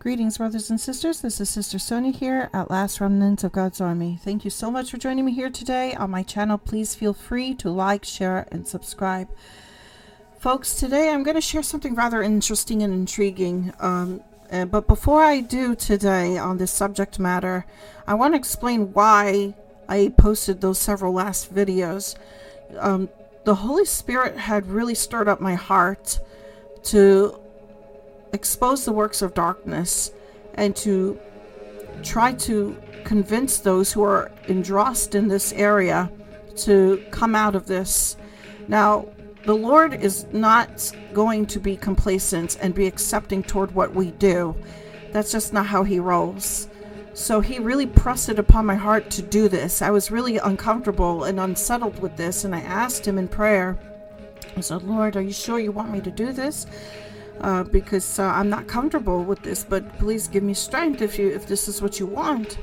Greetings, brothers and sisters. This is Sister Sonia here at Last Remnants of God's Army. Thank you so much for joining me here today on my channel. Please feel free to like, share, and subscribe. Folks, today I'm going to share something rather interesting and intriguing. Um, uh, but before I do today on this subject matter, I want to explain why I posted those several last videos. Um, the Holy Spirit had really stirred up my heart to expose the works of darkness and to try to convince those who are engrossed in this area to come out of this. Now, the Lord is not going to be complacent and be accepting toward what we do. That's just not how He rolls. So He really pressed it upon my heart to do this. I was really uncomfortable and unsettled with this, and I asked Him in prayer. I said, Lord, are you sure you want me to do this? Uh, because uh, I'm not comfortable with this. But please give me strength if you if this is what you want.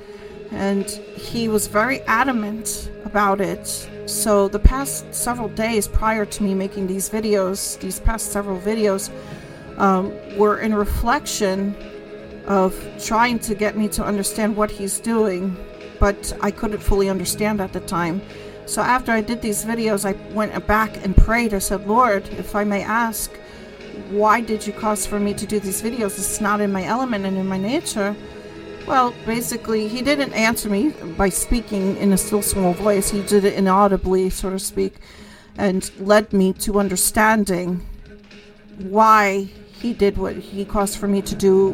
And he was very adamant about it. So the past several days prior to me making these videos, these past several videos, um, were in reflection of trying to get me to understand what he's doing, but I couldn't fully understand at the time. So after I did these videos, I went back and prayed. I said, Lord, if I may ask, why did you cause for me to do these videos? It's not in my element and in my nature. Well, basically, he didn't answer me by speaking in a still small voice. He did it inaudibly, so to speak, and led me to understanding why he did what he caused for me to do,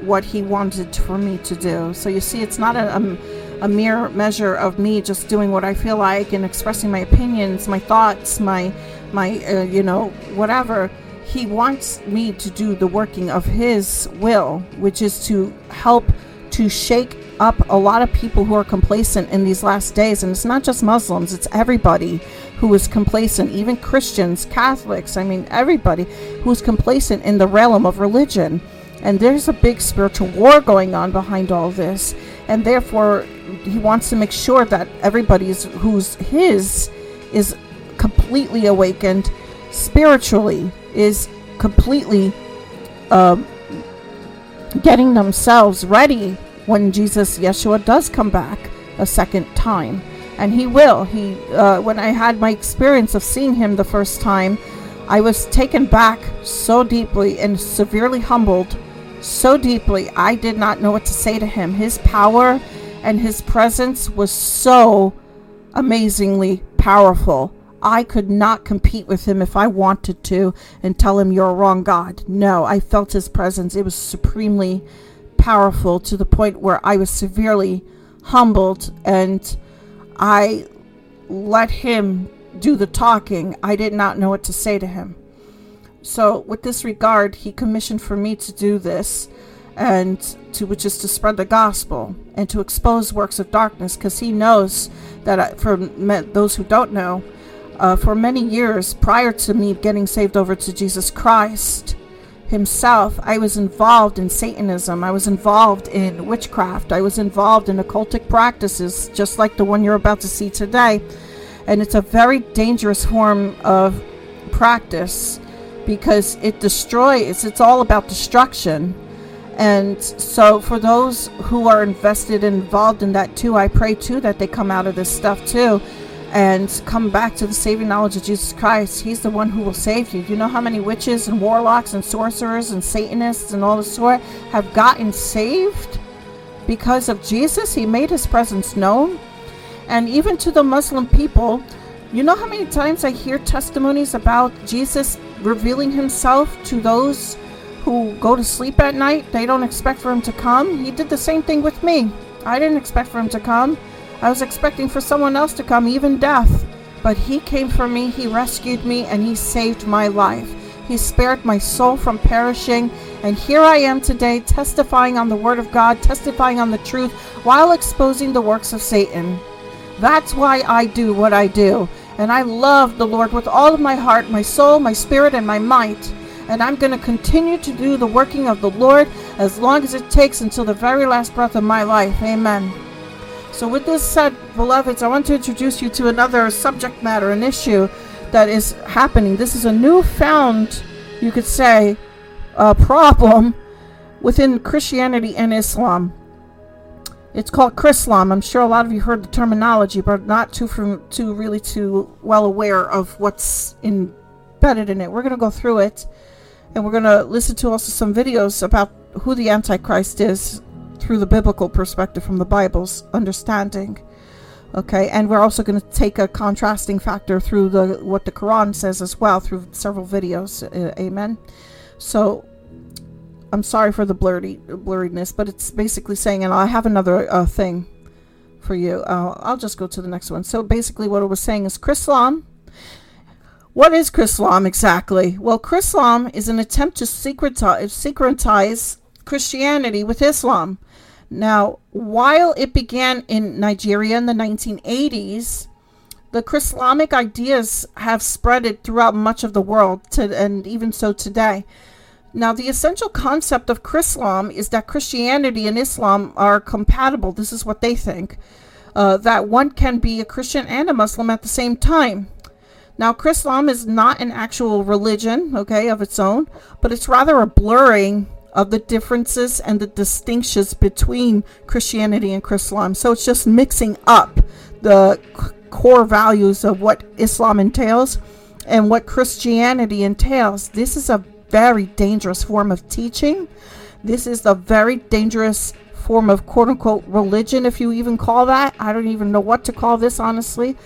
what he wanted for me to do. So you see, it's not a, a, a mere measure of me just doing what I feel like and expressing my opinions, my thoughts, my my uh, you know whatever he wants me to do the working of his will, which is to help to shake up a lot of people who are complacent in these last days. And it's not just Muslims, it's everybody who is complacent, even Christians, Catholics, I mean, everybody who's complacent in the realm of religion. And there's a big spiritual war going on behind all this. And therefore, he wants to make sure that everybody who's his is completely awakened spiritually is completely uh, getting themselves ready when Jesus, Yeshua, does come back a second time. And he will. He, uh, when I had my experience of seeing him the first time, I was taken back so deeply and severely humbled so deeply. I did not know what to say to him. His power and his presence was so amazingly powerful. I could not compete with him if I wanted to and tell him you're a wrong God. No, I felt his presence. It was supremely powerful to the point where I was severely humbled and I let him do the talking. I did not know what to say to him. So, with this regard, he commissioned for me to do this and to which is to spread the gospel and to expose works of darkness because he knows that I, for those who don't know uh, for many years prior to me getting saved over to Jesus Christ himself, I was involved in Satanism. I was involved in witchcraft. I was involved in occultic practices, just like the one you're about to see today. And it's a very dangerous form of practice because it destroys, it's all about destruction. And so, for those who are invested and involved in that too, I pray too that they come out of this stuff too and come back to the saving knowledge of Jesus Christ. He's the one who will save you. You know how many witches and warlocks and sorcerers and Satanists and all the sort have gotten saved because of Jesus? He made his presence known. And even to the Muslim people, you know how many times I hear testimonies about Jesus revealing himself to those who go to sleep at night? They don't expect for him to come. He did the same thing with me. I didn't expect for him to come. I was expecting for someone else to come, even death. But he came for me, he rescued me, and he saved my life. He spared my soul from perishing. And here I am today, testifying on the Word of God, testifying on the truth, while exposing the works of Satan. That's why I do what I do. And I love the Lord with all of my heart, my soul, my spirit, and my might. And I'm going to continue to do the working of the Lord as long as it takes until the very last breath of my life. Amen. So, with this said, beloveds, I want to introduce you to another subject matter, an issue that is happening. This is a newfound, you could say, uh, problem within Christianity and Islam. It's called Chrislam. I'm sure a lot of you heard the terminology, but not too from too really too well aware of what's embedded in it. We're gonna go through it, and we're gonna listen to also some videos about who the Antichrist is through the biblical perspective from the Bible's understanding. Okay, and we're also going to take a contrasting factor through the what the Quran says as well through several videos. Uh, amen. So I'm sorry for the blurry blurriness, but it's basically saying, and I have another uh, thing for you. Uh, I'll just go to the next one. So basically, what it was saying is Chrislam. What is Chrislam exactly? Well, Chrislam is an attempt to secretize, secretize Christianity with Islam. Now, while it began in Nigeria in the 1980s, the Chrislamic ideas have spreaded throughout much of the world, to, and even so today. Now, the essential concept of Chrislam is that Christianity and Islam are compatible. This is what they think. Uh, that one can be a Christian and a Muslim at the same time. Now, Chrislam is not an actual religion, okay, of its own, but it's rather a blurring of the differences and the distinctions between Christianity and Islam. So it's just mixing up the c- core values of what Islam entails and what Christianity entails. This is a very dangerous form of teaching. This is a very dangerous form of quote unquote religion, if you even call that. I don't even know what to call this, honestly.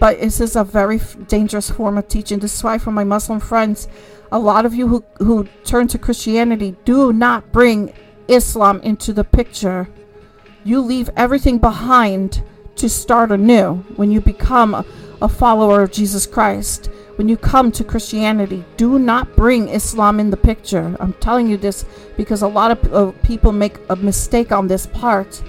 But this is a very f- dangerous form of teaching. This is why, for my Muslim friends, a lot of you who, who turn to Christianity do not bring Islam into the picture. You leave everything behind to start anew when you become a, a follower of Jesus Christ. When you come to Christianity, do not bring Islam in the picture. I'm telling you this because a lot of uh, people make a mistake on this part.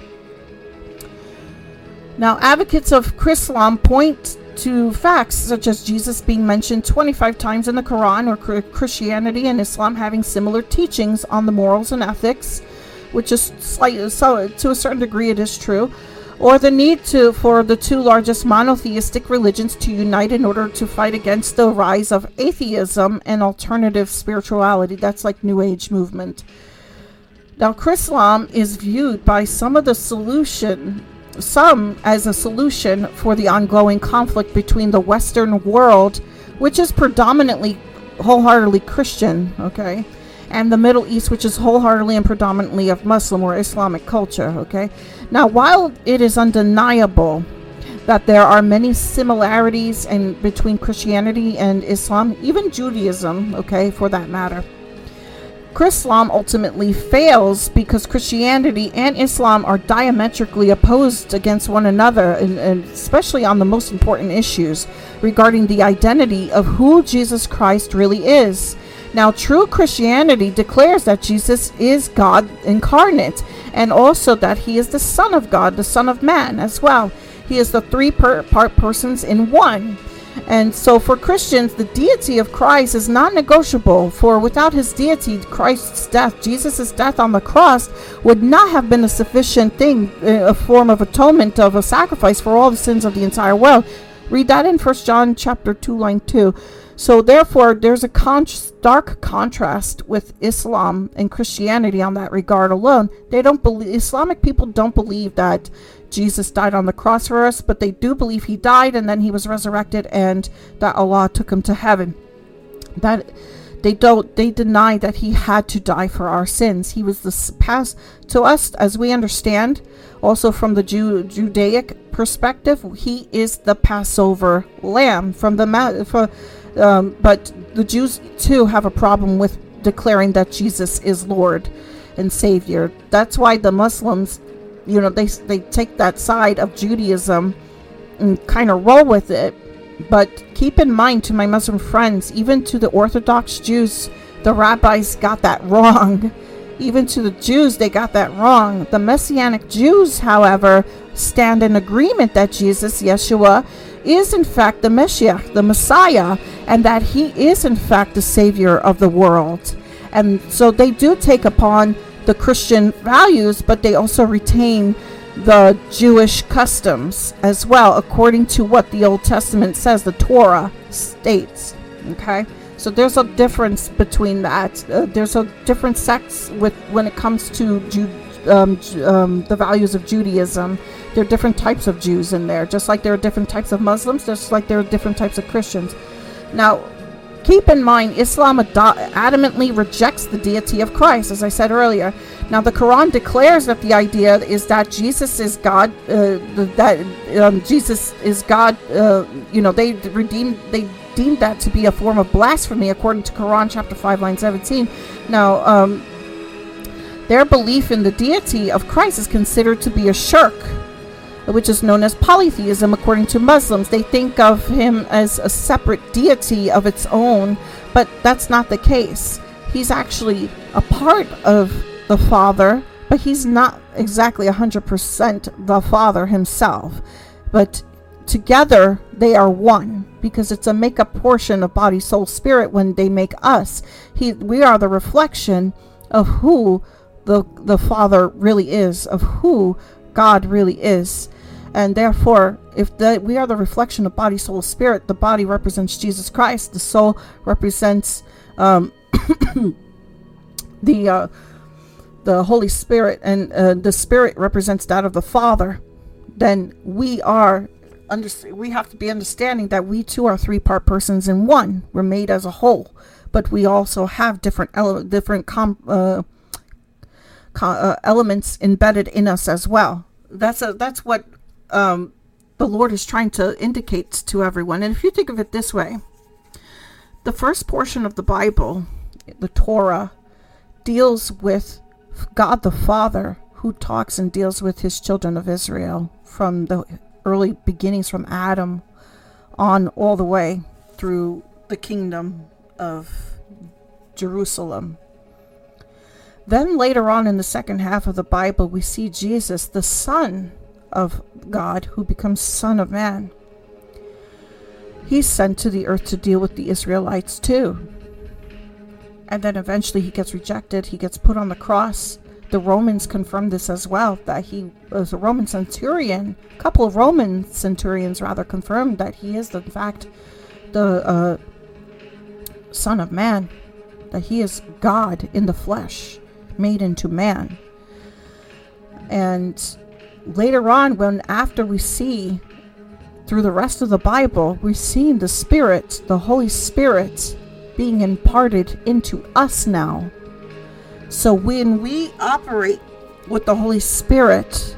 Now, advocates of Chrislam point to facts such as Jesus being mentioned 25 times in the Quran or Christianity and Islam having similar teachings on the morals and ethics, which is slightly so to a certain degree it is true, or the need to for the two largest monotheistic religions to unite in order to fight against the rise of atheism and alternative spirituality. That's like New Age movement. Now, Chrislam is viewed by some of the solution some as a solution for the ongoing conflict between the Western world, which is predominantly wholeheartedly Christian, okay, and the Middle East, which is wholeheartedly and predominantly of Muslim or Islamic culture, okay. Now, while it is undeniable that there are many similarities in between Christianity and Islam, even Judaism, okay, for that matter Chrislam ultimately fails because Christianity and Islam are diametrically opposed against one another, and, and, especially on the most important issues regarding the identity of who Jesus Christ really is. Now, true Christianity declares that Jesus is God incarnate and also that he is the Son of God, the Son of Man as well. He is the three per- part persons in one. And so for Christians, the deity of Christ is not negotiable, for without his deity, Christ's death, Jesus' death on the cross, would not have been a sufficient thing, uh, a form of atonement, of a sacrifice for all the sins of the entire world. Read that in First John chapter 2, line 2. So therefore, there's a con- stark contrast with Islam and Christianity on that regard alone. They don't believe, Islamic people don't believe that Jesus died on the cross for us, but they do believe he died and then he was resurrected and that Allah took him to heaven. That they don't they deny that he had to die for our sins. He was the past to us as we understand also from the Jew, Judaic perspective, he is the Passover lamb from the for, um, but the Jews too have a problem with declaring that Jesus is Lord and Savior. That's why the Muslims you know they they take that side of Judaism and kind of roll with it. But keep in mind, to my Muslim friends, even to the Orthodox Jews, the rabbis got that wrong. Even to the Jews, they got that wrong. The Messianic Jews, however, stand in agreement that Jesus, Yeshua, is in fact the Messiah, the Messiah, and that he is in fact the Savior of the world. And so they do take upon the Christian values, but they also retain the Jewish customs as well, according to what the Old Testament says, the Torah states. Okay? So there's a difference between that. Uh, there's a different sects with when it comes to um, um, the values of Judaism. There are different types of Jews in there, just like there are different types of Muslims, just like there are different types of Christians. Now, keep in mind, Islam ad- adamantly rejects the deity of Christ, as I said earlier. Now, the Quran declares that the idea is that Jesus is God, uh, that um, Jesus is God. Uh, you know, they redeemed, they deemed that to be a form of blasphemy, according to Quran chapter five, line seventeen. Now, um, their belief in the deity of Christ is considered to be a shirk, which is known as polytheism according to Muslims. They think of him as a separate deity of its own, but that's not the case. He's actually a part of the Father, but he's not exactly 100% the Father himself. But together they are one because it's a make-up portion of body, soul, spirit when they make us. He, we are the reflection of who the the Father really is, of who God really is. And therefore, if the, we are the reflection of body, soul, spirit, the body represents Jesus Christ, the soul represents um, the uh, the Holy Spirit, and uh, the Spirit represents that of the Father. Then we are under, we have to be understanding that we too are three part persons in one. We're made as a whole, but we also have different ele- different com- uh, uh, elements embedded in us as well. That's a that's what um, the Lord is trying to indicate to everyone. And if you think of it this way, the first portion of the Bible, the Torah, deals with God the Father who talks and deals with his children of Israel from the early beginnings from Adam on all the way through the kingdom of Jerusalem then later on in the second half of the Bible, we see Jesus, the Son of God, who becomes Son of Man. He's sent to the earth to deal with the Israelites too. And then eventually he gets rejected, he gets put on the cross. The Romans confirm this as well, that he was a Roman centurion. A couple of Roman centurions rather confirmed that he is, in fact, the uh, Son of Man, that he is God in the flesh made into man. And later on, when after we see through the rest of the Bible, we see the Spirit, the Holy Spirit, being imparted into us now. So when we operate with the Holy Spirit,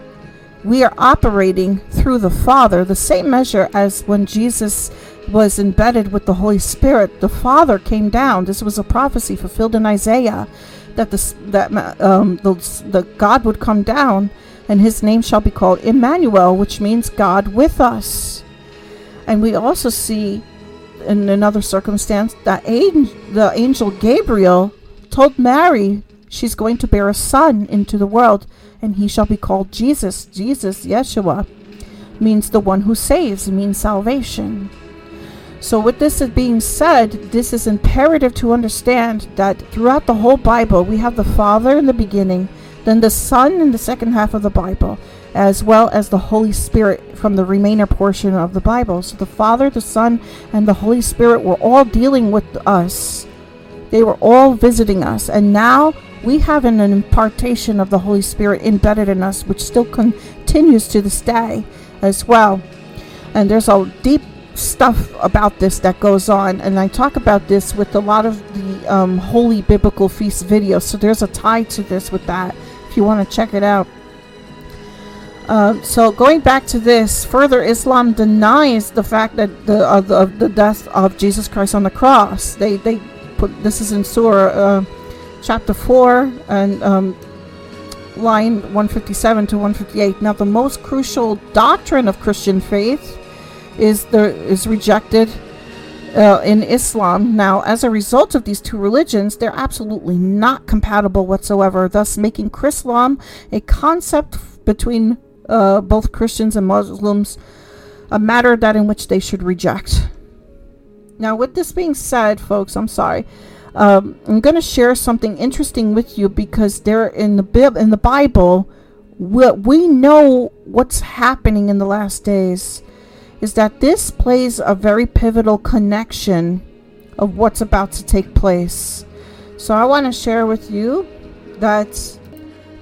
we are operating through the Father, the same measure as when Jesus was embedded with the Holy Spirit. The Father came down. This was a prophecy fulfilled in Isaiah that the that um, the, the God would come down, and His name shall be called Emmanuel, which means God with us. And we also see in another circumstance that the angel Gabriel told Mary she's going to bear a son into the world, and he shall be called Jesus. Jesus, Yeshua, means the one who saves, means salvation. So, with this being said, this is imperative to understand that throughout the whole Bible, we have the Father in the beginning, then the Son in the second half of the Bible, as well as the Holy Spirit from the remainder portion of the Bible. So, the Father, the Son, and the Holy Spirit were all dealing with us, they were all visiting us. And now we have an impartation of the Holy Spirit embedded in us, which still continues to this day as well. And there's a deep stuff about this that goes on, and I talk about this with a lot of the um, holy biblical feast videos. So there's a tie to this with that if you want to check it out. Uh, so going back to this, further Islam denies the fact that the uh, the, the, death of Jesus Christ on the cross. They they put this is in Surah uh, chapter four and um, line 157 to 158. Now the most crucial doctrine of Christian faith is the is rejected uh, in Islam. Now, as a result of these two religions, they're absolutely not compatible whatsoever, thus making Chrislam a concept between uh, both Christians and Muslims, a matter that in which they should reject. Now, with this being said, folks, I'm sorry. Um, I'm going to share something interesting with you because there in the Bib- in the Bible, we, we know what's happening in the last days is that this plays a very pivotal connection of what's about to take place. So I want to share with you that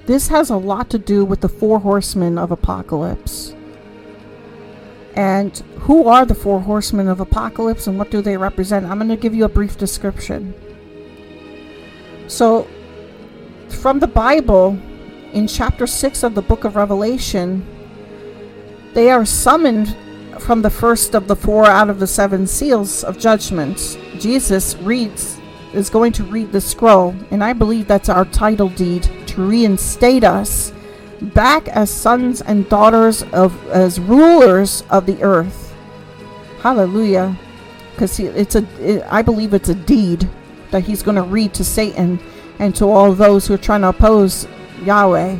this has a lot to do with the four horsemen of apocalypse. And who are the four horsemen of apocalypse and what do they represent? I'm going to give you a brief description. So, from the Bible, in chapter 6 of the book of Revelation, they are summoned from the first of the four out of the seven seals of judgment. Jesus reads is going to read the scroll, and I believe that's our title deed to reinstate us back as sons and daughters of as rulers of the earth. Hallelujah. Because it's a, it, I believe it's a deed that he's going to read to Satan and to all those who are trying to oppose Yahweh,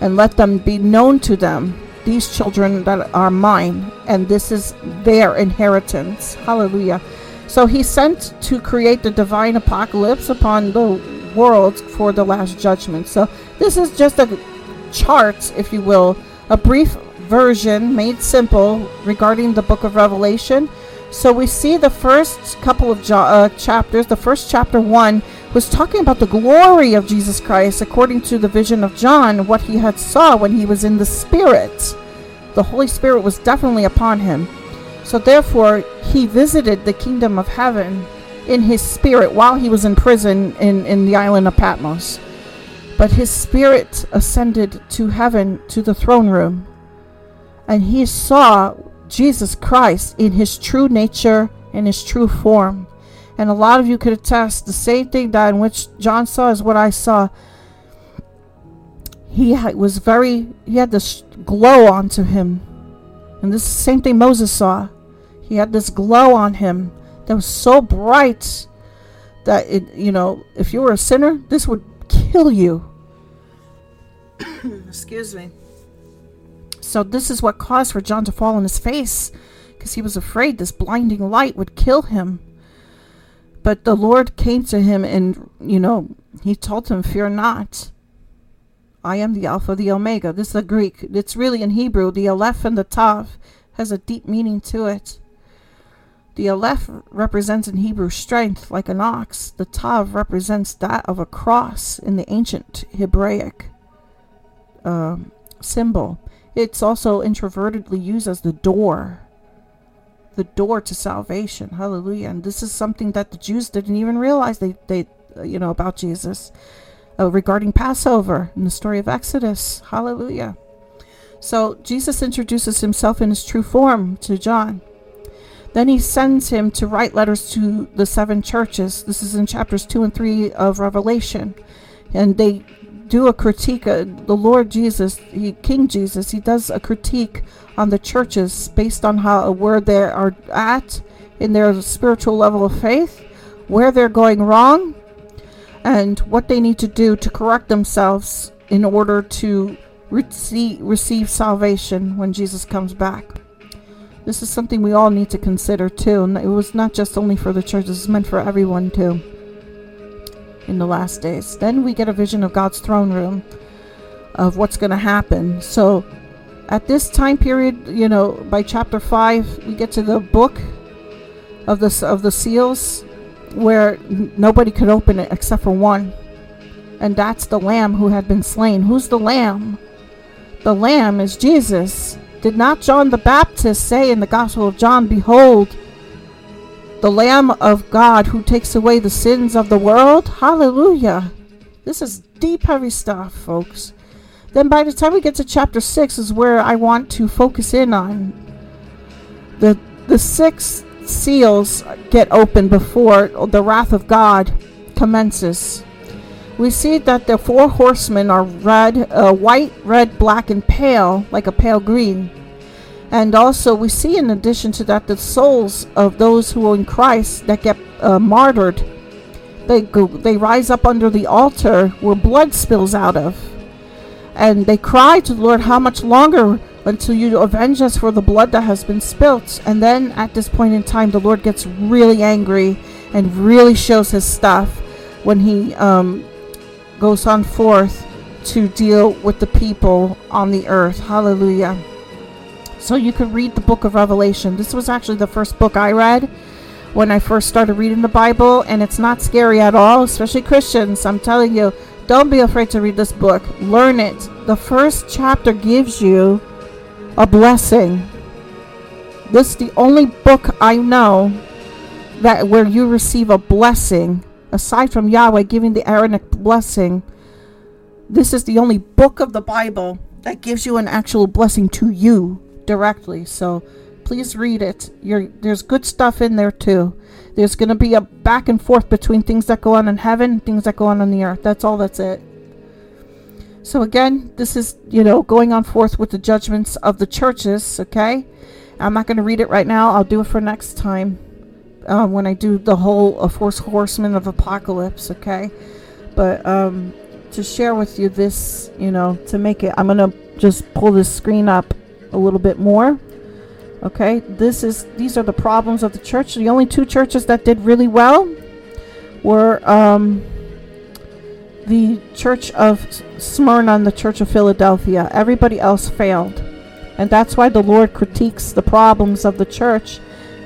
and let them be known to them these children that are mine, and this is their inheritance. Hallelujah. So he sent to create the divine apocalypse upon the world for the last judgment. So this is just a chart, if you will, a brief version made simple regarding the book of Revelation. So we see the first couple of jo- uh, chapters, the first chapter 1 was talking about the glory of Jesus Christ according to the vision of John, what he had saw when he was in the Spirit. The Holy Spirit was definitely upon him. So therefore, he visited the kingdom of heaven in his spirit while he was in prison in, in the island of Patmos. But his spirit ascended to heaven to the throne room, and he saw Jesus Christ in his true nature and his true form. And a lot of you could attest the same thing that in which John saw is what I saw. He was very, he had this glow onto him. And this same thing Moses saw. He had this glow on him that was so bright that it, you know, if you were a sinner, this would kill you. Excuse me. So this is what caused for John to fall on his face because he was afraid this blinding light would kill him. But the Lord came to him and, you know, he told him, Fear not. I am the Alpha, the Omega. This is a Greek. It's really in Hebrew. The Aleph and the Tav has a deep meaning to it. The Aleph represents in Hebrew strength, like an ox. The Tav represents that of a cross in the ancient Hebraic um, symbol. It's also introvertedly used as the door the door to salvation. Hallelujah. And this is something that the Jews didn't even realize they, they uh, you know, about Jesus uh, regarding Passover in the story of Exodus. Hallelujah. So Jesus introduces himself in his true form to John. Then he sends him to write letters to the seven churches. This is in chapters 2 and 3 of Revelation. And they do a critique. Uh, the Lord Jesus, he, King Jesus, he does a critique on the churches based on how where they are at in their spiritual level of faith, where they're going wrong, and what they need to do to correct themselves in order to receive, receive salvation when Jesus comes back. This is something we all need to consider too. And it was not just only for the church, it's meant for everyone too in the last days. Then we get a vision of God's throne room of what's going to happen. So at this time period, you know, by chapter 5, we get to the book of the of the seals where n- nobody could open it except for one. And that's the lamb who had been slain. Who's the lamb? The lamb is Jesus. Did not John the Baptist say in the Gospel of John, Behold, the Lamb of God who takes away the sins of the world. Hallelujah. This is deep, heavy stuff, folks. Then by the time we get to chapter 6 is where I want to focus in on. The, the six seals get opened before the wrath of God commences. We see that the four horsemen are red, uh, white, red, black, and pale, like a pale green. And also, we see in addition to that, the souls of those who are in Christ that get uh, martyred, they go, they rise up under the altar where blood spills out of, and they cry to the Lord, "How much longer until you avenge us for the blood that has been spilt?" And then, at this point in time, the Lord gets really angry and really shows His stuff when He um, goes on forth to deal with the people on the earth. Hallelujah. So you could read the book of Revelation. This was actually the first book I read. when I first started reading the Bible, and it's not scary at all, especially Christians. I'm telling you, don't be afraid to read this book. Learn it. The first chapter gives you a blessing. This is the only book I know that where you receive a blessing aside from Yahweh giving the Aaronic blessing. This is the only book of the Bible that gives you an actual blessing to you directly. So please read it. You're, there's good stuff in there too. There's going to be a back and forth between things that go on in heaven, things that go on on the earth. That's all that's it. So again, this is, you know, going on forth with the judgments of the churches, okay? I'm not going to read it right now. I'll do it for next time uh, when I do the whole uh, Four Horsemen of Apocalypse, okay? But um, to share with you this, you know, to make it, I'm going to just pull this screen up a little bit more. Okay, this is these are the problems of the church. The only two churches that did really well were um, the Church of Smyrna and the Church of Philadelphia. Everybody else failed, and that's why the Lord critiques the problems of the church,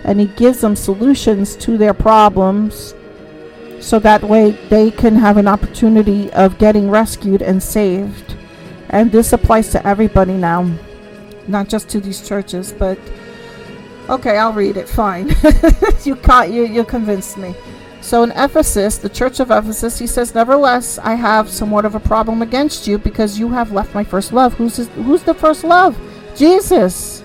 and He gives them solutions to their problems, so that way they can have an opportunity of getting rescued and saved. And this applies to everybody now, not just to these churches, but okay, I'll read it. Fine, you caught you. You convinced me. So in Ephesus, the church of Ephesus, he says, "Nevertheless, I have somewhat of a problem against you because you have left my first love." Who's his, who's the first love? Jesus.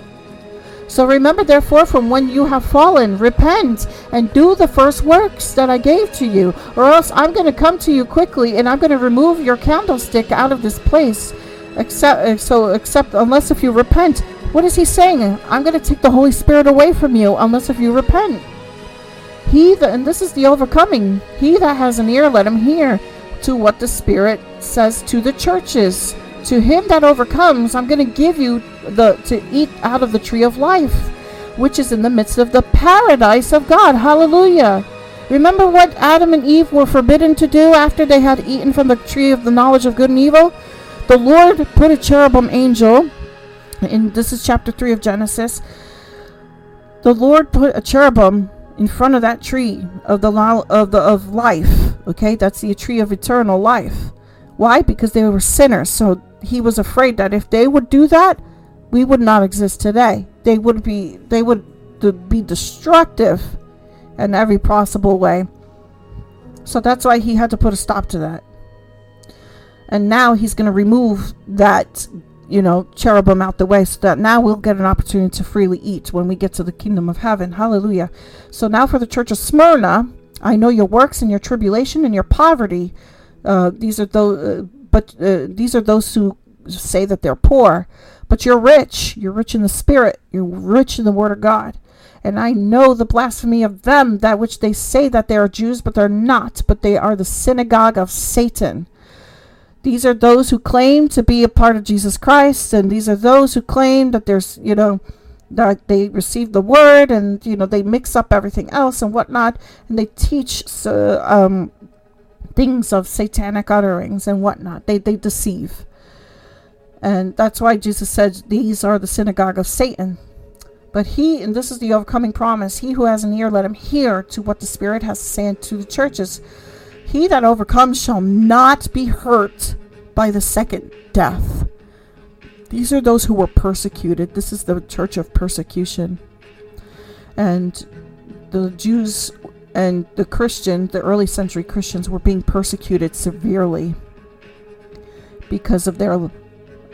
So remember, therefore, from when you have fallen, repent and do the first works that I gave to you, or else I'm going to come to you quickly and I'm going to remove your candlestick out of this place except so except unless if you repent what is he saying? I'm going to take the holy spirit away from you unless if you repent. He that and this is the overcoming he that has an ear let him hear to what the spirit says to the churches. To him that overcomes i'm going to give you the to eat out of the tree of life which is in the midst of the paradise of god. Hallelujah. Remember what adam and eve were forbidden to do after they had eaten from the tree of the knowledge of good and evil? The Lord put a cherubim angel, and this is chapter 3 of Genesis. The Lord put a cherubim in front of that tree of the of the of life. Okay, that's the tree of eternal life. Why? Because they were sinners. So he was afraid that if they would do that, we would not exist today. They would be they would be destructive in every possible way. So that's why he had to put a stop to that and now he's going to remove that you know cherubim out the way so that now we'll get an opportunity to freely eat when we get to the kingdom of heaven. Hallelujah. So now for the church of smyrna i know your works and your tribulation and your poverty uh, these are those uh, but uh, these are those who say that they're poor. But you're rich. You're rich in the spirit. You're rich in the word of god. And I know the blasphemy of them, that which they say that they are Jews, but they're not, but they are the synagogue of Satan. These are those who claim to be a part of Jesus Christ, and these are those who claim that there's, you know, that they receive the word and, you know, they mix up everything else and whatnot, and they teach uh, um, things of satanic utterings and whatnot. They, they deceive. And that's why Jesus said, These are the synagogue of Satan. But he, and this is the overcoming promise, he who has an ear, let him hear to what the Spirit has to say to the churches. He that overcomes shall not be hurt by the second death. These are those who were persecuted. This is the church of persecution. And the Jews and the Christian, the early century Christians, were being persecuted severely because of their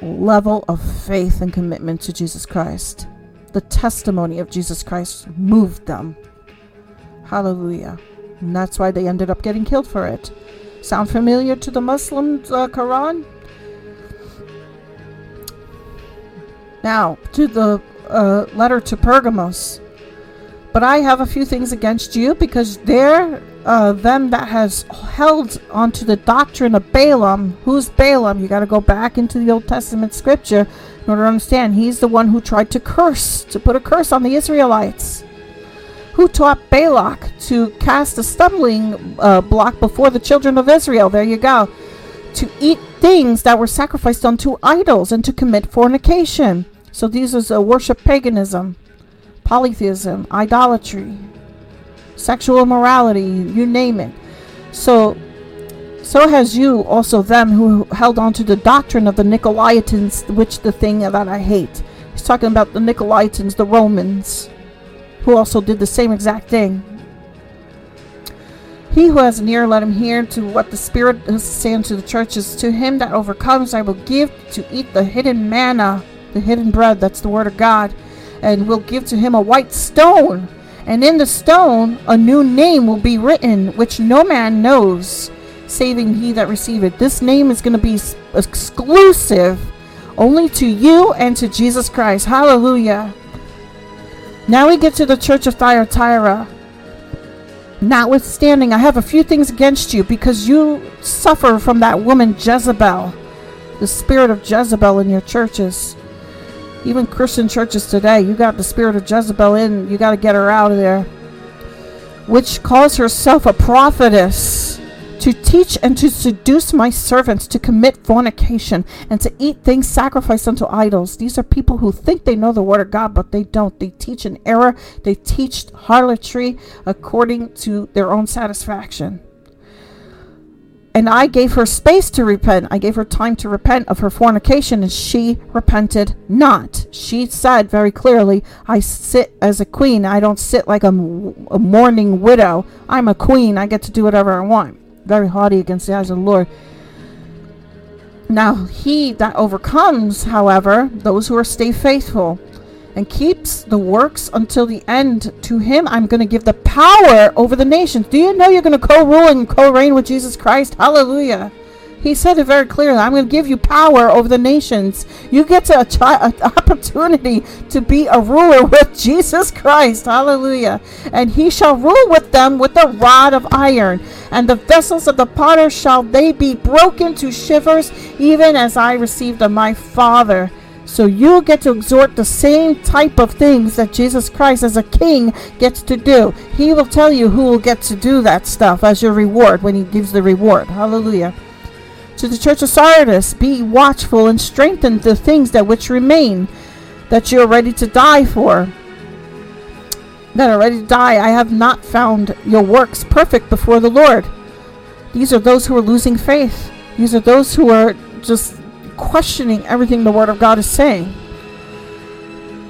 level of faith and commitment to Jesus Christ. The testimony of Jesus Christ moved them. Hallelujah. And that's why they ended up getting killed for it. Sound familiar to the Muslim uh, Quran? Now, to the uh, letter to Pergamos. But I have a few things against you because they're uh, them that has held onto the doctrine of Balaam. Who's Balaam? You got to go back into the Old Testament scripture in order to understand. He's the one who tried to curse, to put a curse on the Israelites who taught Balak to cast a stumbling uh, block before the children of Israel. There you go. To eat things that were sacrificed unto idols and to commit fornication. So these is a worship paganism, polytheism, idolatry. sexual immorality, you name it. So so has you also them who held on to the doctrine of the Nicolaitans, which the thing that I hate. He's talking about the Nicolaitans, the Romans, who also did the same exact thing. He who has an ear, let him hear to what the Spirit is saying to the churches. To him that overcomes, I will give to eat the hidden manna, the hidden bread, that's the word of God, and will give to him a white stone. And in the stone a new name will be written, which no man knows saving he that receiveth. This name is going to be exclusive only to you and to Jesus Christ. Hallelujah. Now we get to the church of Thyatira. Notwithstanding, I have a few things against you because you suffer from that woman Jezebel, the spirit of Jezebel in your churches. Even Christian churches today, you got the spirit of Jezebel in, you got to get her out of there. Which calls herself a prophetess to teach and to seduce my servants to commit fornication and to eat things sacrificed unto idols. These are people who think they know the word of God, but they don't. They teach an error, they teach harlotry according to their own satisfaction. And I gave her space to repent. I gave her time to repent of her fornication, and she repented not. She said very clearly, I sit as a queen. I don't sit like a, a mourning widow. I'm a queen. I get to do whatever I want very haughty against the eyes of the Lord. Now, he that overcomes, however, those who are stay faithful and keeps the works until the end, to him I'm going to give the power over the nations. Do you know you're going to co rule and co reign with Jesus Christ? Hallelujah. He said it very clearly. I'm going to give you power over the nations. You get to an opportunity to be a ruler with Jesus Christ. Hallelujah. And he shall rule with them with a rod of iron. And the vessels of the potter shall they be broken to shivers, even as I received of my Father. So you get to exhort the same type of things that Jesus Christ as a king gets to do. He will tell you who will get to do that stuff as your reward when he gives the reward. Hallelujah. To the church of Sardis, be watchful and strengthen the things that which remain, that you are ready to die for. That are ready to die. I have not found your works perfect before the Lord. These are those who are losing faith. These are those who are just questioning everything the Word of God is saying.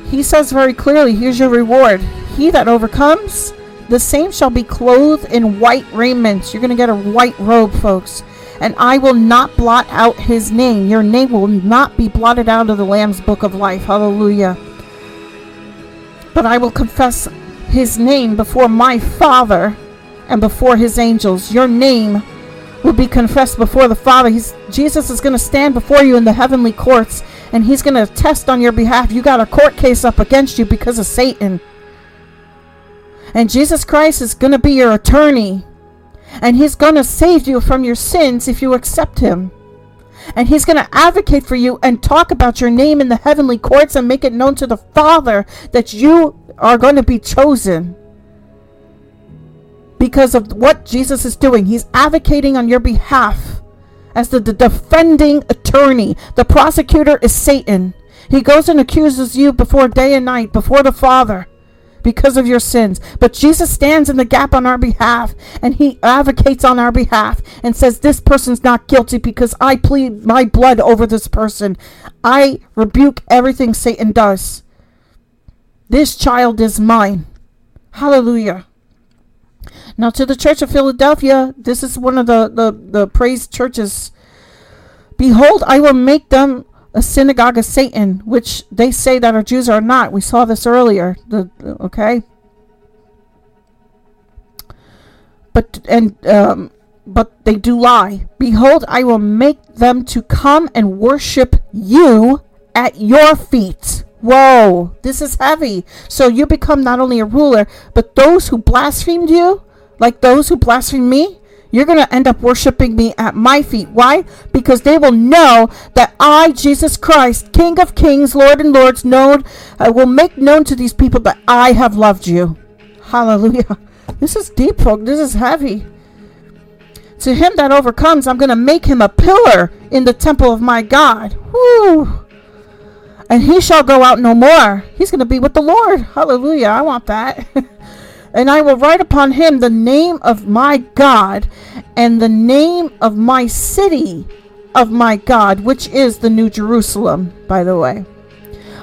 He says very clearly, Here's your reward. He that overcomes, the same shall be clothed in white raiment. You're going to get a white robe, folks and I will not blot out his name. Your name will not be blotted out of the Lamb's book of life. Hallelujah. But I will confess his name before my Father and before his angels. Your name will be confessed before the Father. He's, Jesus is going to stand before you in the heavenly courts and he's going to test on your behalf. You got a court case up against you because of Satan. And Jesus Christ is going to be your attorney and He's going to save you from your sins if you accept Him. And He's going to advocate for you and talk about your name in the heavenly courts and make it known to the Father that you are going to be chosen because of what Jesus is doing. He's advocating on your behalf as the, the, defending attorney. The prosecutor is Satan. He goes and accuses you before day and night, before the Father because of your sins. But Jesus stands in the gap on our behalf and he advocates on our behalf and says, This person's not guilty because I plead my blood over this person. I rebuke everything Satan does. This child is mine. Hallelujah. Now, to the Church of Philadelphia, this is one of the, the, the praised churches. Behold, I will make them a synagogue of Satan, which they say that our Jews are not. We saw this earlier. The okay, but and um, but they do lie. Behold, I will make them to come and worship you at your feet. Whoa, this is heavy. So you become not only a ruler, but those who blasphemed you, like those who blasphemed me, you're going to end up worshiping me at my feet. Why? Because they will know that I, Jesus Christ, King of kings, Lord and lords, known, I will make known to these people that I have loved you. Hallelujah. This is deep, folks. This is heavy. To him that overcomes, I'm going to make him a pillar in the temple of my God. Whoo! And he shall go out no more. He's going to be with the Lord. Hallelujah. I want that. and I will write upon him the name of my God and the name of my city of my God, which is the New Jerusalem, by the way,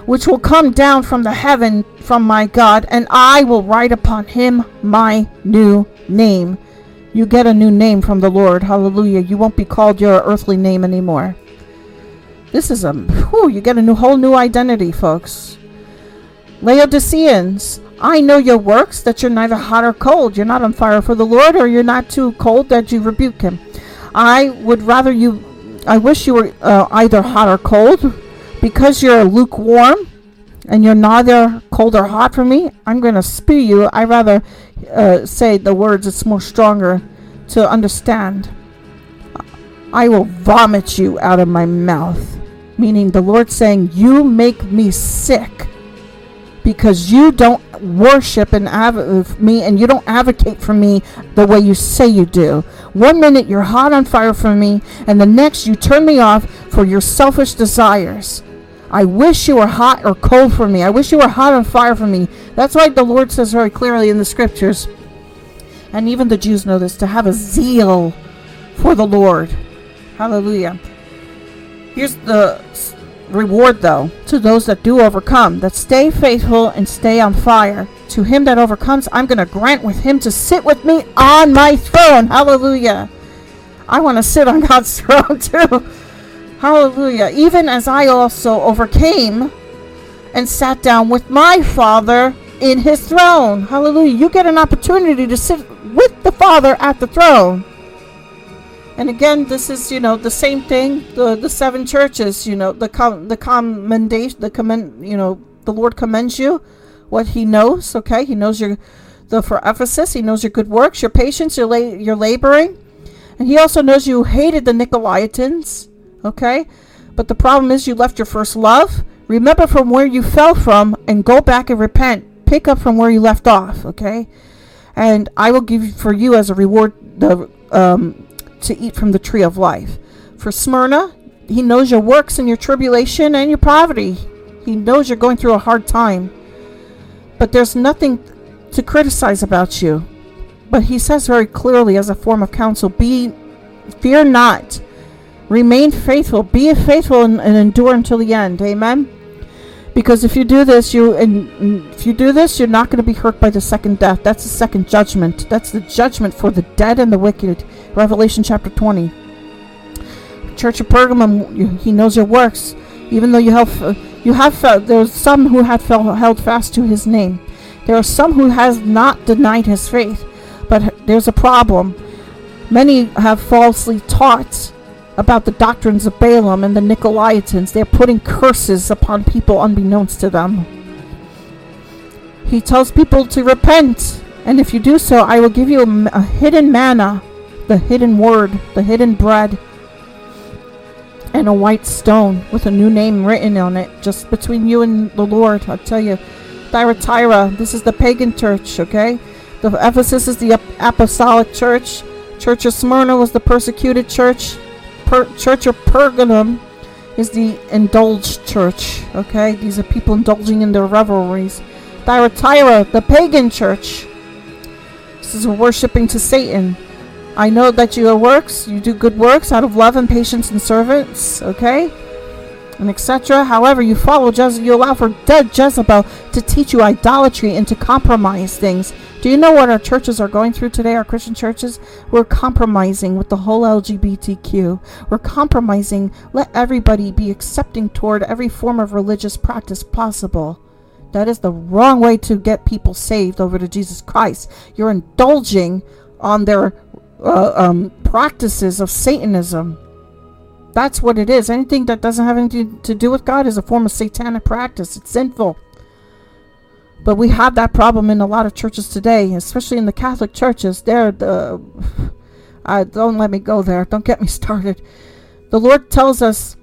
which will come down from the heaven from my God, and I will write upon him my new name. You get a new name from the Lord. Hallelujah. You won't be called your earthly name anymore. This is a whew, you get a new whole new identity, folks. Laodiceans, I know your works, that you're neither hot or cold. You're not on fire for the Lord, or you're not too cold that you rebuke him. I would rather you I wish you were uh, either hot or cold. Because you're lukewarm and you're neither cold or hot for me, I'm going to spew you. I rather uh, say the words, it's more stronger to understand. I will vomit you out of my mouth. Meaning the Lord saying, You make me sick because you don't worship and av- me and you don't advocate for me the way you say you do. One minute you're hot on fire for me, and the next you turn me off for your selfish desires. I wish you were hot or cold for me. I wish you were hot on fire for me. That's why the Lord says very clearly in the scriptures, and even the Jews know this, to have a zeal for the Lord. Hallelujah. Here's the reward, though, to those that do overcome, that stay faithful and stay on fire. To him that overcomes, I'm going to grant with him to sit with me on my throne. Hallelujah. I want to sit on God's throne too. Hallelujah. Even as I also overcame and sat down with my Father in his throne. Hallelujah. You get an opportunity to sit with the Father at the throne. And again, this is you know the same thing. The the seven churches, you know, the com- the commendation, the commend, you know, the Lord commends you, what He knows. Okay, He knows your the for Ephesus, He knows your good works, your patience, your la- your laboring, and He also knows you hated the Nicolaitans. Okay, but the problem is you left your first love. Remember from where you fell from, and go back and repent. Pick up from where you left off. Okay, and I will give for you as a reward the um, to eat from the tree of life. For Smyrna, he knows your works and your tribulation and your poverty. He knows you're going through a hard time. But there's nothing to criticize about you. But he says very clearly as a form of counsel, be fear not. Remain faithful. Be faithful and, and endure until the end. Amen. Because if you do this, you and if you do this, you're not going to be hurt by the second death. That's the second judgment. That's the judgment for the dead and the wicked. Revelation chapter 20. Church of Pergamum, he knows your works, even though you have uh, you have felt there's some who have held fast to his name. There are some who has not denied his faith, but there's a problem. Many have falsely taught about the doctrines of Balaam and the Nicolaitans. They're putting curses upon people unbeknownst to them. He tells people to repent, and if you do so, I will give you a, a hidden manna the hidden word, the hidden bread, and a white stone with a new name written on it, just between you and the Lord. I'll tell you, Thyatira, this is the pagan church, okay? The Ephesus is the apostolic church. Church of Smyrna was the persecuted church. Per- church of Pergamum is the indulged church, okay? These are people indulging in their revelries. Thyatira, the pagan church. This is worshiping to Satan. I know that your works, you do good works out of love and patience and servants, okay? And etc. However, you follow Jezebel, you allow for dead Jezebel to teach you idolatry and to compromise things. Do you know what our churches are going through today, our Christian churches? We're compromising with the whole LGBTQ. We're compromising. Let everybody be accepting toward every form of religious practice possible. That is the wrong way to get people saved over to Jesus Christ. You're indulging on their uh, um, practices of Satanism. That's what it is. Anything that doesn't have anything to do with God is a form of satanic practice. It's sinful. But we have that problem in a lot of churches today, especially in the Catholic churches. There, the uh, don't let me go there. Don't get me started. The Lord tells us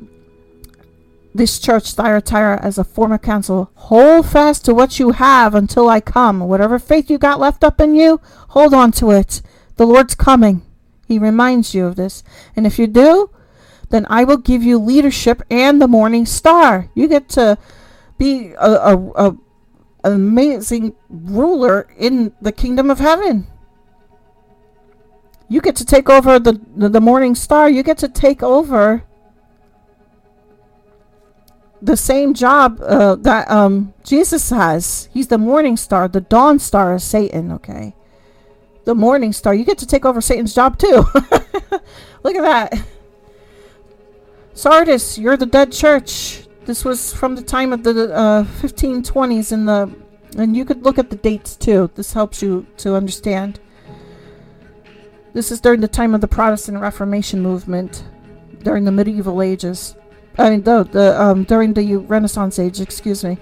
this church, Thyatira, as a form of counsel, hold fast to what you have until I come. Whatever faith you got left up in you, hold on to it. The Lord's coming. He reminds you of this. And if you do, then I will give you leadership and the morning star. You get to be a, a, a, amazing ruler in the kingdom of heaven. You get to take over the, the, the morning star. You get to take over the same job uh, that um, Jesus has. He's the morning star. The dawn star is Satan, okay? The morning star. You get to take over Satan's job too. Look at that. Sardis, you're the dead church. This was from the time of the uh, 1520s in the and you could look at the dates too. This helps you to understand. This is during the time of the Protestant Reformation movement, during the medieval ages. I mean, the, the um, during the Renaissance age, excuse me.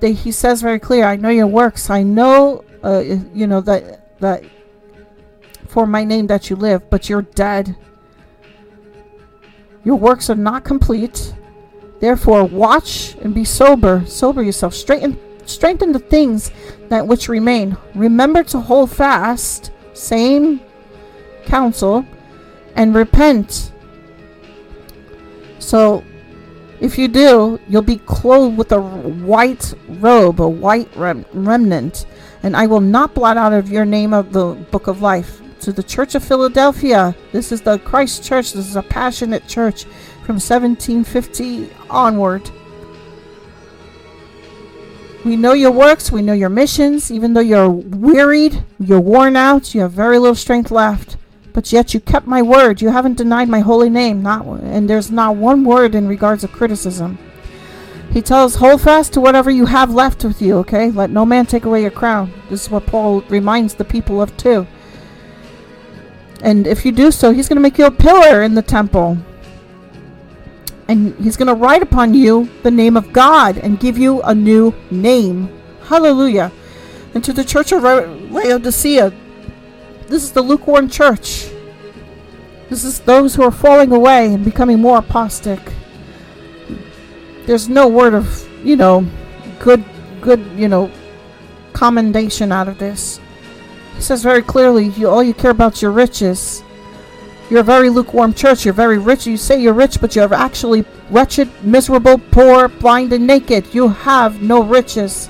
They, he says very clear, I know your works. I know, uh, you know, that, that for my name that you live, but you're dead. Your works are not complete. Therefore, watch and be sober. Sober yourself. Straighten, strengthen the things that which remain. Remember to hold fast. Same counsel. And repent. So, if you do, you'll be clothed with a white robe, a white rem- remnant, and I will not blot out of your name of the book of life. To the Church of Philadelphia, this is the Christ Church. This is a passionate church from 1750 onward. We know your works, we know your missions, even though you're wearied, you're worn out, you have very little strength left but yet you kept my word. You haven't denied my holy name. Not and there's not one word in regards of criticism. He tells, hold fast to whatever you have left with you, okay? Let no man take away your crown. This is what Paul reminds the people of too. And if you do so, he's going to make you a pillar in the temple. And he's going to write upon you the name of God and give you a new name. Hallelujah. And to the church of Laodicea, this is the lukewarm church. This is those who are falling away and becoming more apostate. There's no word of, you know, good, good, you know, commendation out of this. He says very clearly, you all you care about is your riches. You're a very lukewarm church. You're very rich. You say you're rich, but you're actually wretched, miserable, poor, blind, and naked. You have no riches.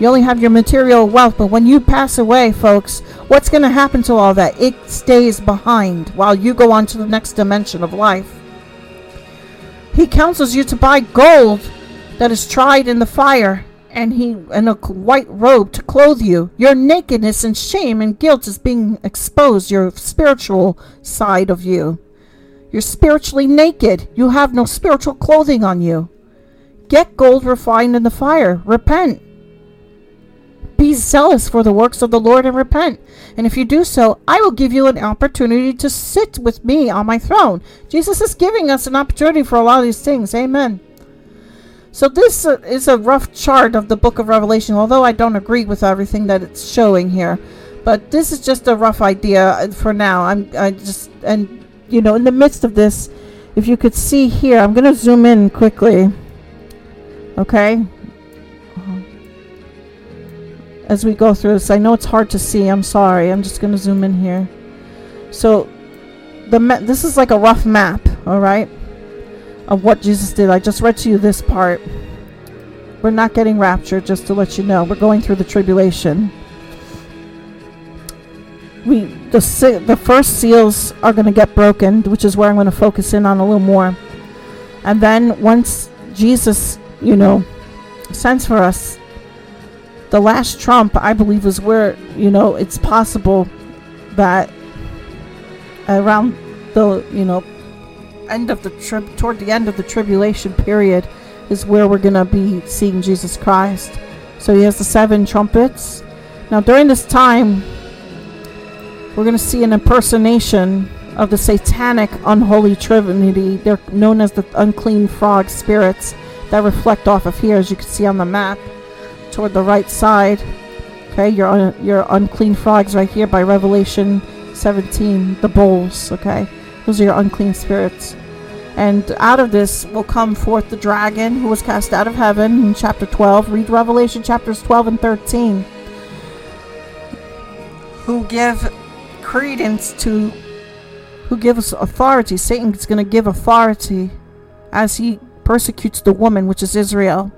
You only have your material wealth, but when you pass away, folks, what's going to happen to all that? It stays behind while you go on to the next dimension of life. He counsels you to buy gold that is tried in the fire, and he in a white robe to clothe you. Your nakedness and shame and guilt is being exposed. Your spiritual side of you. You're spiritually naked. You have no spiritual clothing on you. Get gold refined in the fire. Repent. Be zealous for the works of the Lord and repent. And if you do so, I will give you an opportunity to sit with me on my throne. Jesus is giving us an opportunity for a lot of these things. Amen. So this uh, is a rough chart of the book of Revelation, although I don't agree with everything that it's showing here. But this is just a rough idea uh, for now. I'm I just and you know, in the midst of this, if you could see here, I'm going to zoom in quickly. Okay? as we go through this. I know it's hard to see. I'm sorry. I'm just going to zoom in here. So the ma- this is like a rough map, all right, of what Jesus did. I just read to you this part. We're not getting raptured, just to let you know. We're going through the tribulation. We the the first seals are going to get broken, which is where I'm going to focus in on a little more. And then once Jesus, you know, sends for us the last Trump, I believe, is where you know it's possible that around the you know end of the trip toward the end of the tribulation period is where we're gonna be seeing Jesus Christ. So he has the seven trumpets. Now during this time, we're gonna see an impersonation of the satanic unholy trinity. They're known as the unclean frog spirits that reflect off of here, as you can see on the map toward the right side. Okay, your un- your unclean frogs right here by Revelation 17, the bowls. Okay, those are your unclean spirits. And out of this will come forth the dragon who was cast out of heaven in chapter 12. Read Revelation chapters 12 and 13. Who give credence to, who gives authority. Satan's going to give authority as he persecutes the woman, which is Israel.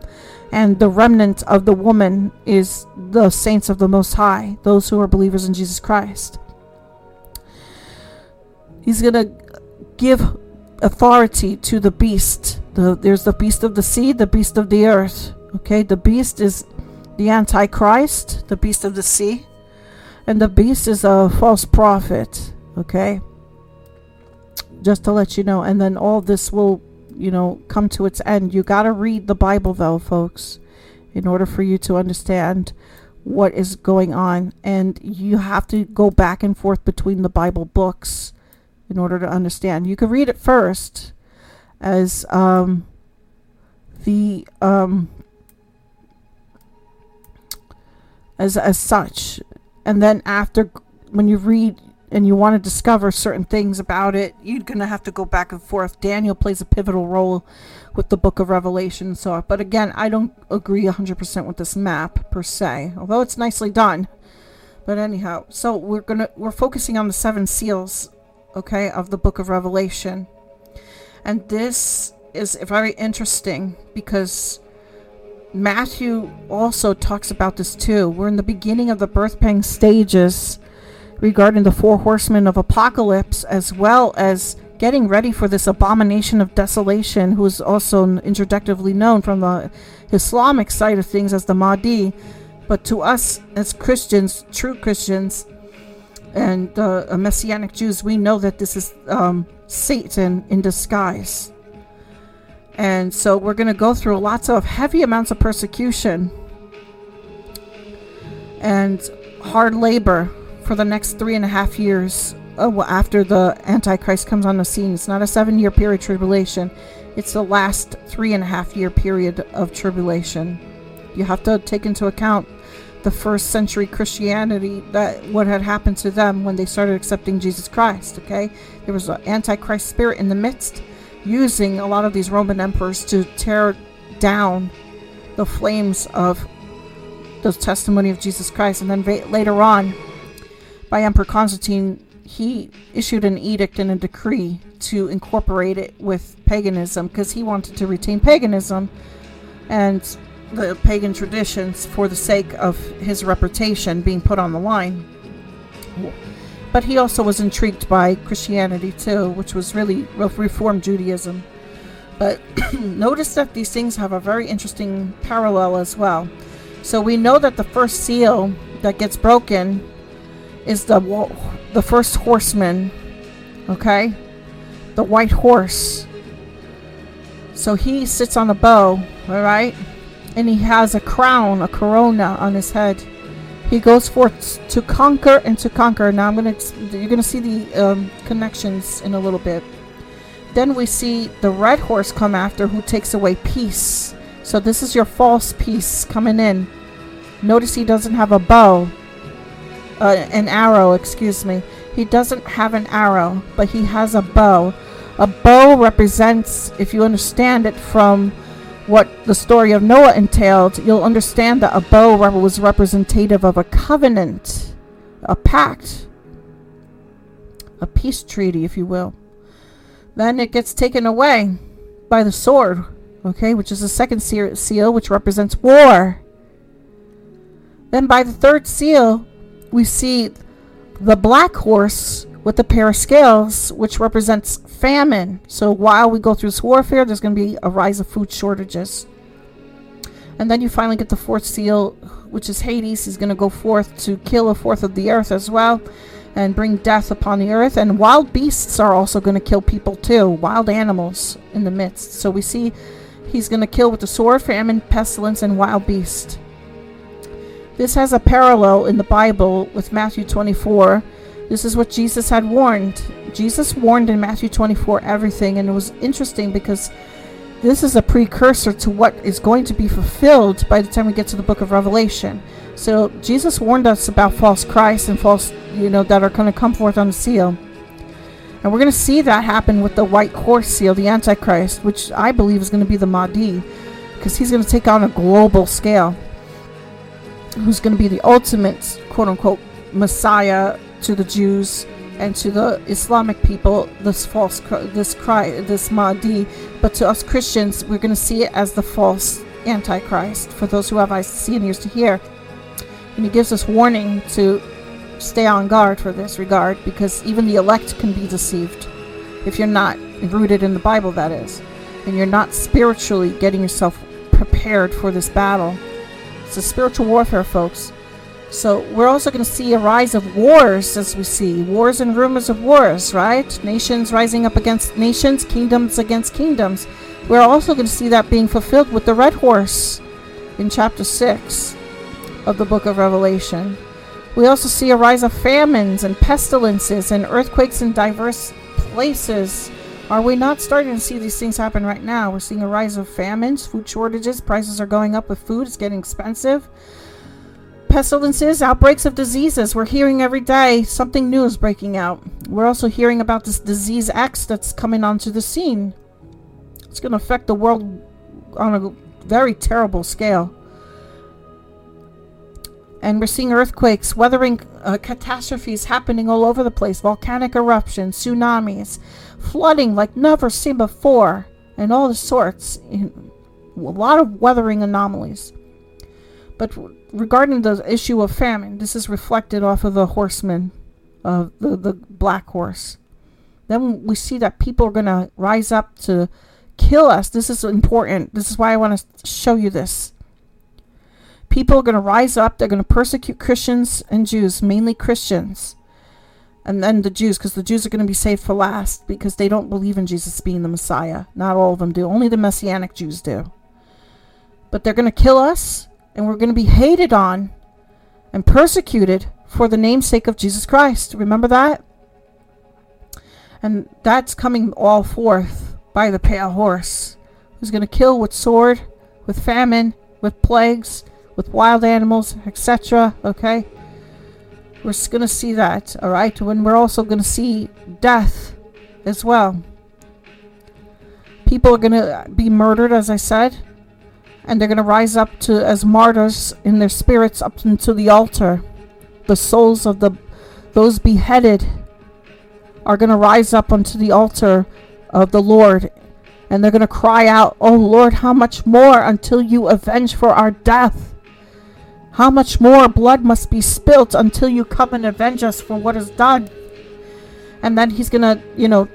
And the remnant of the woman is the saints of the Most High, those who are believers in Jesus Christ. He's going to give authority to the beast. The, there's the beast of the sea, the beast of the earth. Okay, the beast is the Antichrist, the beast of the sea, and the beast is a false prophet. Okay, just to let you know, and then all this will, you know, come to its end. You got to read the Bible, though, folks, in order for you to understand what is going on, and you have to go back and forth between the Bible books in order to understand. You could read it first as um, the um, as as such, and then after when you read and you want to discover certain things about it, you're gonna have to go back and forth. Daniel plays a pivotal role with the Book of Revelation. So, but again, I don't agree 100% with this map per se, although it's nicely done. But anyhow, so we're gonna we're focusing on the seven seals okay, of the book of Revelation. And this is very interesting because Matthew also talks about this too. We're in the beginning of the birth pang stages regarding the four horsemen of apocalypse, as well as getting ready for this abomination of desolation, who is also introductively known from the Islamic side of things as the Mahdi. But to us as Christians, true Christians, and uh, Messianic Jews, we know that this is um, Satan in disguise. And so we're going to go through lots of heavy amounts of persecution and hard labor for the next three and a half years uh, after the Antichrist comes on the scene. It's not a seven year period tribulation, it's the last three and a half year period of tribulation. You have to take into account the first century Christianity that what had happened to them when they started accepting Jesus Christ. Okay, there was an antichrist spirit in the midst, using a lot of these Roman emperors to tear down the flames of the testimony of Jesus Christ. And then va- later on, by Emperor Constantine, he issued an edict and a decree to incorporate it with paganism because he wanted to retain paganism and the pagan traditions for the sake of his reputation being put on the line. But he also was intrigued by Christianity too, which was really Reformed Judaism. But notice that these things have a very interesting parallel as well. So we know that the first seal that gets broken is the the first horseman, okay? The white horse. So he sits on a bow, all right? And he has a crown, a corona on his head. He goes forth to conquer and to conquer. Now I'm gonna you're gonna see the um, connections in a little bit. Then we see the red horse come after, who takes away peace. So this is your false peace coming in. Notice he doesn't have a bow, uh, an arrow. Excuse me. He doesn't have an arrow, but he has a bow. A bow represents, if you understand it from what the story of Noah entailed, you'll understand that a bow was representative of a covenant, a pact, a peace treaty, if you will. Then it gets taken away by the sword, okay, which is the second seal, which represents war. Then by the third seal, we see the black horse with the pair of scales, which represents famine. So while we go through this warfare, there's going to be a rise of food shortages. And then you finally get the fourth seal, which is Hades. He's going to go forth to kill a fourth of the earth as well and bring death upon the earth. And wild beasts are also going to kill people too, wild animals in the midst. So we see he's going to kill with the sword, famine, pestilence, and wild beast. This has a parallel in the Bible with Matthew 24 this is what Jesus had warned. Jesus warned in Matthew 24 everything, and it was interesting because this is a precursor to what is going to be fulfilled by the time we get to the book of Revelation. So Jesus warned us about false Christ and false, you know, that are going to come forth on the seal. And we're going to see that happen with the white horse seal, the Antichrist, which I believe is going to be the Mahdi, because he's going to take on a global scale. Who's going to be the ultimate, quote unquote, Messiah to the Jews and to the Islamic people this false this cry this Mahdi, but to us Christians we're going to see it as the false Antichrist. For those who have eyes to see and ears to hear, and he gives us warning to stay on guard for this regard because even the elect can be deceived if you're not rooted in the Bible, that is, and you're not spiritually getting yourself prepared for this battle. It's a spiritual warfare, folks. So we're also going to see a rise of wars as we see wars and rumors of wars, right? Nations rising up against nations, kingdoms against kingdoms. We're also going to see that being fulfilled with the red horse in chapter 6 of the book of Revelation. We also see a rise of famines and pestilences and earthquakes in diverse places. Are we not starting to see these things happen right now? We're seeing a rise of famines, food shortages, prices are going up with food, it's getting expensive pestilences, outbreaks of diseases. We're hearing every day something new is breaking out. We're also hearing about this disease X that's coming onto the scene. It's going to affect the world on a very terrible scale. And we're seeing earthquakes, weathering uh, catastrophes happening all over the place volcanic eruptions, tsunamis, flooding like never seen before, and all the sorts. A lot of weathering anomalies. But regarding the issue of famine, this is reflected off of the horseman, of the, the black horse. Then we see that people are going to rise up to kill us. This is important. This is why I want to show you this. People are going to rise up. They're going to persecute Christians and Jews, mainly Christians. And then the Jews, because the Jews are going to be saved for last because they don't believe in Jesus being the Messiah. Not all of them do. Only the Messianic Jews do. But they're going to kill us and we're going to be hated on and persecuted for the namesake of Jesus Christ. Remember that? And that's coming all forth by the pale horse, who's going to kill with sword, with famine, with plagues, with wild animals, etc. Okay? We're going to see that, all right? When we're also going to see death as well. People are going to be murdered, as I said and they're going to rise up to as martyrs in their spirits up into the altar. The souls of the those beheaded are going to rise up unto the altar of the Lord and they're going to cry out, "Oh Lord, how much more until you avenge for our death? How much more blood must be spilt until you come and avenge us for what is done?" And then he's going to, you know,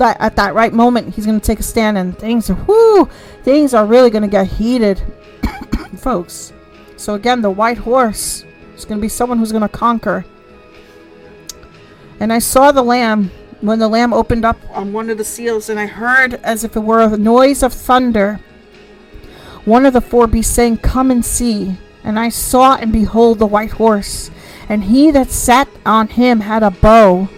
at that right moment he's going to take a stand and things are whoo things are really going to get heated folks. So again the white horse is going to be someone who's going to conquer. And i saw the lamb when the lamb opened up on one of the seals and i heard as if it were a noise of thunder. One of the four beasts saying come and see. And i saw and behold the white horse and he that sat on him had a bow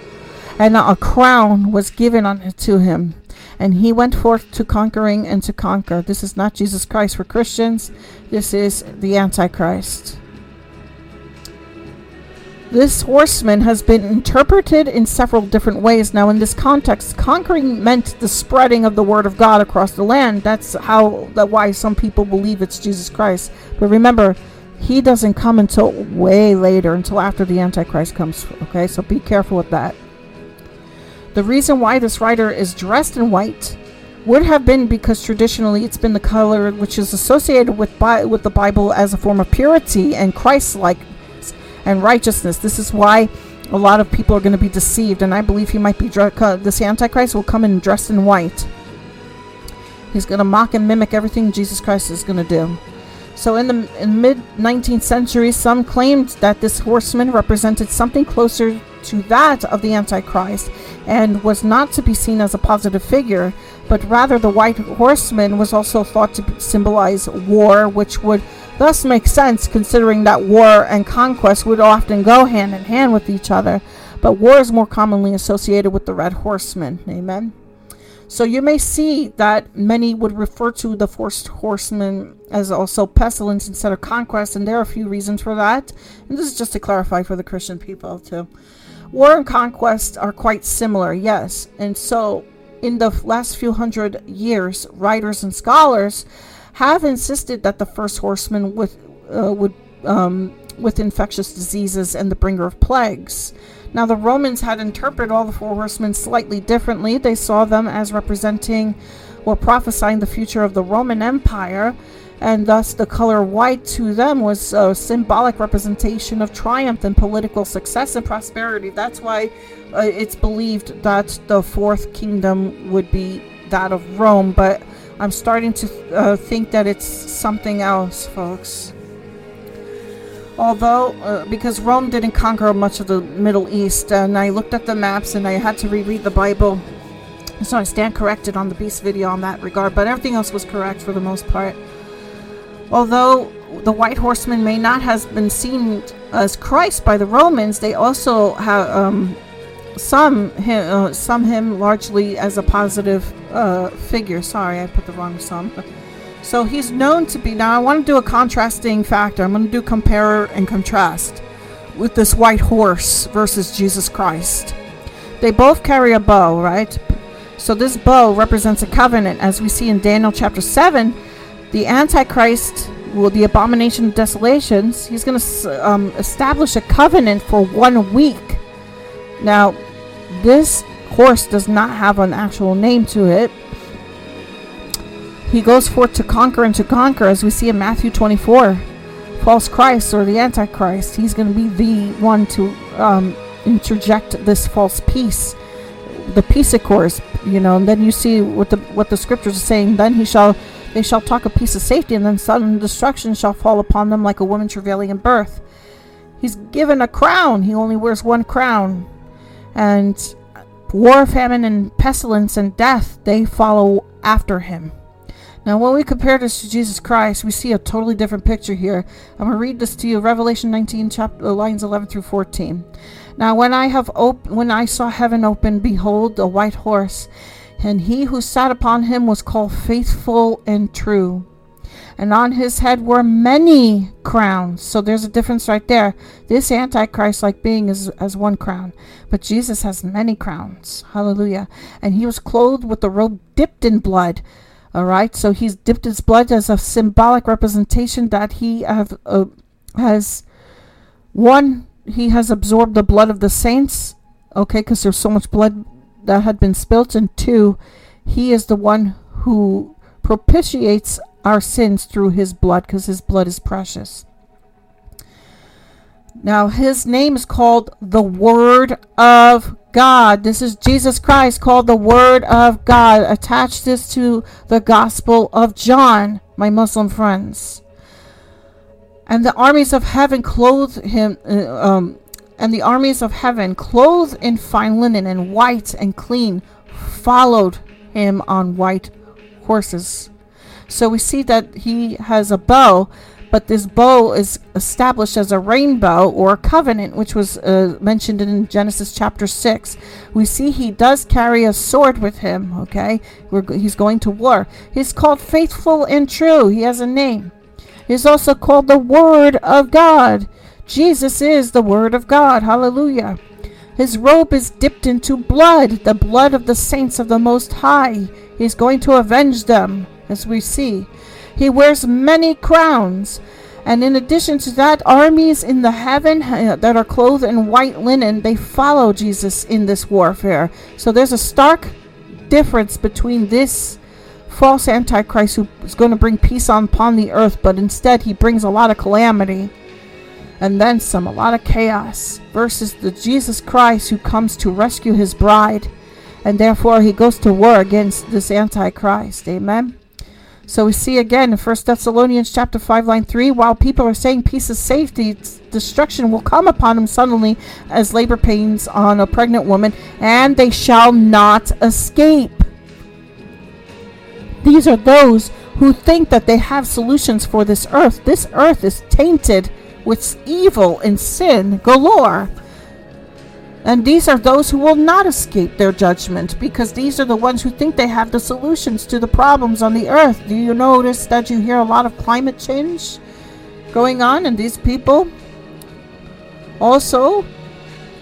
and a crown was given unto him. And he went forth to conquering and to conquer. This is not Jesus Christ for Christians. This is the Antichrist. This horseman has been interpreted in several different ways. Now, in this context, conquering meant the spreading of the word of God across the land. That's how that why some people believe it's Jesus Christ. But remember, he doesn't come until way later, until after the Antichrist comes. Okay, so be careful with that. The reason why this rider is dressed in white would have been because traditionally it's been the color which is associated with Bi- with the Bible as a form of purity and Christ-like and righteousness. This is why a lot of people are going to be deceived, and I believe he might be dre- this Antichrist will come in dressed in white. He's going to mock and mimic everything Jesus Christ is going to do. So in the mid 19th century, some claimed that this horseman represented something closer to that of the Antichrist and was not to be seen as a positive figure, but rather the white horseman was also thought to symbolize war, which would thus make sense considering that war and conquest would often go hand in hand with each other. But war is more commonly associated with the red horseman. Amen. So you may see that many would refer to the first horseman as also pestilence instead of conquest, and there are a few reasons for that. And this is just to clarify for the Christian people too. War and conquest are quite similar, yes. And so, in the last few hundred years, writers and scholars have insisted that the first horseman would uh, would um, with infectious diseases and the bringer of plagues. Now, the Romans had interpreted all the four horsemen slightly differently. They saw them as representing or prophesying the future of the Roman Empire, and thus the color white to them was a symbolic representation of triumph and political success and prosperity. That's why uh, it's believed that the fourth kingdom would be that of Rome, but I'm starting to uh, think that it's something else, folks although uh, because Rome didn't conquer much of the Middle East, and I looked at the maps and I had to reread the Bible. So I stand corrected on the beast video on that regard, but everything else was correct for the most part. Although the white horseman may not have been seen as Christ by the Romans, they also have um, some him, uh, some him largely as a positive uh, figure. Sorry, I put the wrong some. So he's known to be. Now I want to do a contrasting factor. I'm going to do compare and contrast with this white horse versus Jesus Christ. They both carry a bow, right? So this bow represents a covenant, as we see in Daniel chapter 7. The Antichrist, well, the abomination of desolations, he's going to um, establish a covenant for one week. Now, this horse does not have an actual name to it, he goes forth to conquer and to conquer, as we see in Matthew 24. False Christ or the Antichrist, he's going to be the one to um, interject this false peace, the peace accords, you know. And then you see what the what the scriptures are saying. Then he shall they shall talk a peace of safety, and then sudden destruction shall fall upon them like a woman travailing in birth. He's given a crown. He only wears one crown, and war, famine, and pestilence and death they follow after him. Now, when we compare this to Jesus Christ, we see a totally different picture here. I'm going to read this to you, Revelation 19, chapter uh, lines 11 through 14. Now, when I have op- when I saw heaven open, behold, a white horse, and he who sat upon him was called Faithful and True. And on his head were many crowns. So there's a difference right there. This Antichrist like being is as one crown, but Jesus has many crowns. Hallelujah. And he was clothed with a robe dipped in blood all right, so he's dipped his blood as a symbolic representation that he have uh, has one he has absorbed the blood of the saints. Okay, because there's so much blood that had been spilt, and two, he is the one who propitiates our sins through his blood, because his blood is precious. Now, his name is called the Word of God. This is Jesus Christ called the Word of God. Attach this to the Gospel of John, my Muslim friends. And the armies of heaven clothed him, uh, um, and the armies of heaven, clothed in fine linen and white and clean, followed him on white horses. So we see that he has a bow but this bow is established as a rainbow or a covenant, which was uh, mentioned in Genesis chapter 6. We see he does carry a sword with him, okay? He's going to war. He's called faithful and true. He has a name. He's also called the Word of God. Jesus is the Word of God. Hallelujah. His robe is dipped into blood, the blood of the saints of the Most High. He's going to avenge them, as we see. He wears many crowns. And in addition to that, armies in the heaven uh, that are clothed in white linen, they follow Jesus in this warfare. So there's a stark difference between this false antichrist who is going to bring peace upon the earth, but instead he brings a lot of calamity and then some, a lot of chaos, versus the Jesus Christ who comes to rescue his bride, and therefore he goes to war against this antichrist. Amen. So we see again in 1 Thessalonians chapter 5 line 3 while people are saying peace is safety destruction will come upon them suddenly as labor pains on a pregnant woman and they shall not escape. These are those who think that they have solutions for this earth. This earth is tainted with evil and sin galore. And these are those who will not escape their judgment because these are the ones who think they have the solutions to the problems on the earth. Do you notice that you hear a lot of climate change going on and these people also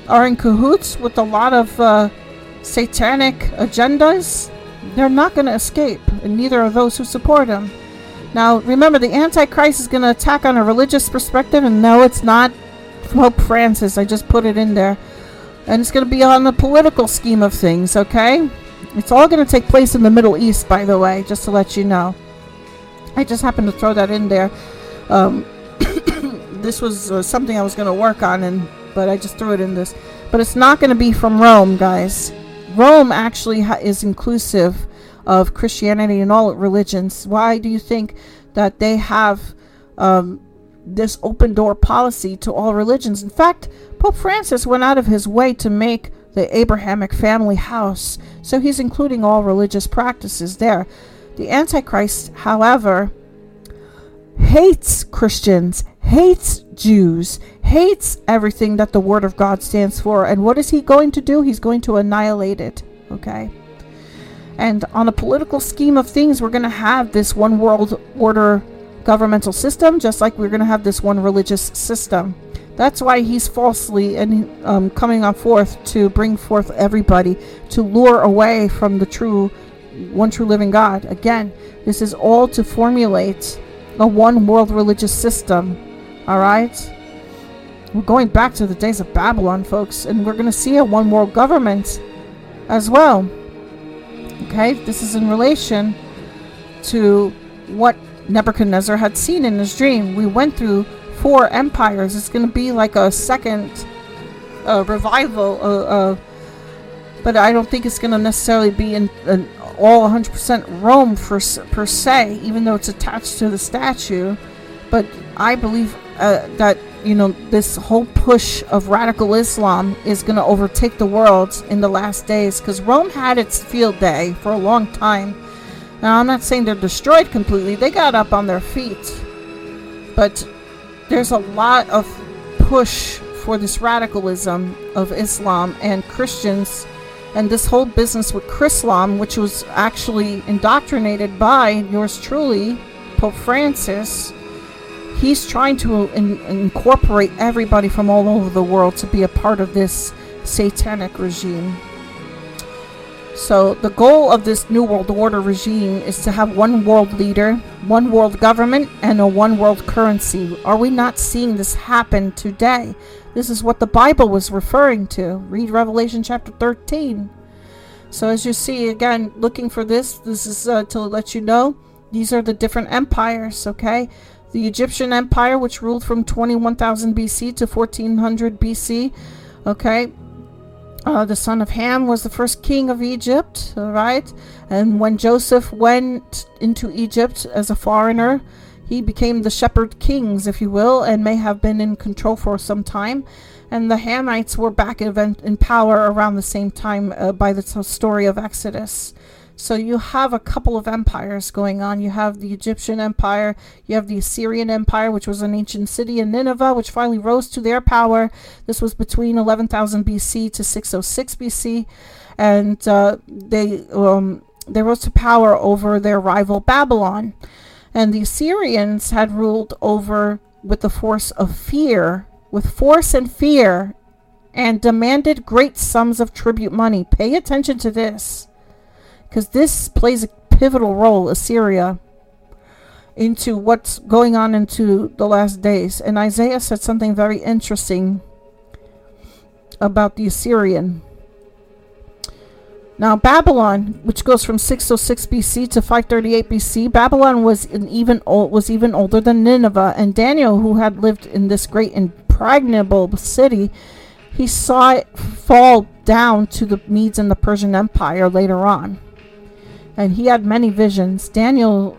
are in cahoots with a lot of uh, satanic agendas? They're not going to escape, and neither are those who support them. Now, remember, the Antichrist is going to attack on a religious perspective, and no, it's not Pope Francis. I just put it in there. And it's going to be on the political scheme of things, okay? It's all going to take place in the Middle East, by the way, just to let you know. I just happened to throw that in there. Um, this was uh, something I was going to work on, and but I just threw it in this. But it's not going to be from Rome, guys. Rome actually ha- is inclusive of Christianity and all religions. Why do you think that they have um, this open door policy to all religions? In fact, Pope Francis went out of his way to make the Abrahamic family house, so he's including all religious practices there. The Antichrist, however, hates Christians, hates Jews, hates everything that the Word of God stands for. And what is he going to do? He's going to annihilate it. Okay? And on a political scheme of things, we're going to have this one world order governmental system, just like we're going to have this one religious system. That's why he's falsely and um, coming on forth to bring forth everybody to lure away from the true, one true living God. Again, this is all to formulate a one world religious system. All right? We're going back to the days of Babylon, folks, and we're going to see a one world government as well. Okay? This is in relation to what Nebuchadnezzar had seen in his dream. We went through four empires. It's going to be like a second uh, revival, uh, uh, but I don't think it's going to necessarily be in, in all 100% Rome for, per se, even though it's attached to the statue. But I believe uh, that you know this whole push of radical Islam is going to overtake the world in the last days because Rome had its field day for a long time. Now I'm not saying they're destroyed completely; they got up on their feet, but there's a lot of push for this radicalism of Islam and Christians and this whole business with Chrislam, which was actually indoctrinated by yours truly, Pope Francis, he's trying to in- incorporate everybody from all over the world to be a part of this satanic regime. So, the goal of this New World Order regime is to have one world leader, one world government, and a one world currency. Are we not seeing this happen today? This is what the Bible was referring to. Read Revelation chapter 13. So, as you see, again, looking for this, this is uh, to let you know these are the different empires, okay? The Egyptian Empire, which ruled from 21,000 BC to 1400 BC, okay? Uh, the son of Ham was the first king of Egypt, all right? And when Joseph went into Egypt as a foreigner, he became the shepherd kings, if you will, and may have been in control for some time. And the Hamites were back in power around the same time uh, by the story of Exodus. So you have a couple of empires going on. You have the Egyptian Empire, you have the Assyrian Empire, which was an ancient city in Nineveh, which finally rose to their power. This was between 11,000 BC to 606 BC, and uh, they um, they rose to power over their rival Babylon. And the Assyrians had ruled over with the force of fear, with force and fear, and demanded great sums of tribute money. Pay attention to this, because this plays a pivotal role, Assyria, into what's going on into the last days. And Isaiah said something very interesting about the Assyrian. Now, Babylon, which goes from 606 BC to 538 BC, Babylon was even old, was even older than Nineveh. And Daniel, who had lived in this great impregnable city, he saw it fall down to the Medes and the Persian Empire later on. And he had many visions. Daniel,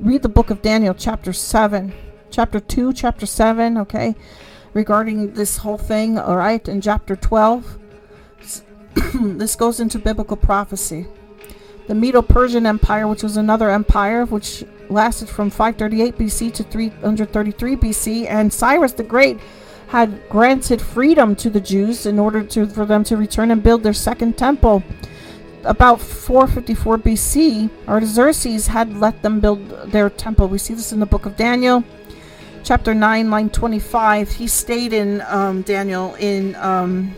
read the book of Daniel, chapter 7, chapter 2, chapter 7, okay, regarding this whole thing, all right, in chapter 12 this goes into biblical prophecy. The Medo Persian Empire, which was another empire which lasted from 538 BC to 333 BC, and Cyrus the Great had granted freedom to the Jews in order to, for them to return and build their second temple. About 454 BC, Artaxerxes had let them build their temple. We see this in the book of Daniel, chapter 9, line 25. He stayed in um, Daniel in um,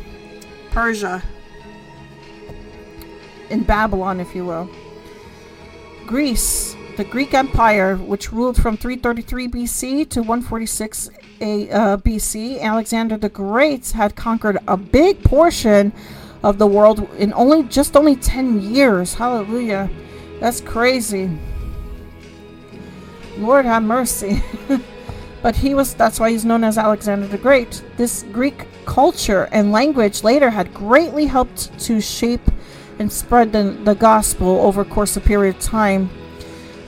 Persia in Babylon, if you will. Greece the Greek Empire, which ruled from 333 BC to 146 a, uh, BC, Alexander the Great had conquered a big portion of the world in only just only 10 years. Hallelujah. That's crazy. Lord have mercy. but he was that's why he's known as Alexander the Great. This Greek culture and language later had greatly helped to shape and spread the, the gospel over a course of period of time.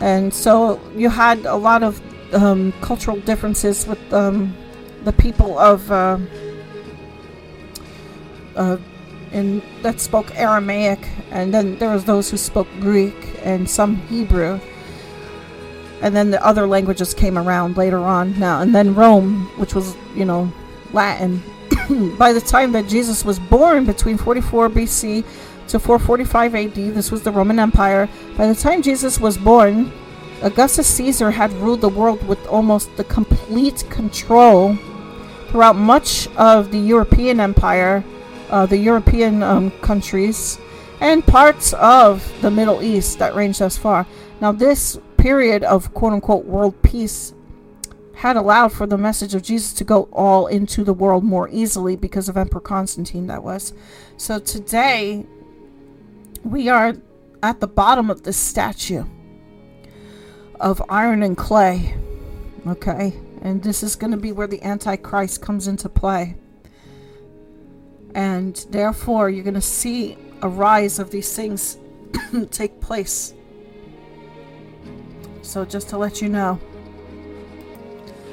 And so you had a lot of um, cultural differences with um, the people of uh, uh, that spoke Aramaic, and then there was those who spoke Greek and some Hebrew, and then the other languages came around later on. Now and then Rome, which was you know Latin. By the time that Jesus was born, between 44 BC to 445 AD, this was the Roman Empire. By the time Jesus was born, Augustus Caesar had ruled the world with almost the complete control throughout much of the European Empire uh, the European um, countries, and parts of the Middle East that ranged thus far. Now, this period of quote unquote world peace had allowed for the message of Jesus to go all into the world more easily because of Emperor Constantine, that was. So today, we are at the bottom of this statue of iron and clay. Okay? And this is going to be where the Antichrist comes into play and therefore you're going to see a rise of these things take place. So, just to let you know.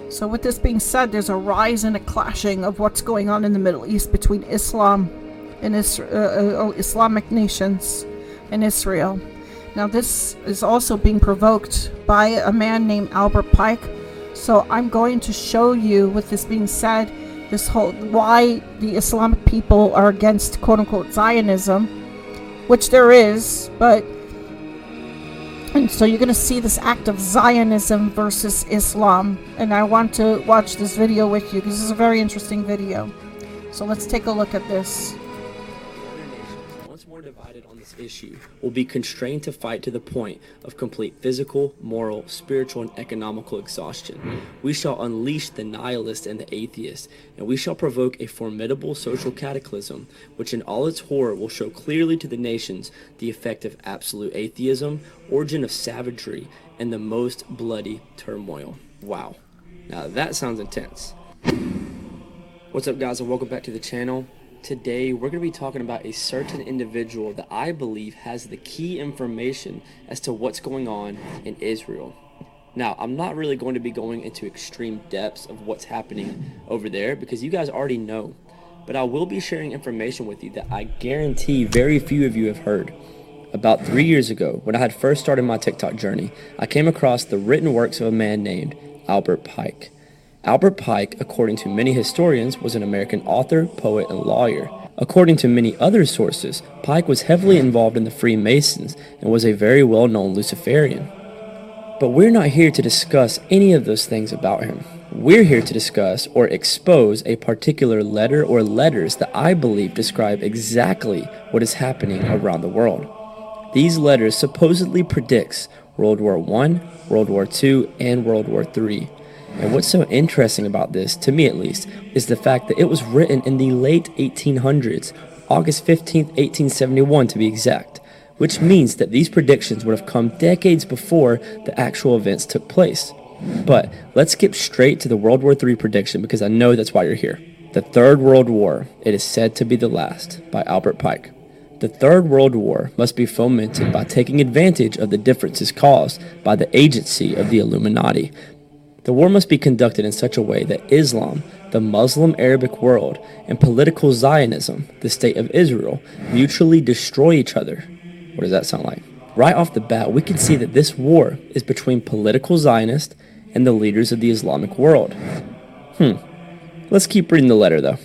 So, with this being said, there's a rise and a clashing of what's going on in the Middle East between Islam and uh, uh, Islamic nations and Israel. Now, this is also being provoked by a man named Albert Pike. So, I'm going to show you, with this being said, this whole why the Islamic people are against quote unquote Zionism, which there is, but and so you're going to see this act of Zionism versus Islam. And I want to watch this video with you because this is a very interesting video. So let's take a look at this issue will be constrained to fight to the point of complete physical, moral, spiritual, and economical exhaustion. We shall unleash the nihilist and the atheist, and we shall provoke a formidable social cataclysm, which in all its horror will show clearly to the nations the effect of absolute atheism, origin of savagery, and the most bloody turmoil. Wow. Now that sounds intense. What's up guys and welcome back to the channel. Today, we're going to be talking about a certain individual that I believe has the key information as to what's going on in Israel. Now, I'm not really going to be going into extreme depths of what's happening over there because you guys already know. But I will be sharing information with you that I guarantee very few of you have heard. About three years ago, when I had first started my TikTok journey, I came across the written works of a man named Albert Pike. Albert Pike, according to many historians, was an American author, poet, and lawyer. According to many other sources, Pike was heavily involved in the Freemasons and was a very well-known Luciferian. But we're not here to discuss any of those things about him. We're here to discuss or expose a particular letter or letters that I believe describe exactly what is happening around the world. These letters supposedly predicts World War I, World War II, and World War III. And what's so interesting about this, to me at least, is the fact that it was written in the late 1800s, August 15, 1871 to be exact, which means that these predictions would have come decades before the actual events took place. But let's skip straight to the World War III prediction because I know that's why you're here. The Third World War, it is said to be the last, by Albert Pike. The Third World War must be fomented by taking advantage of the differences caused by the agency of the Illuminati the war must be conducted in such a way that Islam, the Muslim Arabic world, and political Zionism, the state of Israel, mutually destroy each other. What does that sound like? Right off the bat, we can see that this war is between political Zionists and the leaders of the Islamic world. Hmm. Let's keep reading the letter though.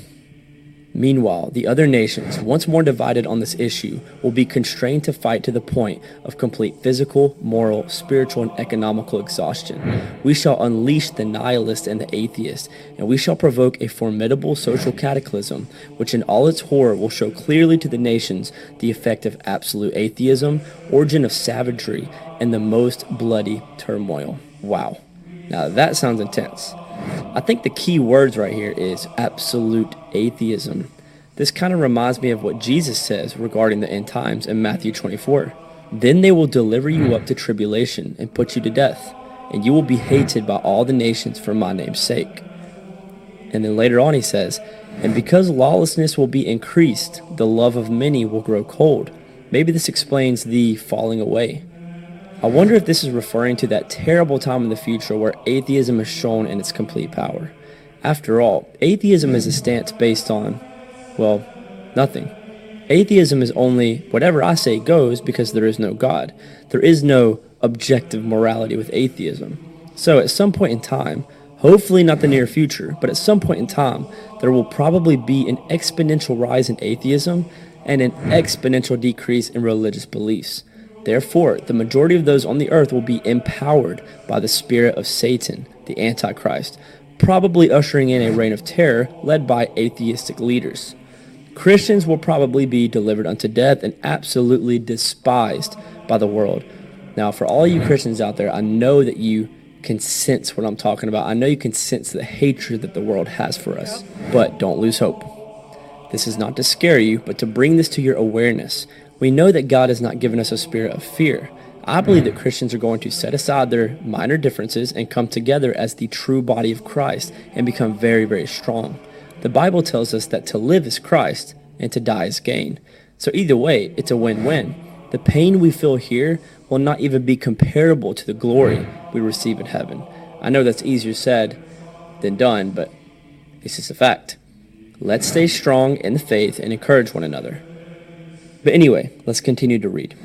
Meanwhile, the other nations, once more divided on this issue, will be constrained to fight to the point of complete physical, moral, spiritual, and economical exhaustion. We shall unleash the nihilist and the atheist, and we shall provoke a formidable social cataclysm, which in all its horror will show clearly to the nations the effect of absolute atheism, origin of savagery, and the most bloody turmoil. Wow. Now that sounds intense. I think the key words right here is absolute atheism. This kind of reminds me of what Jesus says regarding the end times in Matthew 24. Then they will deliver you up to tribulation and put you to death, and you will be hated by all the nations for my name's sake. And then later on he says, And because lawlessness will be increased, the love of many will grow cold. Maybe this explains the falling away. I wonder if this is referring to that terrible time in the future where atheism is shown in its complete power. After all, atheism is a stance based on, well, nothing. Atheism is only whatever I say goes because there is no God. There is no objective morality with atheism. So at some point in time, hopefully not the near future, but at some point in time, there will probably be an exponential rise in atheism and an exponential decrease in religious beliefs. Therefore, the majority of those on the earth will be empowered by the spirit of Satan, the Antichrist, probably ushering in a reign of terror led by atheistic leaders. Christians will probably be delivered unto death and absolutely despised by the world. Now, for all you mm-hmm. Christians out there, I know that you can sense what I'm talking about. I know you can sense the hatred that the world has for us, but don't lose hope. This is not to scare you, but to bring this to your awareness. We know that God has not given us a spirit of fear. I believe that hmm. Christians are going to set aside their minor differences and come together as the true body of Christ and become very, very strong. The Bible tells us that to live is Christ and to die is gain. So either way, it's a win-win. The pain we feel here will not even be comparable to the glory hmm. we receive in heaven. I know that's easier said than done, but this is a fact. Let's stay hmm. strong in the faith and encourage one another. But anyway, let's continue to read.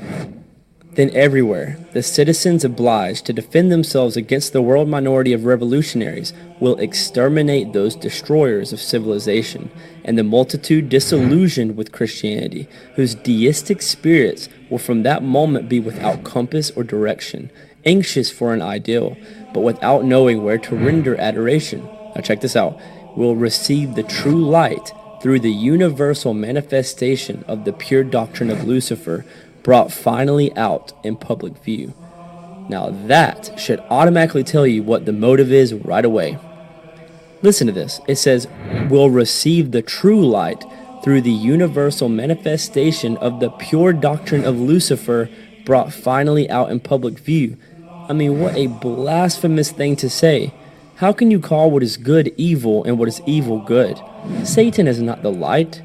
Then everywhere, the citizens obliged to defend themselves against the world minority of revolutionaries will exterminate those destroyers of civilization, and the multitude disillusioned with Christianity, whose deistic spirits will from that moment be without compass or direction, anxious for an ideal, but without knowing where to render adoration. Now check this out. Will receive the true light through the universal manifestation of the pure doctrine of Lucifer brought finally out in public view. Now that should automatically tell you what the motive is right away. Listen to this. It says, will receive the true light through the universal manifestation of the pure doctrine of Lucifer brought finally out in public view. I mean, what a blasphemous thing to say. How can you call what is good evil and what is evil good? Satan is not the light.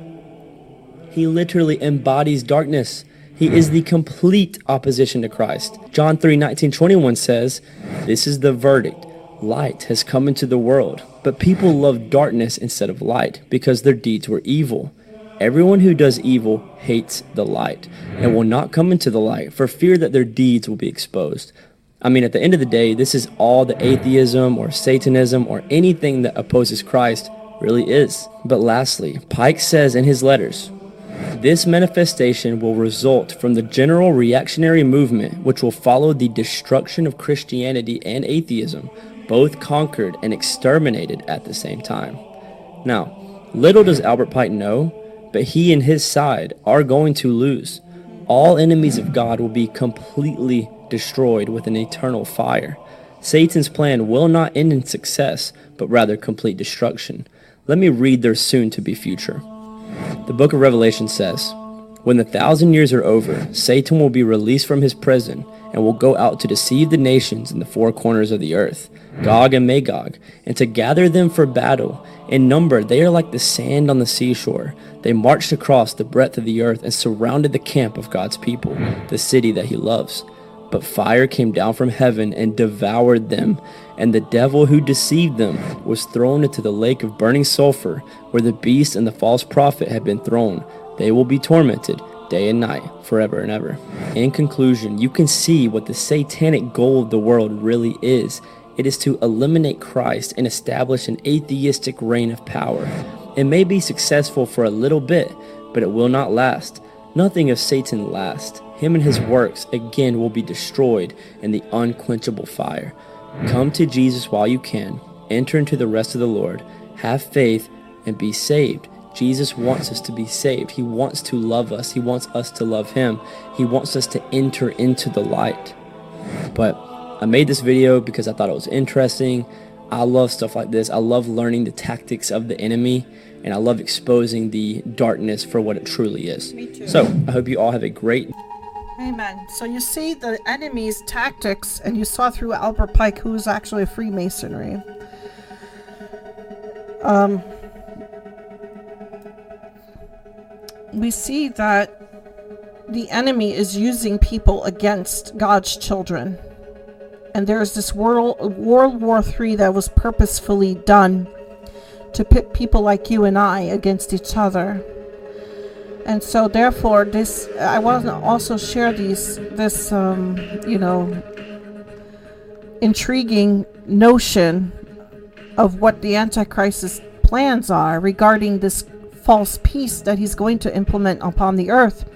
He literally embodies darkness. He is the complete opposition to Christ. John 3 19 21 says, This is the verdict. Light has come into the world, but people love darkness instead of light because their deeds were evil. Everyone who does evil hates the light and will not come into the light for fear that their deeds will be exposed. I mean, at the end of the day, this is all the atheism or Satanism or anything that opposes Christ really is. But lastly, Pike says in his letters, this manifestation will result from the general reactionary movement which will follow the destruction of Christianity and atheism, both conquered and exterminated at the same time. Now, little does Albert Pike know, but he and his side are going to lose. All enemies of God will be completely destroyed with an eternal fire. Satan's plan will not end in success, but rather complete destruction. Let me read their soon to be future. The book of Revelation says, When the thousand years are over, Satan will be released from his prison and will go out to deceive the nations in the four corners of the earth, Gog and Magog, and to gather them for battle. In number, they are like the sand on the seashore. They marched across the breadth of the earth and surrounded the camp of God's people, the city that he loves. But fire came down from heaven and devoured them, and the devil who deceived them was thrown into the lake of burning sulfur, where the beast and the false prophet had been thrown. They will be tormented day and night, forever and ever. In conclusion, you can see what the satanic goal of the world really is. It is to eliminate Christ and establish an atheistic reign of power. It may be successful for a little bit, but it will not last. Nothing of Satan lasts. Him and his works again will be destroyed in the unquenchable fire. Come to Jesus while you can. Enter into the rest of the Lord. Have faith and be saved. Jesus wants us to be saved. He wants to love us. He wants us to love him. He wants us to enter into the light. But I made this video because I thought it was interesting. I love stuff like this. I love learning the tactics of the enemy and I love exposing the darkness for what it truly is. So I hope you all have a great Amen. So you see the enemy's tactics, and you saw through Albert Pike, who is actually a Freemasonry. Um, we see that the enemy is using people against God's children. And there's this world World War III that was purposefully done to pit people like you and I against each other and so therefore this i want to also share these this um, you know intriguing notion of what the antichrist's plans are regarding this false peace that he's going to implement upon the earth.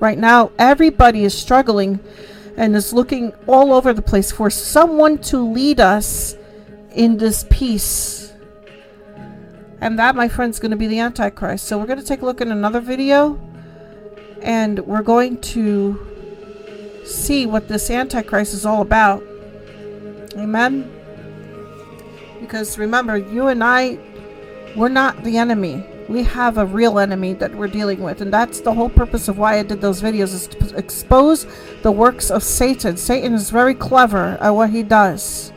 Right now everybody is struggling and is looking all over the place for someone to lead us in this peace and that, my friend, is going to be the Antichrist. So we're going to take a look in another video. And we're going to see what this Antichrist is all about. Amen? Because remember, you and I, we're not the enemy. We have a real enemy that we're dealing with. And that's the whole purpose of why I did those videos, is to expose the works of Satan. Satan is very clever at what he does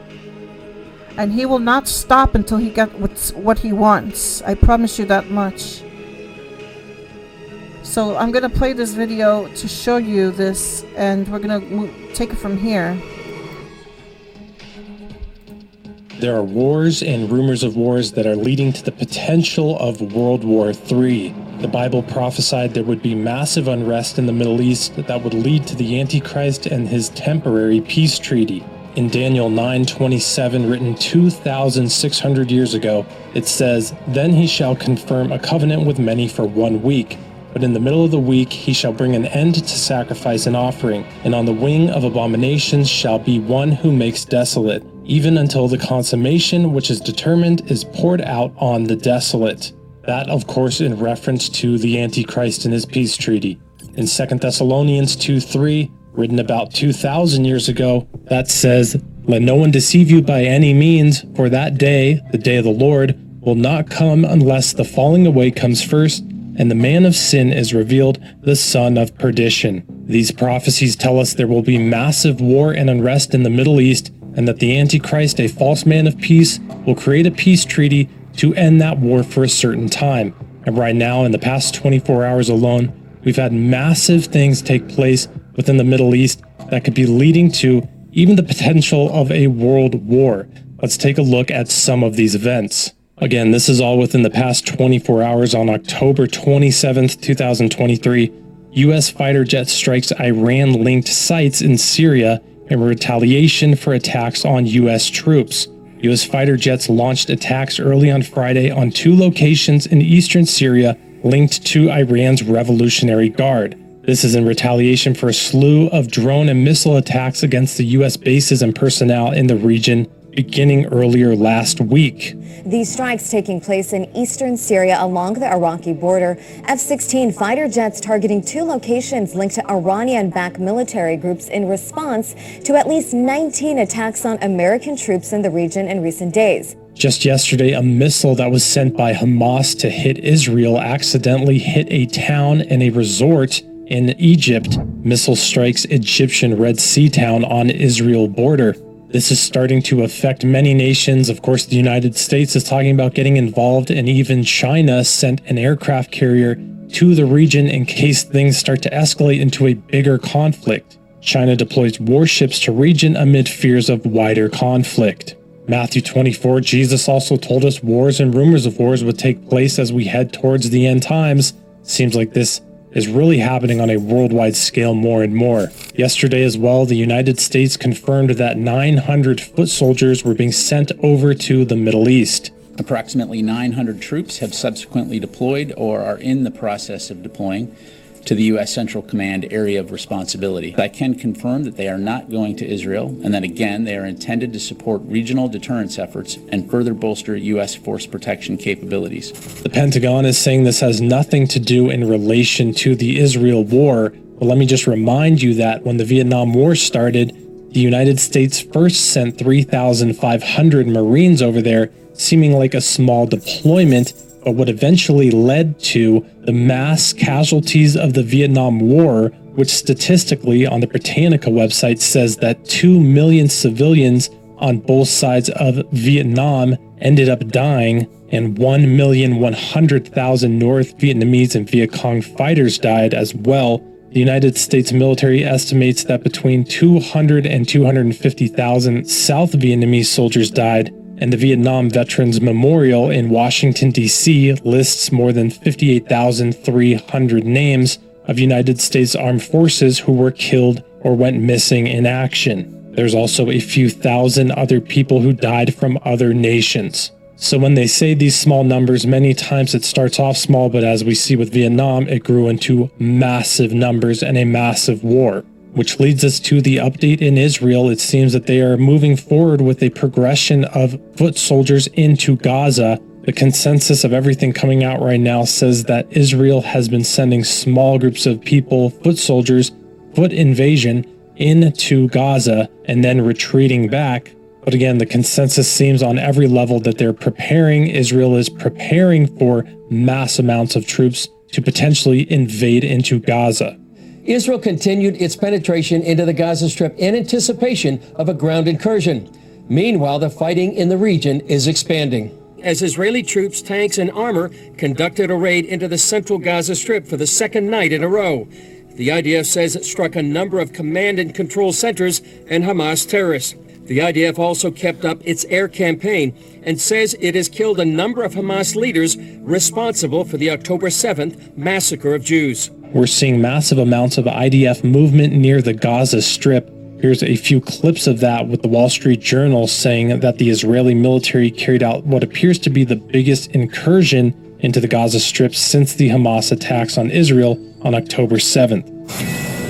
and he will not stop until he gets what he wants. I promise you that much. So I'm going to play this video to show you this, and we're going to take it from here. There are wars and rumors of wars that are leading to the potential of World War III. The Bible prophesied there would be massive unrest in the Middle East that would lead to the Antichrist and his temporary peace treaty in Daniel 9:27 written 2600 years ago it says then he shall confirm a covenant with many for one week but in the middle of the week he shall bring an end to sacrifice and offering and on the wing of abominations shall be one who makes desolate even until the consummation which is determined is poured out on the desolate. That of course in reference to the antichrist and his peace treaty. In 2 Thessalonians 2 3 written about 2,000 years ago, that says, Let no one deceive you by any means, for that day, the day of the Lord, will not come unless the falling away comes first, and the man of sin is revealed, the son of perdition. These prophecies tell us there will be massive war and unrest in the Middle East, and that the Antichrist, a false man of peace, will create a peace treaty to end that war for a certain time. And right now, in the past 24 hours alone, we've had massive things take place within the Middle East that could be leading to even the potential of a world war. Let's take a look at some of these events. Again, this is all within the past 24 hours on October 27th, 2023. US fighter jet strikes Iran linked sites in Syria in retaliation for attacks on US troops. US fighter jets launched attacks early on Friday on two locations in eastern Syria linked to Iran's Revolutionary Guard. This is in retaliation for a slew of drone and missile attacks against the U.S. bases and personnel in the region beginning earlier last week. These strikes taking place in eastern Syria along the Iraqi border. F-16 fighter jets targeting two locations linked to Iranian-backed military groups in response to at least 19 attacks on American troops in the region in recent days. Just yesterday, a missile that was sent by Hamas to hit Israel accidentally hit a town and a resort in Egypt, missile strikes Egyptian Red Sea town on Israel border. This is starting to affect many nations. Of course, the United States is talking about getting involved, and even China sent an aircraft carrier to the region in case things start to escalate into a bigger conflict. China deploys warships to region amid fears of wider conflict. Matthew 24, Jesus also told us wars and rumors of wars would take place as we head towards the end times. Seems like this is really happening on a worldwide scale more and more. Yesterday, as well, the United States confirmed that 900 foot soldiers were being sent over to the Middle East. Approximately 900 troops have subsequently deployed or are in the process of deploying to the U.S. Central Command area of responsibility. I can confirm that they are not going to Israel and that again they are intended to support regional deterrence efforts and further bolster U.S. force protection capabilities. The Pentagon is saying this has nothing to do in relation to the Israel war. But let me just remind you that when the Vietnam War started, the United States first sent 3,500 Marines over there, seeming like a small deployment but what eventually led to the mass casualties of the Vietnam War, which statistically on the Britannica website says that 2 million civilians on both sides of Vietnam ended up dying, and 1,100,000 North Vietnamese and Viet Cong fighters died as well. The United States military estimates that between 200 and 250,000 South Vietnamese soldiers died, and the Vietnam Veterans Memorial in Washington, D.C. lists more than 58,300 names of United States Armed Forces who were killed or went missing in action. There's also a few thousand other people who died from other nations. So when they say these small numbers, many times it starts off small, but as we see with Vietnam, it grew into massive numbers and a massive war which leads us to the update in Israel. It seems that they are moving forward with a progression of foot soldiers into Gaza. The consensus of everything coming out right now says that Israel has been sending small groups of people, foot soldiers, foot invasion into Gaza and then retreating back. But again, the consensus seems on every level that they're preparing, Israel is preparing for mass amounts of troops to potentially invade into Gaza. Israel continued its penetration into the Gaza Strip in anticipation of a ground incursion. Meanwhile, the fighting in the region is expanding. As Israeli troops, tanks, and armor conducted a raid into the central Gaza Strip for the second night in a row. The IDF says it struck a number of command and control centers and Hamas terrorists. The IDF also kept up its air campaign and says it has killed a number of Hamas leaders responsible for the October 7th massacre of Jews. We're seeing massive amounts of IDF movement near the Gaza Strip. Here's a few clips of that with the Wall Street Journal saying that the Israeli military carried out what appears to be the biggest incursion into the Gaza Strip since the Hamas attacks on Israel on October 7th.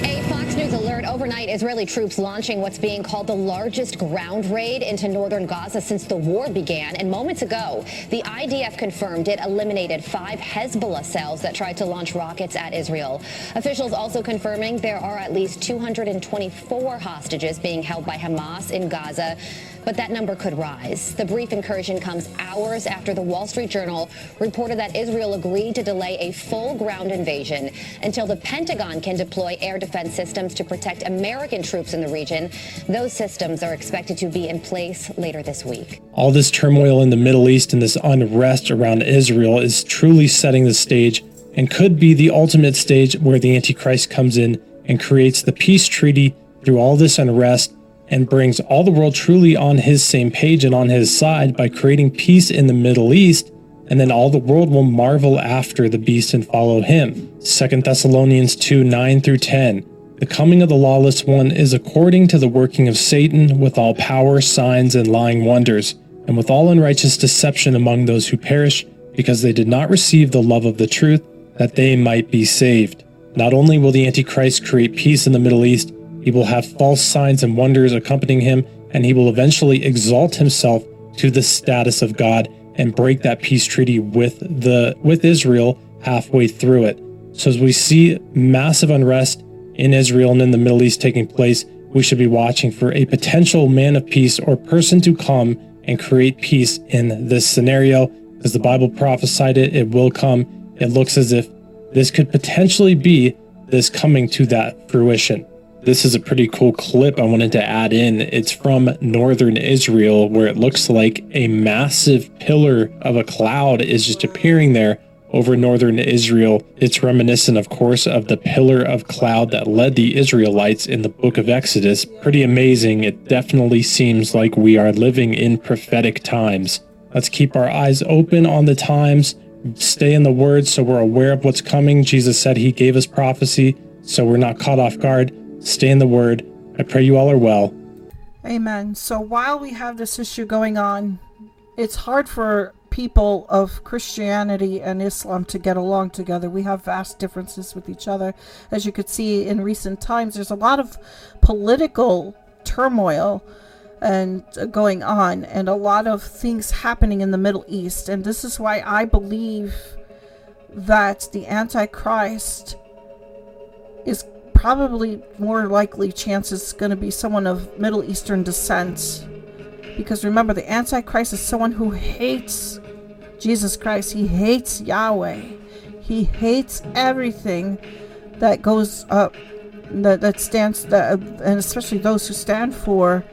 Israeli troops launching what's being called the largest ground raid into northern Gaza since the war began. And moments ago, the IDF confirmed it eliminated five Hezbollah cells that tried to launch rockets at Israel. Officials also confirming there are at least 224 hostages being held by Hamas in Gaza but that number could rise. The brief incursion comes hours after the Wall Street Journal reported that Israel agreed to delay a full ground invasion until the Pentagon can deploy air defense systems to protect American troops in the region. Those systems are expected to be in place later this week. All this turmoil in the Middle East and this unrest around Israel is truly setting the stage and could be the ultimate stage where the Antichrist comes in and creates the peace treaty through all this unrest and brings all the world truly on his same page and on his side by creating peace in the Middle East, and then all the world will marvel after the beast and follow him. 2 Thessalonians 2 9 through 10. The coming of the lawless one is according to the working of Satan with all power, signs, and lying wonders, and with all unrighteous deception among those who perish, because they did not receive the love of the truth, that they might be saved. Not only will the Antichrist create peace in the Middle East, he will have false signs and wonders accompanying him, and he will eventually exalt himself to the status of God and break that peace treaty with the with Israel halfway through it. So as we see massive unrest in Israel and in the Middle East taking place, we should be watching for a potential man of peace or person to come and create peace in this scenario. because the Bible prophesied it, it will come. It looks as if this could potentially be this coming to that fruition. This is a pretty cool clip I wanted to add in. It's from northern Israel, where it looks like a massive pillar of a cloud is just appearing there over northern Israel. It's reminiscent, of course, of the pillar of cloud that led the Israelites in the book of Exodus. Pretty amazing. It definitely seems like we are living in prophetic times. Let's keep our eyes open on the times, stay in the word so we're aware of what's coming. Jesus said he gave us prophecy, so we're not caught off guard. Stay in the Word. I pray you all are well. Amen. So while we have this issue going on, it's hard for people of Christianity and Islam to get along together. We have vast differences with each other. As you could see in recent times, there's a lot of political turmoil and uh, going on and a lot of things happening in the Middle East. And this is why I believe that the Antichrist is probably more likely chances going to be someone of Middle Eastern descent. Because remember, the Antichrist is someone who hates Jesus Christ. He hates Yahweh. He hates everything that goes up, that, that stands, that, and especially those who stand for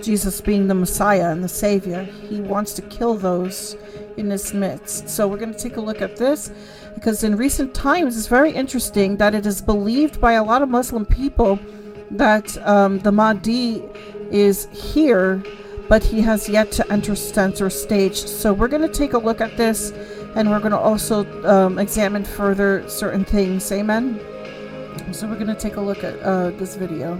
Jesus being the Messiah and the Savior. He wants to kill those in his midst. So we're going to take a look at this because in recent times it's very interesting that it is believed by a lot of Muslim people that um, the Mahdi is here, but he has yet to enter center stage. So we're going to take a look at this and we're going to also um, examine further certain things. Amen. So we're going to take a look at uh, this video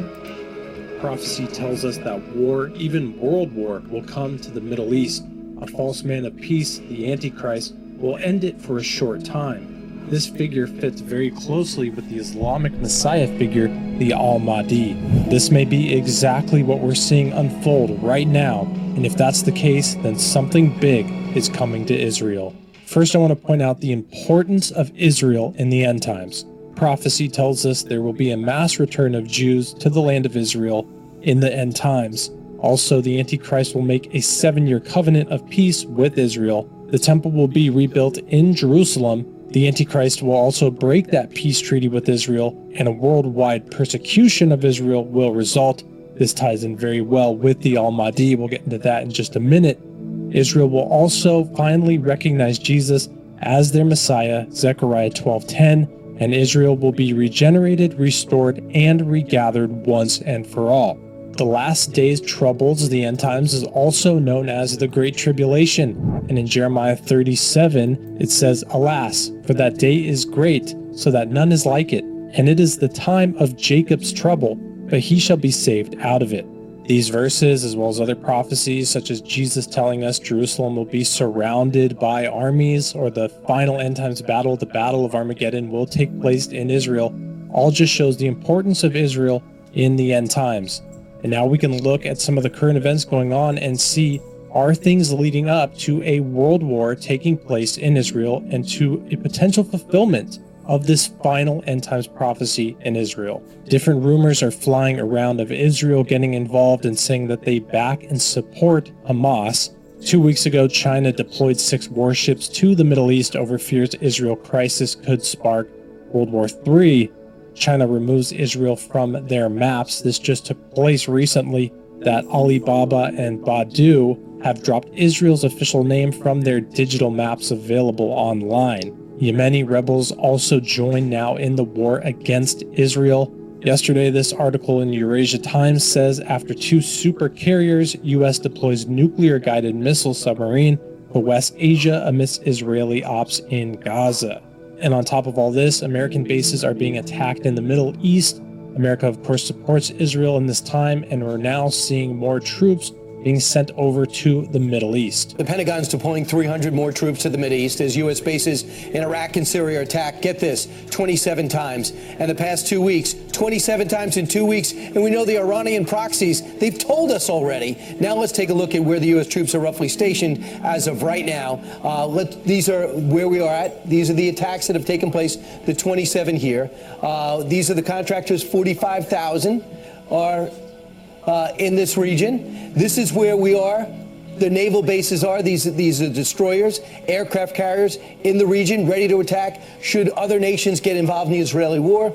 prophecy tells us that war, even world war, will come to the Middle East. A false man of peace, the Antichrist, will end it for a short time. This figure fits very closely with the Islamic Messiah figure, the Al Mahdi. This may be exactly what we're seeing unfold right now, and if that's the case, then something big is coming to Israel. First, I want to point out the importance of Israel in the end times prophecy tells us there will be a mass return of Jews to the land of Israel in the end times. Also, the Antichrist will make a seven year covenant of peace with Israel. The temple will be rebuilt in Jerusalem. The Antichrist will also break that peace treaty with Israel, and a worldwide persecution of Israel will result. This ties in very well with the Al Mahdi. We'll get into that in just a minute. Israel will also finally recognize Jesus as their Messiah, Zechariah 12:10 and Israel will be regenerated, restored, and regathered once and for all. The last day's troubles, the end times, is also known as the Great Tribulation. And in Jeremiah 37, it says, Alas, for that day is great, so that none is like it. And it is the time of Jacob's trouble, but he shall be saved out of it. These verses, as well as other prophecies, such as Jesus telling us Jerusalem will be surrounded by armies, or the final end times battle, the Battle of Armageddon, will take place in Israel, all just shows the importance of Israel in the end times. And now we can look at some of the current events going on and see are things leading up to a world war taking place in Israel and to a potential fulfillment of this final end times prophecy in Israel. Different rumors are flying around of Israel getting involved and saying that they back and support Hamas. Two weeks ago, China deployed six warships to the Middle East over fears Israel crisis could spark World War III. China removes Israel from their maps. This just took place recently that Alibaba and Baidu have dropped Israel's official name from their digital maps available online. Yemeni rebels also join now in the war against Israel. Yesterday, this article in Eurasia Times says after two super carriers, U.S. deploys nuclear guided missile submarine to West Asia amidst Israeli ops in Gaza. And on top of all this, American bases are being attacked in the Middle East. America, of course, supports Israel in this time, and we're now seeing more troops being sent over to the Middle East. The Pentagon's deploying 300 more troops to the Middle East as U.S. bases in Iraq and Syria are attacked. Get this, 27 times. And the past two weeks, 27 times in two weeks. And we know the Iranian proxies, they've told us already. Now let's take a look at where the U.S. troops are roughly stationed as of right now. Uh, let, these are where we are at. These are the attacks that have taken place, the 27 here. Uh, these are the contractors, 45,000 are uh, in this region. This is where we are. The naval bases are these these are destroyers, aircraft carriers in the region, ready to attack should other nations get involved in the Israeli war.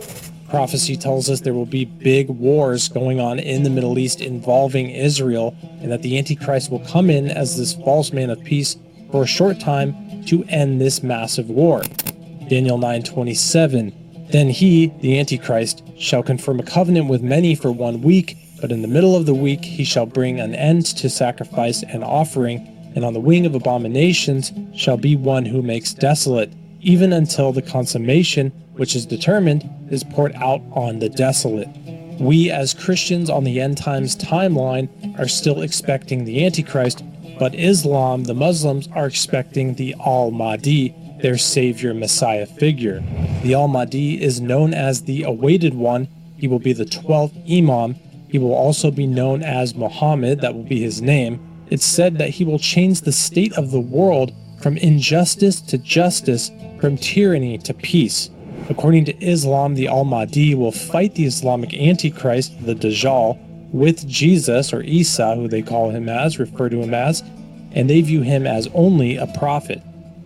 Prophecy tells us there will be big wars going on in the Middle East involving Israel, and that the Antichrist will come in as this false man of peace for a short time to end this massive war. Daniel 9:27 Then he, the Antichrist, shall confirm a covenant with many for one week but in the middle of the week he shall bring an end to sacrifice and offering, and on the wing of abominations shall be one who makes desolate, even until the consummation, which is determined, is poured out on the desolate. We, as Christians on the end times timeline, are still expecting the Antichrist, But Islam, the Muslims, are expecting the Al Mahdi, their savior Messiah figure. The Al Mahdi is known as the awaited one. He will be the 12th Imam. He will also be known as Muhammad, that will be his name. It's said that he will change the state of the world from injustice to justice, from tyranny to peace. According to Islam, the Al Mahdi will fight the Islamic Antichrist, the Dajjal, with Jesus or Isa, who they call him as, refer to him as, and they view him as only a prophet.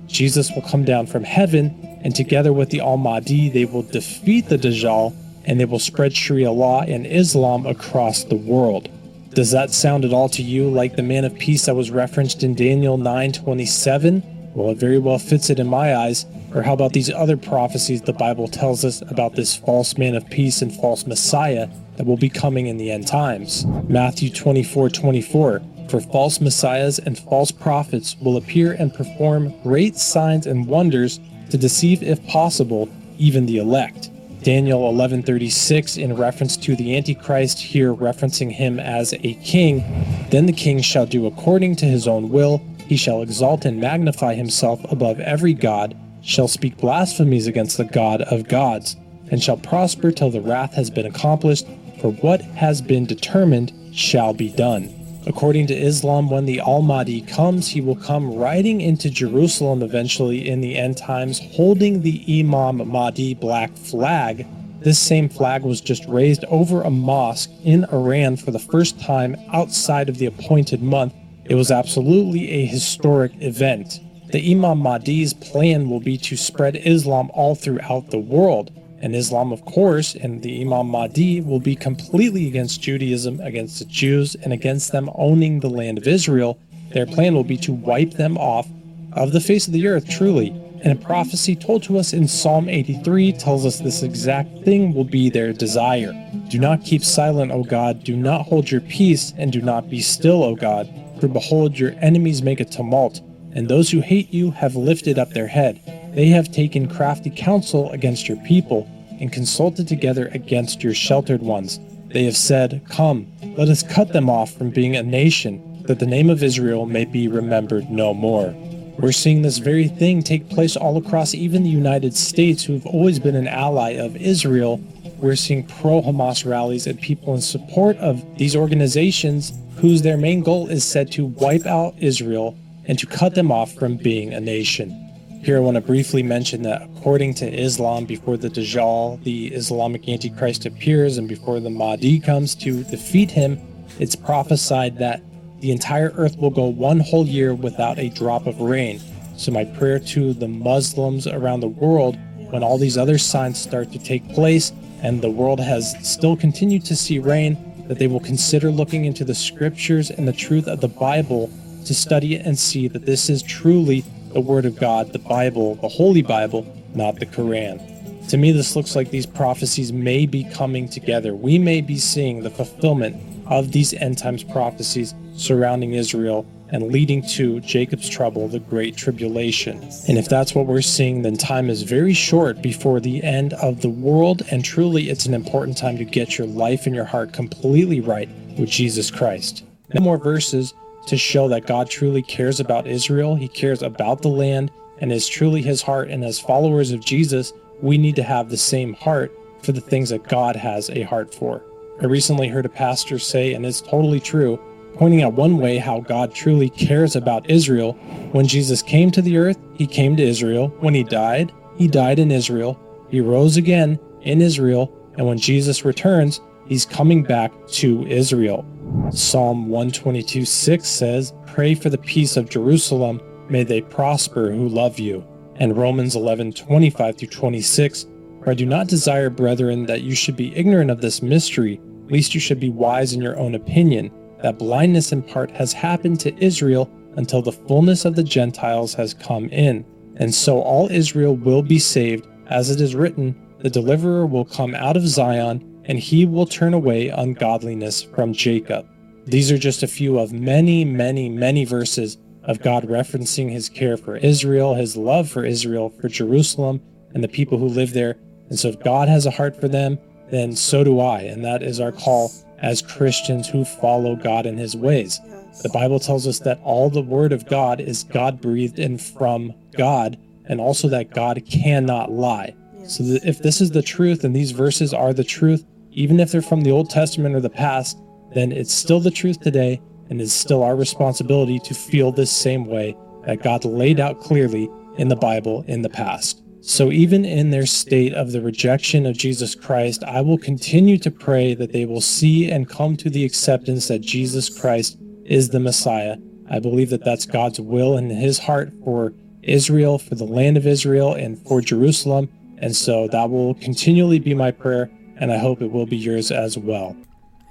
Jesus will come down from heaven, and together with the Al Mahdi, they will defeat the Dajjal and they will spread Sharia law and Islam across the world. Does that sound at all to you like the man of peace that was referenced in Daniel 9:27? Well, it very well fits it in my eyes. Or how about these other prophecies the Bible tells us about this false man of peace and false Messiah that will be coming in the end times? Matthew 24:24 for false messiahs and false prophets will appear and perform great signs and wonders to deceive if possible even the elect. Daniel 11:36 in reference to the antichrist here referencing him as a king, then the king shall do according to his own will, he shall exalt and magnify himself above every god, shall speak blasphemies against the God of gods, and shall prosper till the wrath has been accomplished, for what has been determined shall be done. According to Islam, when the Al Mahdi comes, he will come riding into Jerusalem eventually in the end times, holding the Imam Mahdi black flag. This same flag was just raised over a mosque in Iran for the first time outside of the appointed month. It was absolutely a historic event. The Imam Mahdi's plan will be to spread Islam all throughout the world. And Islam, of course, and the Imam Mahdi will be completely against Judaism, against the Jews, and against them owning the land of Israel. Their plan will be to wipe them off of the face of the earth, truly. And a prophecy told to us in Psalm 83 tells us this exact thing will be their desire. Do not keep silent, O God. Do not hold your peace, and do not be still, O God. For behold, your enemies make a tumult, and those who hate you have lifted up their head. They have taken crafty counsel against your people and consulted together against your sheltered ones. They have said, Come, let us cut them off from being a nation, that the name of Israel may be remembered no more. We're seeing this very thing take place all across even the United States, who have always been an ally of Israel. We're seeing pro Hamas rallies and people in support of these organizations whose their main goal is said to wipe out Israel and to cut them off from being a nation. Here, I want to briefly mention that according to Islam, before the Dajjal, the Islamic Antichrist, appears and before the Mahdi comes to defeat him, it's prophesied that the entire earth will go one whole year without a drop of rain. So, my prayer to the Muslims around the world, when all these other signs start to take place and the world has still continued to see rain, that they will consider looking into the scriptures and the truth of the Bible to study it and see that this is truly the Word of God, the Bible, the Holy Bible, not the Quran. To me, this looks like these prophecies may be coming together. We may be seeing the fulfillment of these end times prophecies surrounding Israel and leading to Jacob's trouble, the Great Tribulation. And if that's what we're seeing, then time is very short before the end of the world, and truly it's an important time to get your life and your heart completely right with Jesus Christ. No more verses to show that God truly cares about Israel, He cares about the land, and is truly His heart. And as followers of Jesus, we need to have the same heart for the things that God has a heart for. I recently heard a pastor say, and it's totally true, pointing out one way how God truly cares about Israel. When Jesus came to the earth, He came to Israel. When He died, He died in Israel. He rose again in Israel. And when Jesus returns, He's coming back to Israel. Psalm 122 6 says, Pray for the peace of Jerusalem. May they prosper who love you. And Romans 11 25 through 26, For I do not desire, brethren, that you should be ignorant of this mystery, lest you should be wise in your own opinion, that blindness in part has happened to Israel until the fullness of the Gentiles has come in. And so all Israel will be saved, as it is written, The deliverer will come out of Zion and he will turn away ungodliness from Jacob. These are just a few of many, many, many verses of God referencing his care for Israel, his love for Israel, for Jerusalem, and the people who live there. And so, if God has a heart for them, then so do I. And that is our call as Christians who follow God in his ways. The Bible tells us that all the Word of God is God breathed and from God, and also that God cannot lie. So if this is the truth and these verses are the truth, even if they're from the Old Testament or the past, then it's still the truth today and it's still our responsibility to feel this same way that God laid out clearly in the Bible in the past. So even in their state of the rejection of Jesus Christ, I will continue to pray that they will see and come to the acceptance that Jesus Christ is the Messiah. I believe that that's God's will and his heart for Israel, for the land of Israel, and for Jerusalem. And so that will continually be my prayer, and I hope it will be yours as well.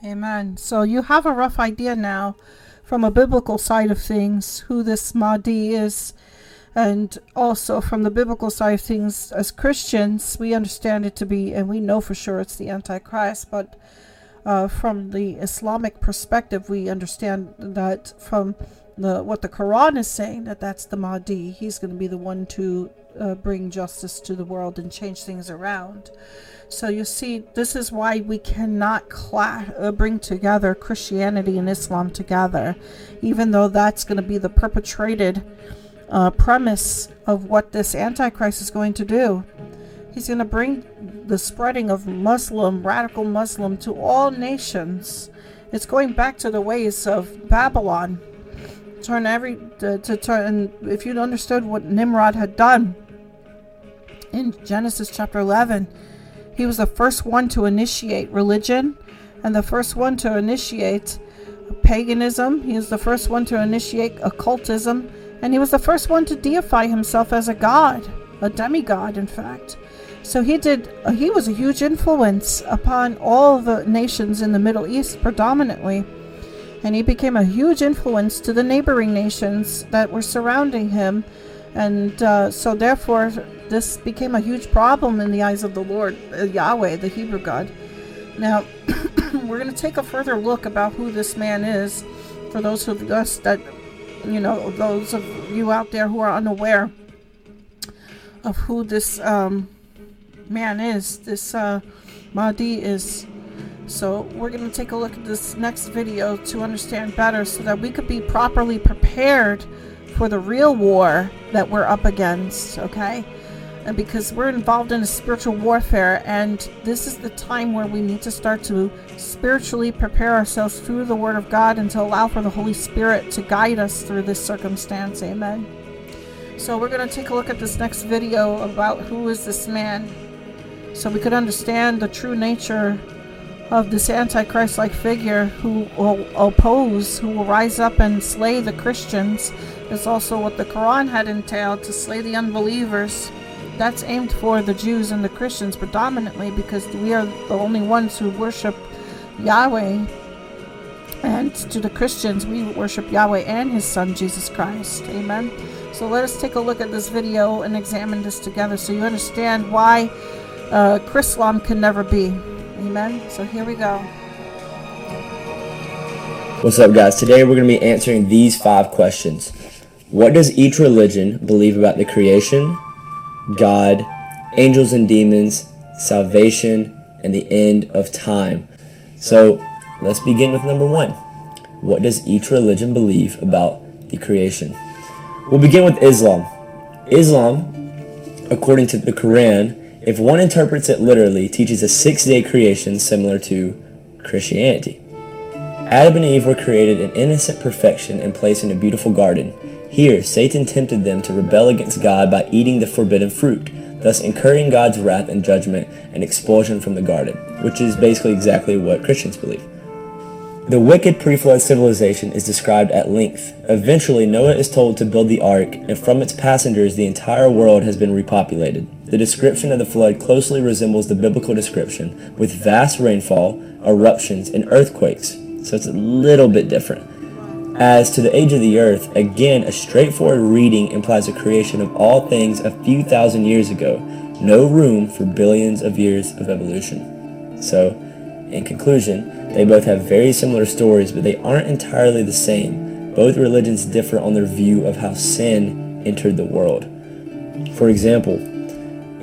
Amen. So you have a rough idea now from a biblical side of things who this Mahdi is. And also from the biblical side of things, as Christians, we understand it to be, and we know for sure it's the Antichrist, but uh, from the Islamic perspective, we understand that from the what the Quran is saying that that's the Mahdi. He's going to be the one to uh, bring justice to the world and change things around. So you see, this is why we cannot uh, bring together Christianity and Islam together, even though that's going to be the perpetrated uh, premise of what this Antichrist is going to do. He's going to bring the spreading of Muslim, radical Muslim, to all nations. It's going back to the ways of Babylon. Turn every to, to turn. If you'd understood what Nimrod had done in Genesis chapter 11, he was the first one to initiate religion and the first one to initiate paganism. He was the first one to initiate occultism, and he was the first one to deify himself as a god, a demigod, in fact. So he did. He was a huge influence upon all the nations in the Middle East, predominantly, and he became a huge influence to the neighboring nations that were surrounding him, and uh, so therefore this became a huge problem in the eyes of the Lord, uh, Yahweh, the Hebrew God. Now, we're going to take a further look about who this man is, for those of us that, you know, those of you out there who are unaware of who this um, man is, this uh, Mahdi is. So we're going to take a look at this next video to understand better so that we could be properly prepared for the real war that we're up against, okay? And because we're involved in a spiritual warfare, and this is the time where we need to start to spiritually prepare ourselves through the Word of God and to allow for the Holy Spirit to guide us through this circumstance. Amen. So we're going to take a look at this next video about who is this man so we could understand the true nature of this antichrist like figure who will oppose, who will rise up and slay the Christians. Is also what the Quran had entailed to slay the unbelievers. That's aimed for the Jews and the Christians predominantly because we are the only ones who worship Yahweh. And to the Christians, we worship Yahweh and His Son Jesus Christ. Amen. So let us take a look at this video and examine this together so you understand why uh, Chrislam can never be. Amen. So here we go. What's up, guys? Today we're going to be answering these five questions. What does each religion believe about the creation, God, angels and demons, salvation, and the end of time? So let's begin with number one. What does each religion believe about the creation? We'll begin with Islam. Islam, according to the Quran, if one interprets it literally, teaches a six-day creation similar to Christianity. Adam and Eve were created in innocent perfection and placed in a beautiful garden. Here, Satan tempted them to rebel against God by eating the forbidden fruit, thus incurring God's wrath and judgment and expulsion from the garden, which is basically exactly what Christians believe. The wicked pre-flood civilization is described at length. Eventually, Noah is told to build the ark, and from its passengers, the entire world has been repopulated. The description of the flood closely resembles the biblical description, with vast rainfall, eruptions, and earthquakes, so it's a little bit different. As to the age of the earth, again, a straightforward reading implies a creation of all things a few thousand years ago, no room for billions of years of evolution. So, in conclusion, they both have very similar stories, but they aren't entirely the same. Both religions differ on their view of how sin entered the world. For example,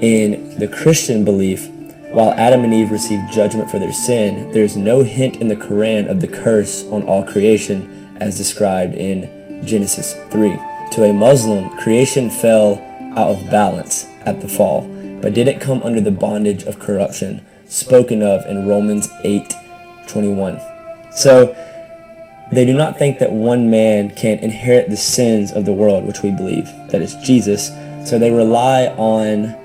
in the Christian belief, while Adam and Eve received judgment for their sin, there is no hint in the Quran of the curse on all creation as described in Genesis 3. To a Muslim, creation fell out of balance at the fall, but didn't come under the bondage of corruption spoken of in Romans 8:21. So they do not think that one man can inherit the sins of the world, which we believe that is Jesus. So they rely on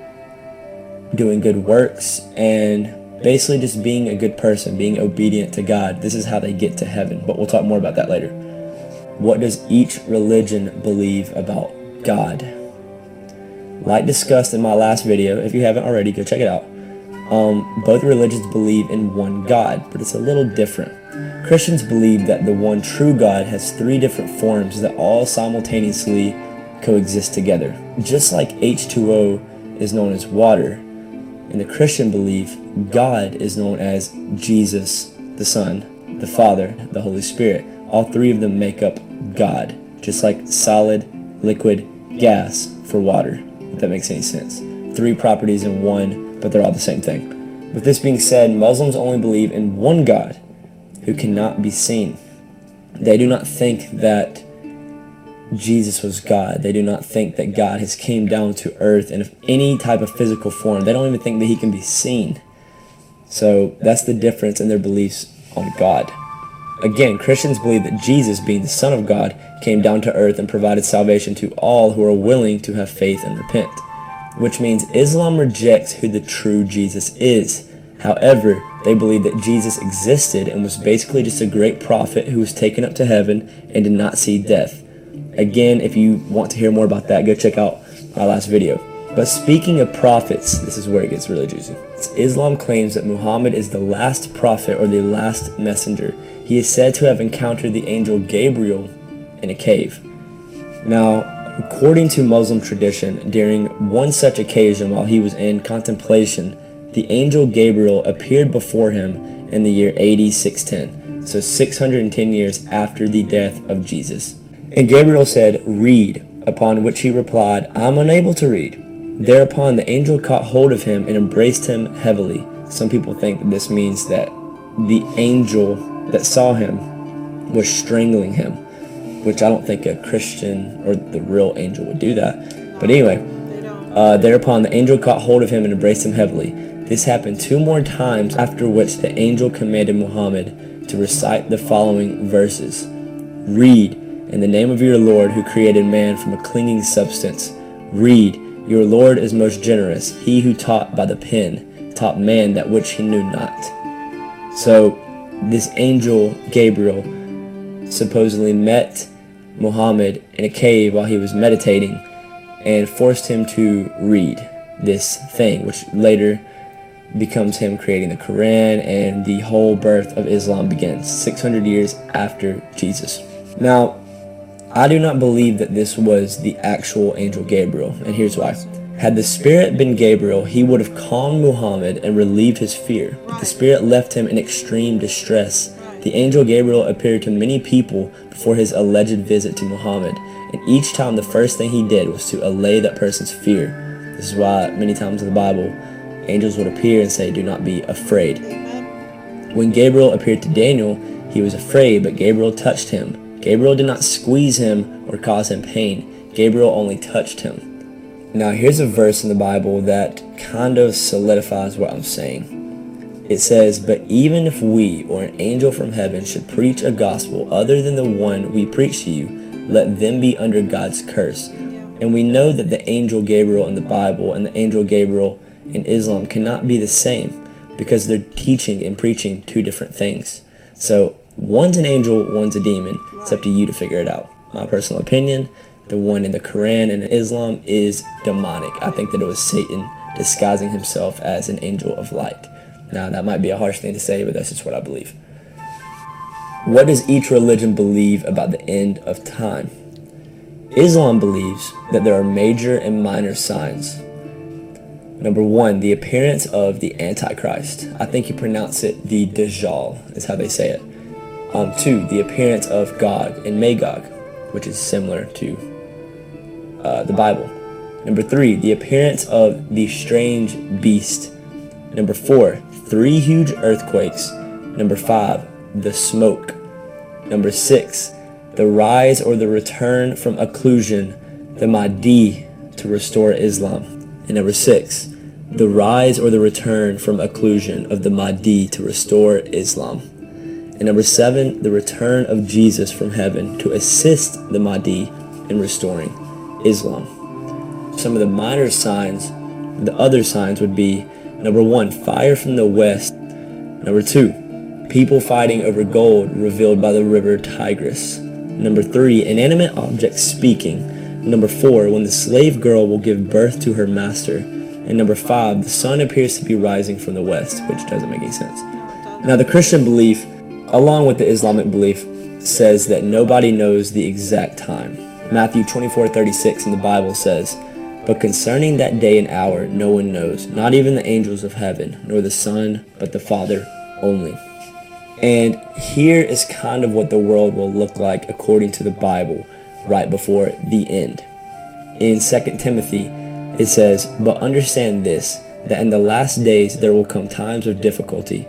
doing good works and basically just being a good person, being obedient to God. This is how they get to heaven, but we'll talk more about that later. What does each religion believe about God? Like discussed in my last video, if you haven't already, go check it out. Um, both religions believe in one God, but it's a little different. Christians believe that the one true God has three different forms that all simultaneously coexist together. Just like H2O is known as water, in the Christian belief, God is known as Jesus, the Son, the Father, the Holy Spirit. All three of them make up God, just like solid, liquid, gas for water, if that makes any sense. Three properties in one, but they're all the same thing. With this being said, Muslims only believe in one God who cannot be seen. They do not think that Jesus was God. They do not think that God has came down to earth in any type of physical form. They don't even think that he can be seen. So that's the difference in their beliefs on God. Again, Christians believe that Jesus, being the Son of God, came down to earth and provided salvation to all who are willing to have faith and repent. Which means Islam rejects who the true Jesus is. However, they believe that Jesus existed and was basically just a great prophet who was taken up to heaven and did not see death. Again, if you want to hear more about that, go check out my last video. But speaking of prophets, this is where it gets really juicy. Islam claims that Muhammad is the last prophet or the last messenger. He is said to have encountered the angel Gabriel in a cave. Now, according to Muslim tradition, during one such occasion while he was in contemplation, the angel Gabriel appeared before him in the year AD 610, so 610 years after the death of Jesus. And Gabriel said, Read, upon which he replied, I am unable to read. Thereupon the angel caught hold of him and embraced him heavily. Some people think this means that the angel that saw him was strangling him, which I don't think a Christian or the real angel would do that. But anyway, uh, thereupon the angel caught hold of him and embraced him heavily. This happened two more times, after which the angel commanded Muhammad to recite the following verses Read, in the name of your Lord who created man from a clinging substance. Read, Your Lord is most generous. He who taught by the pen taught man that which he knew not. So, this angel, Gabriel, supposedly met Muhammad in a cave while he was meditating and forced him to read this thing, which later becomes him creating the Quran and the whole birth of Islam begins 600 years after Jesus. Now, I do not believe that this was the actual angel Gabriel, and here's why. Had the spirit been Gabriel, he would have calmed Muhammad and relieved his fear, but the spirit left him in extreme distress. The angel Gabriel appeared to many people before his alleged visit to Muhammad, and each time the first thing he did was to allay that person's fear. This is why many times in the Bible, angels would appear and say, Do not be afraid. When Gabriel appeared to Daniel, he was afraid, but Gabriel touched him Gabriel did not squeeze him or cause him pain. Gabriel only touched him. Now, here's a verse in the Bible that kind of solidifies what I'm saying. It says, But even if we or an angel from heaven should preach a gospel other than the one we preach to you, let them be under God's curse. And we know that the angel Gabriel in the Bible and the angel Gabriel in Islam cannot be the same because they're teaching and preaching two different things. So One's an angel, one's a demon. It's up to you to figure it out. My personal opinion, the one in the Quran and in Islam is demonic. I think that it was Satan disguising himself as an angel of light. Now, that might be a harsh thing to say, but that's just what I believe. What does each religion believe about the end of time? Islam believes that there are major and minor signs. Number one, the appearance of the Antichrist. I think you pronounce it the Dajjal, is how they say it. Um, two, the appearance of Gog and Magog, which is similar to uh, the Bible. Number three, the appearance of the strange beast. Number four, three huge earthquakes. Number five, the smoke. Number six, the rise or the return from occlusion, the Mahdi to restore Islam. And number six, the rise or the return from occlusion of the Mahdi to restore Islam. And number seven, the return of Jesus from heaven to assist the Mahdi in restoring Islam. Some of the minor signs, the other signs would be number one, fire from the west. Number two, people fighting over gold revealed by the river Tigris. Number three, inanimate objects speaking. Number four, when the slave girl will give birth to her master. And number five, the sun appears to be rising from the west, which doesn't make any sense. Now, the Christian belief, along with the Islamic belief, says that nobody knows the exact time. Matthew 24 36 in the Bible says, But concerning that day and hour, no one knows, not even the angels of heaven, nor the Son, but the Father only. And here is kind of what the world will look like according to the Bible right before the end. In 2 Timothy, it says, But understand this, that in the last days there will come times of difficulty,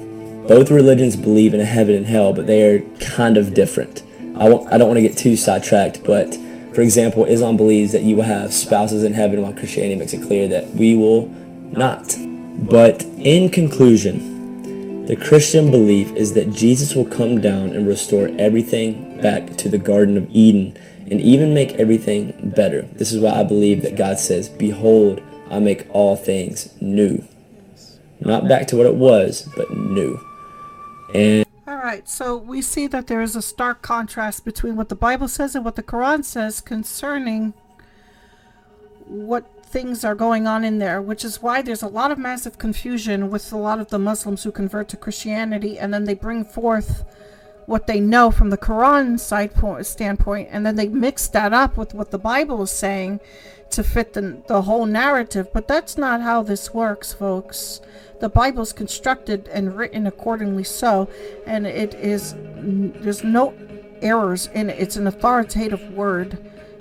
Both religions believe in a heaven and hell, but they are kind of different. I, I don't want to get too sidetracked, but for example, Islam believes that you will have spouses in heaven, while Christianity makes it clear that we will not. But in conclusion, the Christian belief is that Jesus will come down and restore everything back to the Garden of Eden and even make everything better. This is why I believe that God says, Behold, I make all things new. Not back to what it was, but new. And all right, so we see that there is a stark contrast between what the Bible says and what the Quran says concerning what things are going on in there, which is why there's a lot of massive confusion with a lot of the Muslims who convert to Christianity and then they bring forth what they know from the Quran side point, standpoint, and then they mix that up with what the Bible is saying to fit the, the whole narrative. But that's not how this works, folks. The Bible is constructed and written accordingly so, and it is there's no errors in it. It's an authoritative word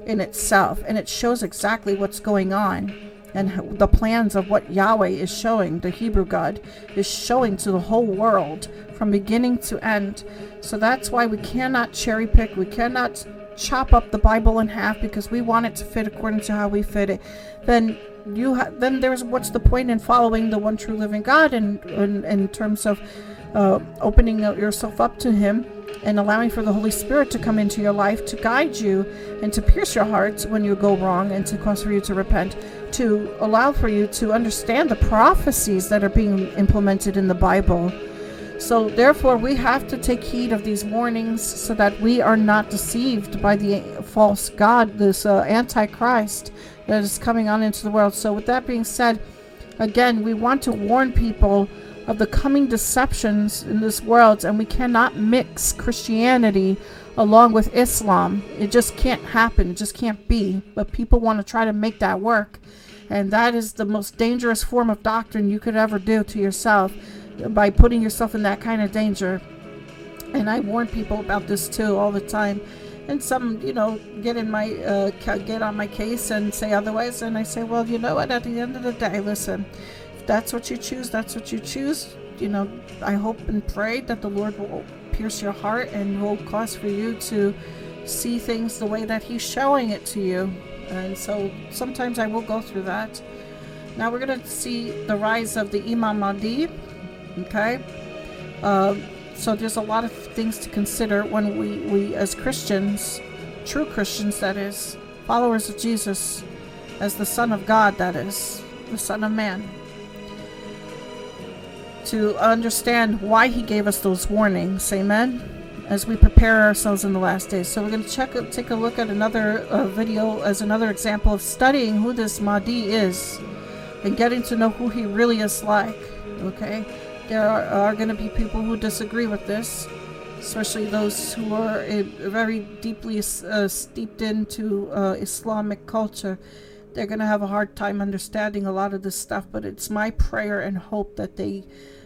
in itself, and it shows exactly what's going on and the plans of what Yahweh is showing, the Hebrew God is showing to the whole world from beginning to end. So that's why we cannot cherry pick, we cannot chop up the Bible in half because we want it to fit according to how we fit it. Then you ha- then there's what's the point in following the one true living God in in, in terms of uh, opening yourself up to Him and allowing for the Holy Spirit to come into your life to guide you and to pierce your hearts when you go wrong and to cause for you to repent, to allow for you to understand the prophecies that are being implemented in the Bible. So, therefore, we have to take heed of these warnings so that we are not deceived by the false God, this uh, Antichrist that is coming on into the world. So, with that being said, again, we want to warn people of the coming deceptions in this world, and we cannot mix Christianity along with Islam. It just can't happen, it just can't be. But people want to try to make that work, and that is the most dangerous form of doctrine you could ever do to yourself by putting yourself in that kind of danger. And I warn people about this too all the time. And some, you know, get in my uh, get on my case and say otherwise. And I say, well, you know what? At the end of the day, listen if that's what you choose, that's what you choose. You know, I hope and pray that the Lord will pierce your heart and will cause for you to see things the way that He's showing it to you. And so sometimes I will go through that. Now we're going to see the rise of the Imam Mahdi. Okay? Uh, so there's a lot of things to consider when we, we, as Christians, true Christians, that is, followers of Jesus, as the Son of God, that is, the Son of Man to understand why he gave us those warnings. Amen. As we prepare ourselves in the last days. So we're going to check take a look at another uh, video as another example of studying who this Mahdi is and getting to know who he really is like. Okay. There are, are going to be people who disagree with this, especially those who are uh, very deeply uh, steeped into uh, Islamic culture. they're going to have a hard time understanding a lot of this stuff, but it's my prayer and hope that they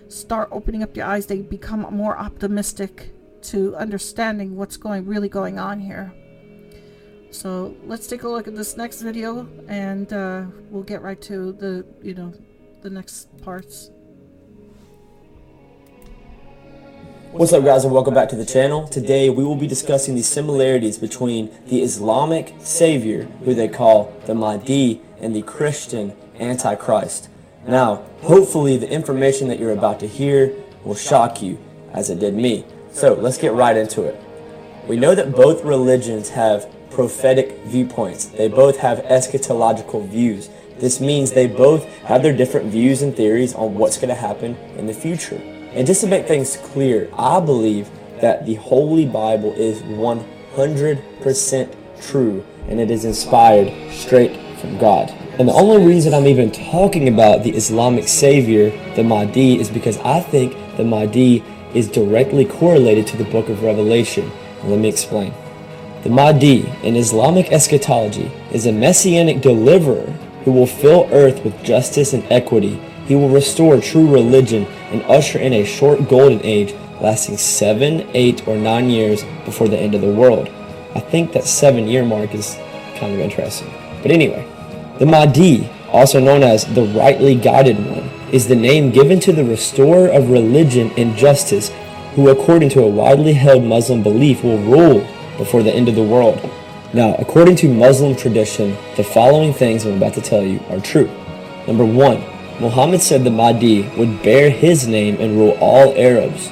start opening up their eyes, they become more optimistic to understanding what's going really going on here. So let's take a look at this next video and uh, we'll get right to the, you know, the next parts. What's up guys and welcome back to the channel. Today we will be discussing the similarities between the Islamic savior, who they call the Mahdi, and the Christian Antichrist. Now, hopefully the information that you're about to hear will shock you, as it did me. So let's get right into it. We know that both religions have prophetic viewpoints. They both have eschatological views. This means they both have their different views and theories on what's going to happen in the future. And just to make things clear, I believe that the Holy Bible is 100% true and it is inspired straight from God. And the only reason I'm even talking about the Islamic savior, the Mahdi, is because I think the Mahdi is directly correlated to the book of Revelation. Let me explain. The Mahdi in Islamic eschatology is a messianic deliverer who will fill earth with justice and equity. He will restore true religion and usher in a short golden age lasting seven, eight, or nine years before the end of the world. I think that seven year mark is kind of interesting. But anyway, the Mahdi, also known as the rightly guided one, is the name given to the restorer of religion and justice, who, according to a widely held Muslim belief, will rule before the end of the world. Now, according to Muslim tradition, the following things I'm about to tell you are true. Number one, Muhammad said the Mahdi would bear his name and rule all Arabs.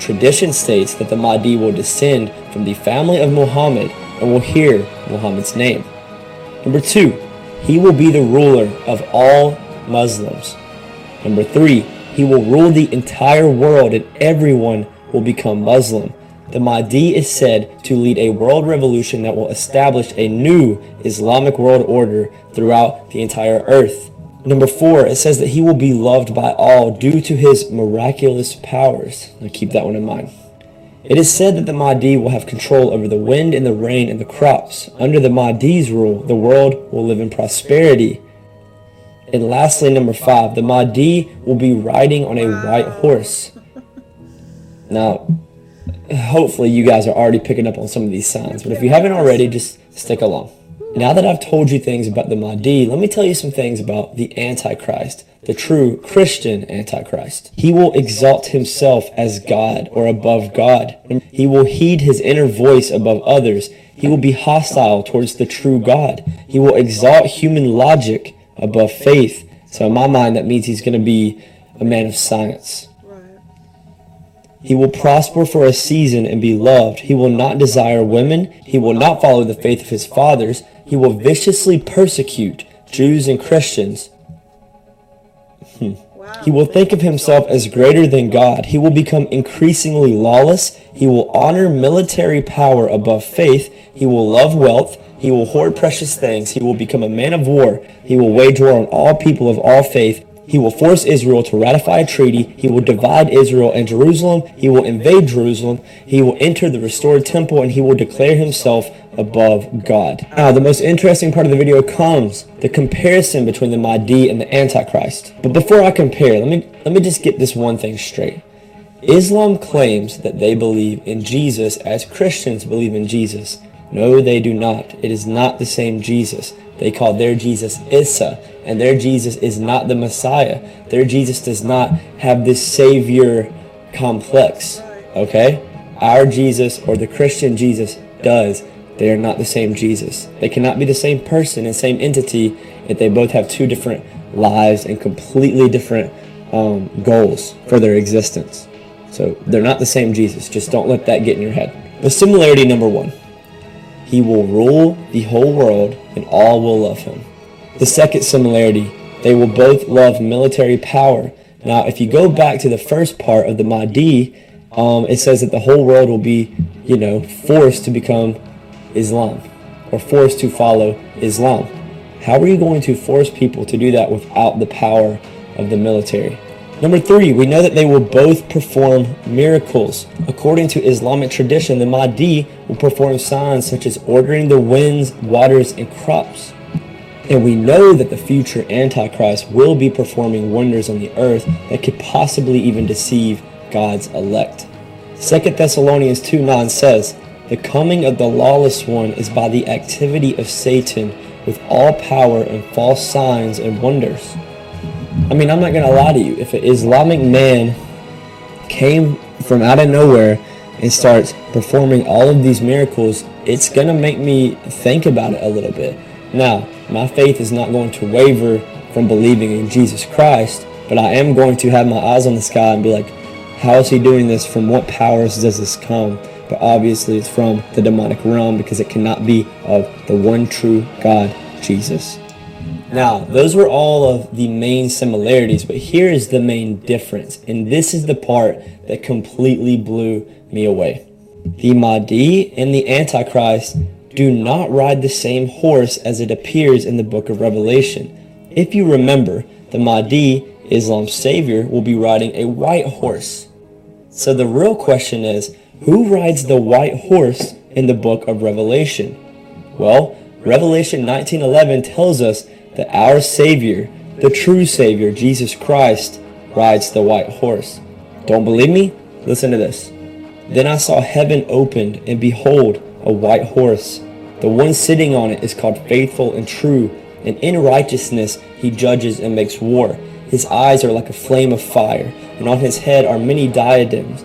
Tradition states that the Mahdi will descend from the family of Muhammad and will hear Muhammad's name. Number two, he will be the ruler of all Muslims. Number three, he will rule the entire world and everyone will become Muslim. The Mahdi is said to lead a world revolution that will establish a new Islamic world order throughout the entire earth. Number four, it says that he will be loved by all due to his miraculous powers. Now keep that one in mind. It is said that the Mahdi will have control over the wind and the rain and the crops. Under the Mahdi's rule, the world will live in prosperity. And lastly, number five, the Mahdi will be riding on a white horse. Now, hopefully you guys are already picking up on some of these signs, but if you haven't already, just stick along. Now that I've told you things about the Mahdi, let me tell you some things about the Antichrist, the true Christian Antichrist. He will exalt himself as God or above God. He will heed his inner voice above others. He will be hostile towards the true God. He will exalt human logic above faith. So in my mind, that means he's going to be a man of science. He will prosper for a season and be loved. He will not desire women. He will not follow the faith of his fathers. He will viciously persecute Jews and Christians. Hmm. He will think of himself as greater than God. He will become increasingly lawless. He will honor military power above faith. He will love wealth. He will hoard precious things. He will become a man of war. He will wage war on all people of all faith. He will force Israel to ratify a treaty. He will divide Israel and Jerusalem. He will invade Jerusalem. He will enter the restored temple and he will declare himself above God. Now, the most interesting part of the video comes the comparison between the Mahdi and the Antichrist. But before I compare, let me let me just get this one thing straight. Islam claims that they believe in Jesus as Christians believe in Jesus. No, they do not. It is not the same Jesus. They call their Jesus Isa, and their Jesus is not the Messiah. Their Jesus does not have this Savior complex. Okay? Our Jesus or the Christian Jesus does. They are not the same Jesus. They cannot be the same person and same entity if they both have two different lives and completely different um, goals for their existence. So they're not the same Jesus. Just don't let that get in your head. The similarity number one. He will rule the whole world and all will love him. The second similarity, they will both love military power. Now, if you go back to the first part of the Mahdi, um, it says that the whole world will be, you know, forced to become Islam or forced to follow Islam. How are you going to force people to do that without the power of the military? Number three, we know that they will both perform miracles. According to Islamic tradition, the Mahdi will perform signs such as ordering the winds, waters, and crops. And we know that the future Antichrist will be performing wonders on the earth that could possibly even deceive God's elect. 2 Thessalonians 2 9 says, The coming of the lawless one is by the activity of Satan with all power and false signs and wonders. I mean, I'm not going to lie to you. If an Islamic man came from out of nowhere and starts performing all of these miracles, it's going to make me think about it a little bit. Now, my faith is not going to waver from believing in Jesus Christ, but I am going to have my eyes on the sky and be like, how is he doing this? From what powers does this come? But obviously, it's from the demonic realm because it cannot be of the one true God, Jesus. Now, those were all of the main similarities, but here is the main difference. And this is the part that completely blew me away. The Mahdi and the Antichrist do not ride the same horse as it appears in the book of Revelation. If you remember, the Mahdi, Islam's savior, will be riding a white horse. So the real question is, who rides the white horse in the book of Revelation? Well, Revelation 19:11 tells us that our savior, the true savior, Jesus Christ, rides the white horse. Don't believe me? Listen to this. Then I saw heaven opened, and behold, a white horse. The one sitting on it is called faithful and true, and in righteousness he judges and makes war. His eyes are like a flame of fire, and on his head are many diadems,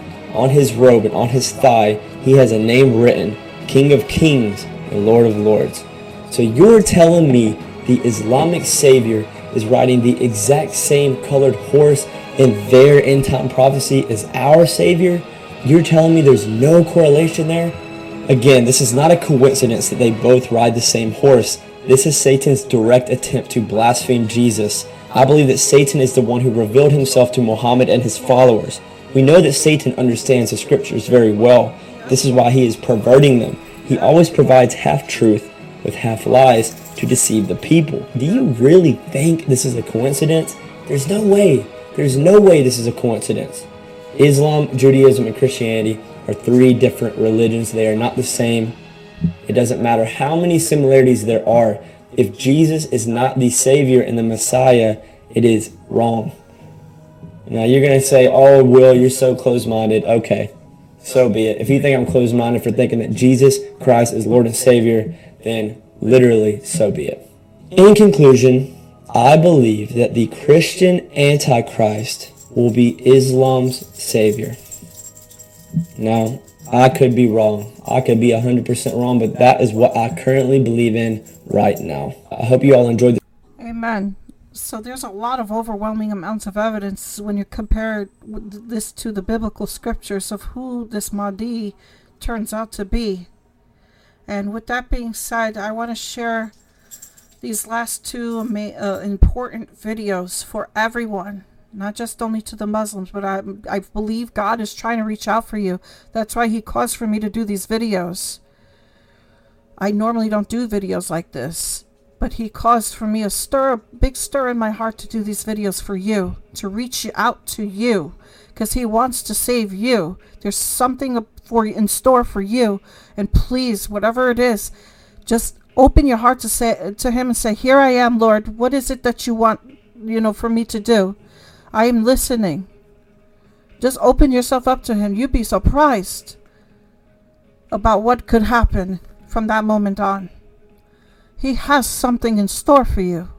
On his robe and on his thigh he has a name written, King of Kings and Lord of Lords. So you're telling me the Islamic Savior is riding the exact same colored horse in their end time prophecy as our Savior? You're telling me there's no correlation there? Again, this is not a coincidence that they both ride the same horse. This is Satan's direct attempt to blaspheme Jesus. I believe that Satan is the one who revealed himself to Muhammad and his followers. We know that Satan understands the scriptures very well. This is why he is perverting them. He always provides half truth with half lies to deceive the people. Do you really think this is a coincidence? There's no way. There's no way this is a coincidence. Islam, Judaism, and Christianity are three different religions. They are not the same. It doesn't matter how many similarities there are. If Jesus is not the Savior and the Messiah, it is wrong. Now you're going to say, oh, Will, you're so close minded. Okay, so be it. If you think I'm close minded for thinking that Jesus Christ is Lord and Savior, then literally, so be it. In conclusion, I believe that the Christian Antichrist will be Islam's Savior. Now, I could be wrong. I could be 100% wrong, but that is what I currently believe in right now. I hope you all enjoyed the Amen. So there's a lot of overwhelming amounts of evidence when you compare this to the biblical scriptures of who this Mahdi turns out to be. And with that being said, I want to share these last two uh, important videos for everyone not just only to the Muslims, but I, I believe God is trying to reach out for you. That's why He caused for me to do these videos. I normally don't do videos like this, but He caused for me a stir, a big stir in my heart to do these videos for you, to reach out to you, because He wants to save you. There's something for in store for you, and please, whatever it is, just open your heart to say to Him and say, "Here I am, Lord. What is it that you want, you know, for me to do?" I am listening. Just open yourself up to Him. You'd be surprised about what could happen from that moment on. He has something in store for you.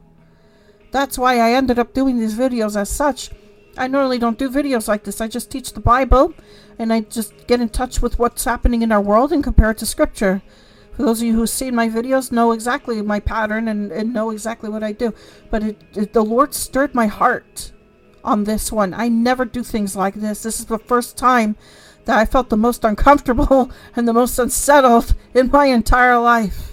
That's why I ended up doing these videos as such. I normally don't do videos like this. I just teach the Bible and I just get in touch with what's happening in our world and compare it to Scripture. For those of you who've seen my videos, know exactly my pattern and, and know exactly what I do. But it, it, the Lord stirred my heart on this one. I never do things like this. This is the first time that I felt the most uncomfortable and the most unsettled in my entire life.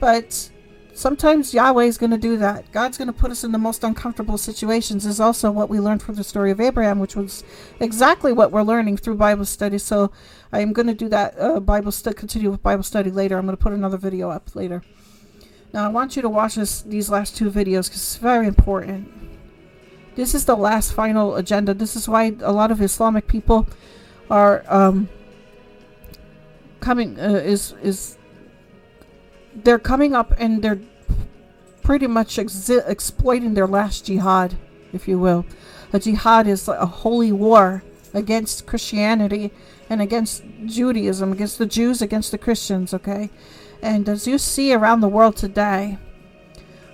But sometimes Yahweh is going to do that. God's going to put us in the most uncomfortable situations, is also what we learned from the story of Abraham, which was exactly what we're learning through Bible study. So I am going to do that uh, Bible study, continue with Bible study later. I'm going to put another video up later. Now I want you to watch this, these last two videos because it's very important. This is the last final agenda. This is why a lot of Islamic people are um, coming uh, is is they're coming up and they're pretty much exploiting their last jihad, if you will. A jihad is a holy war against Christianity and against Judaism, against the Jews, against the Christians, okay? And as you see around the world today,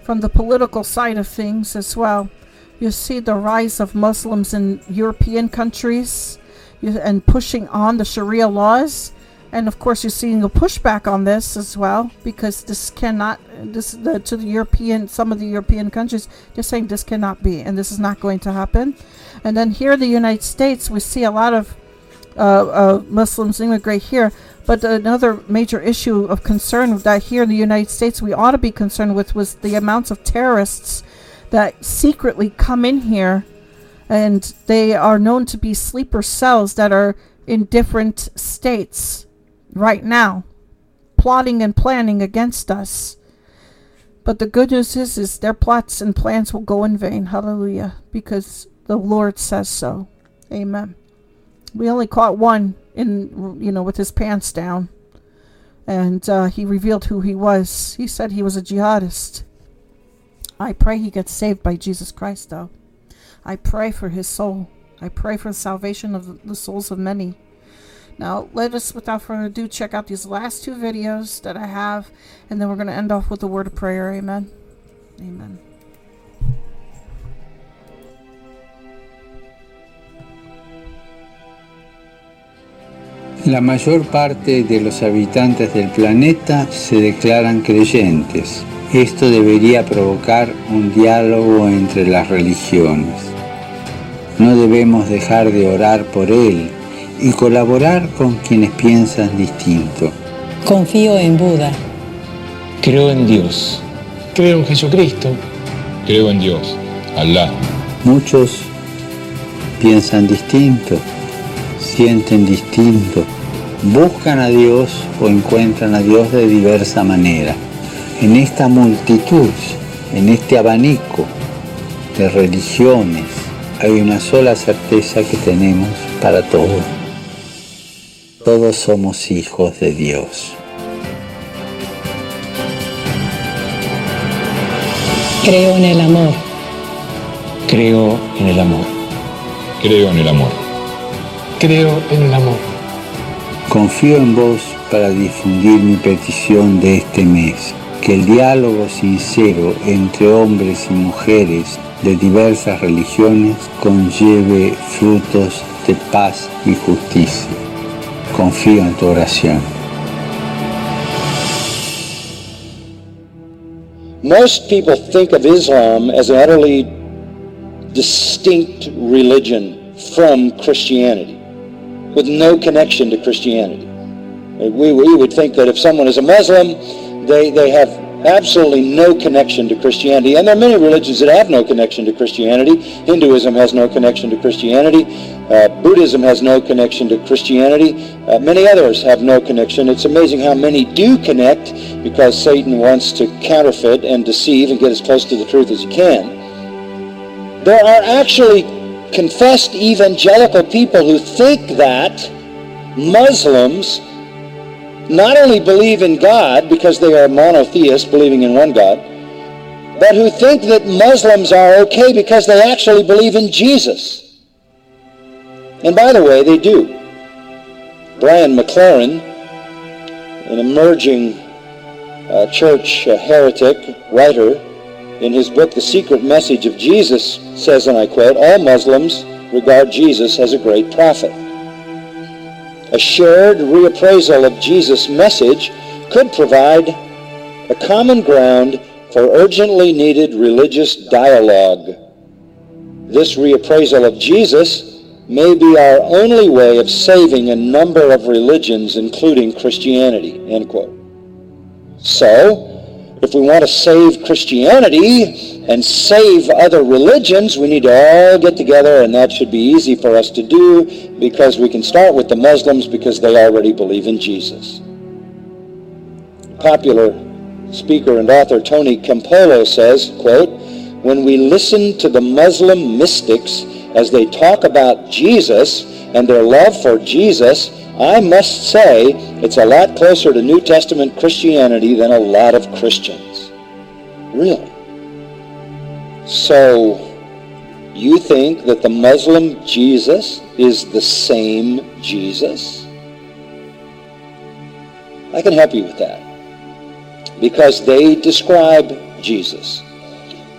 from the political side of things as well, you see the rise of Muslims in European countries and pushing on the Sharia laws. And of course, you're seeing a pushback on this as well because this cannot, this the, to the European, some of the European countries, they're saying this cannot be and this is not going to happen. And then here in the United States, we see a lot of uh, uh, Muslims immigrate here, but another major issue of concern that here in the United States we ought to be concerned with was the amounts of terrorists that secretly come in here and they are known to be sleeper cells that are in different states right now plotting and planning against us. But the good news is is their plots and plans will go in vain. Hallelujah. Because the lord says so. Amen. We only caught one in you know with his pants down. And uh, he revealed who he was. He said he was a jihadist. I pray he gets saved by jesus christ though. I pray for his soul. I pray for the salvation of the souls of many now let us without further ado check out these last two videos that i have and then we're going to end off with a word of prayer amen amen La mayor parte de los habitantes del planeta se declaran creyentes. Esto debería provocar un diálogo entre las religiones. No debemos dejar de orar por él y colaborar con quienes piensan distinto. Confío en Buda. Creo en Dios. Creo en Jesucristo. Creo en Dios, Alá. Muchos piensan distinto sienten distinto, buscan a Dios o encuentran a Dios de diversa manera. En esta multitud, en este abanico de religiones, hay una sola certeza que tenemos para todos. Todos somos hijos de Dios. Creo en el amor. Creo en el amor. Creo en el amor. Creo en el amor. Confío en vos para difundir mi petición de este mes, que el diálogo sincero entre hombres y mujeres de diversas religiones conlleve frutos de paz y justicia. Confío en tu oración. Most people think of Islam as an utterly distinct religion from Christianity. with no connection to Christianity. We, we would think that if someone is a Muslim, they, they have absolutely no connection to Christianity. And there are many religions that have no connection to Christianity. Hinduism has no connection to Christianity. Uh, Buddhism has no connection to Christianity. Uh, many others have no connection. It's amazing how many do connect because Satan wants to counterfeit and deceive and get as close to the truth as he can. There are actually confessed evangelical people who think that Muslims not only believe in God because they are monotheists, believing in one God, but who think that Muslims are okay because they actually believe in Jesus. And by the way, they do. Brian McLaren, an emerging uh, church uh, heretic writer, in his book, The Secret Message of Jesus, says, and I quote, All Muslims regard Jesus as a great prophet. A shared reappraisal of Jesus' message could provide a common ground for urgently needed religious dialogue. This reappraisal of Jesus may be our only way of saving a number of religions, including Christianity. End quote. So, if we want to save Christianity and save other religions, we need to all get together, and that should be easy for us to do because we can start with the Muslims because they already believe in Jesus. Popular speaker and author Tony Campolo says, quote, when we listen to the Muslim mystics as they talk about Jesus and their love for Jesus, I must say it's a lot closer to New Testament Christianity than a lot of Christians. Really. So, you think that the Muslim Jesus is the same Jesus? I can help you with that. Because they describe Jesus.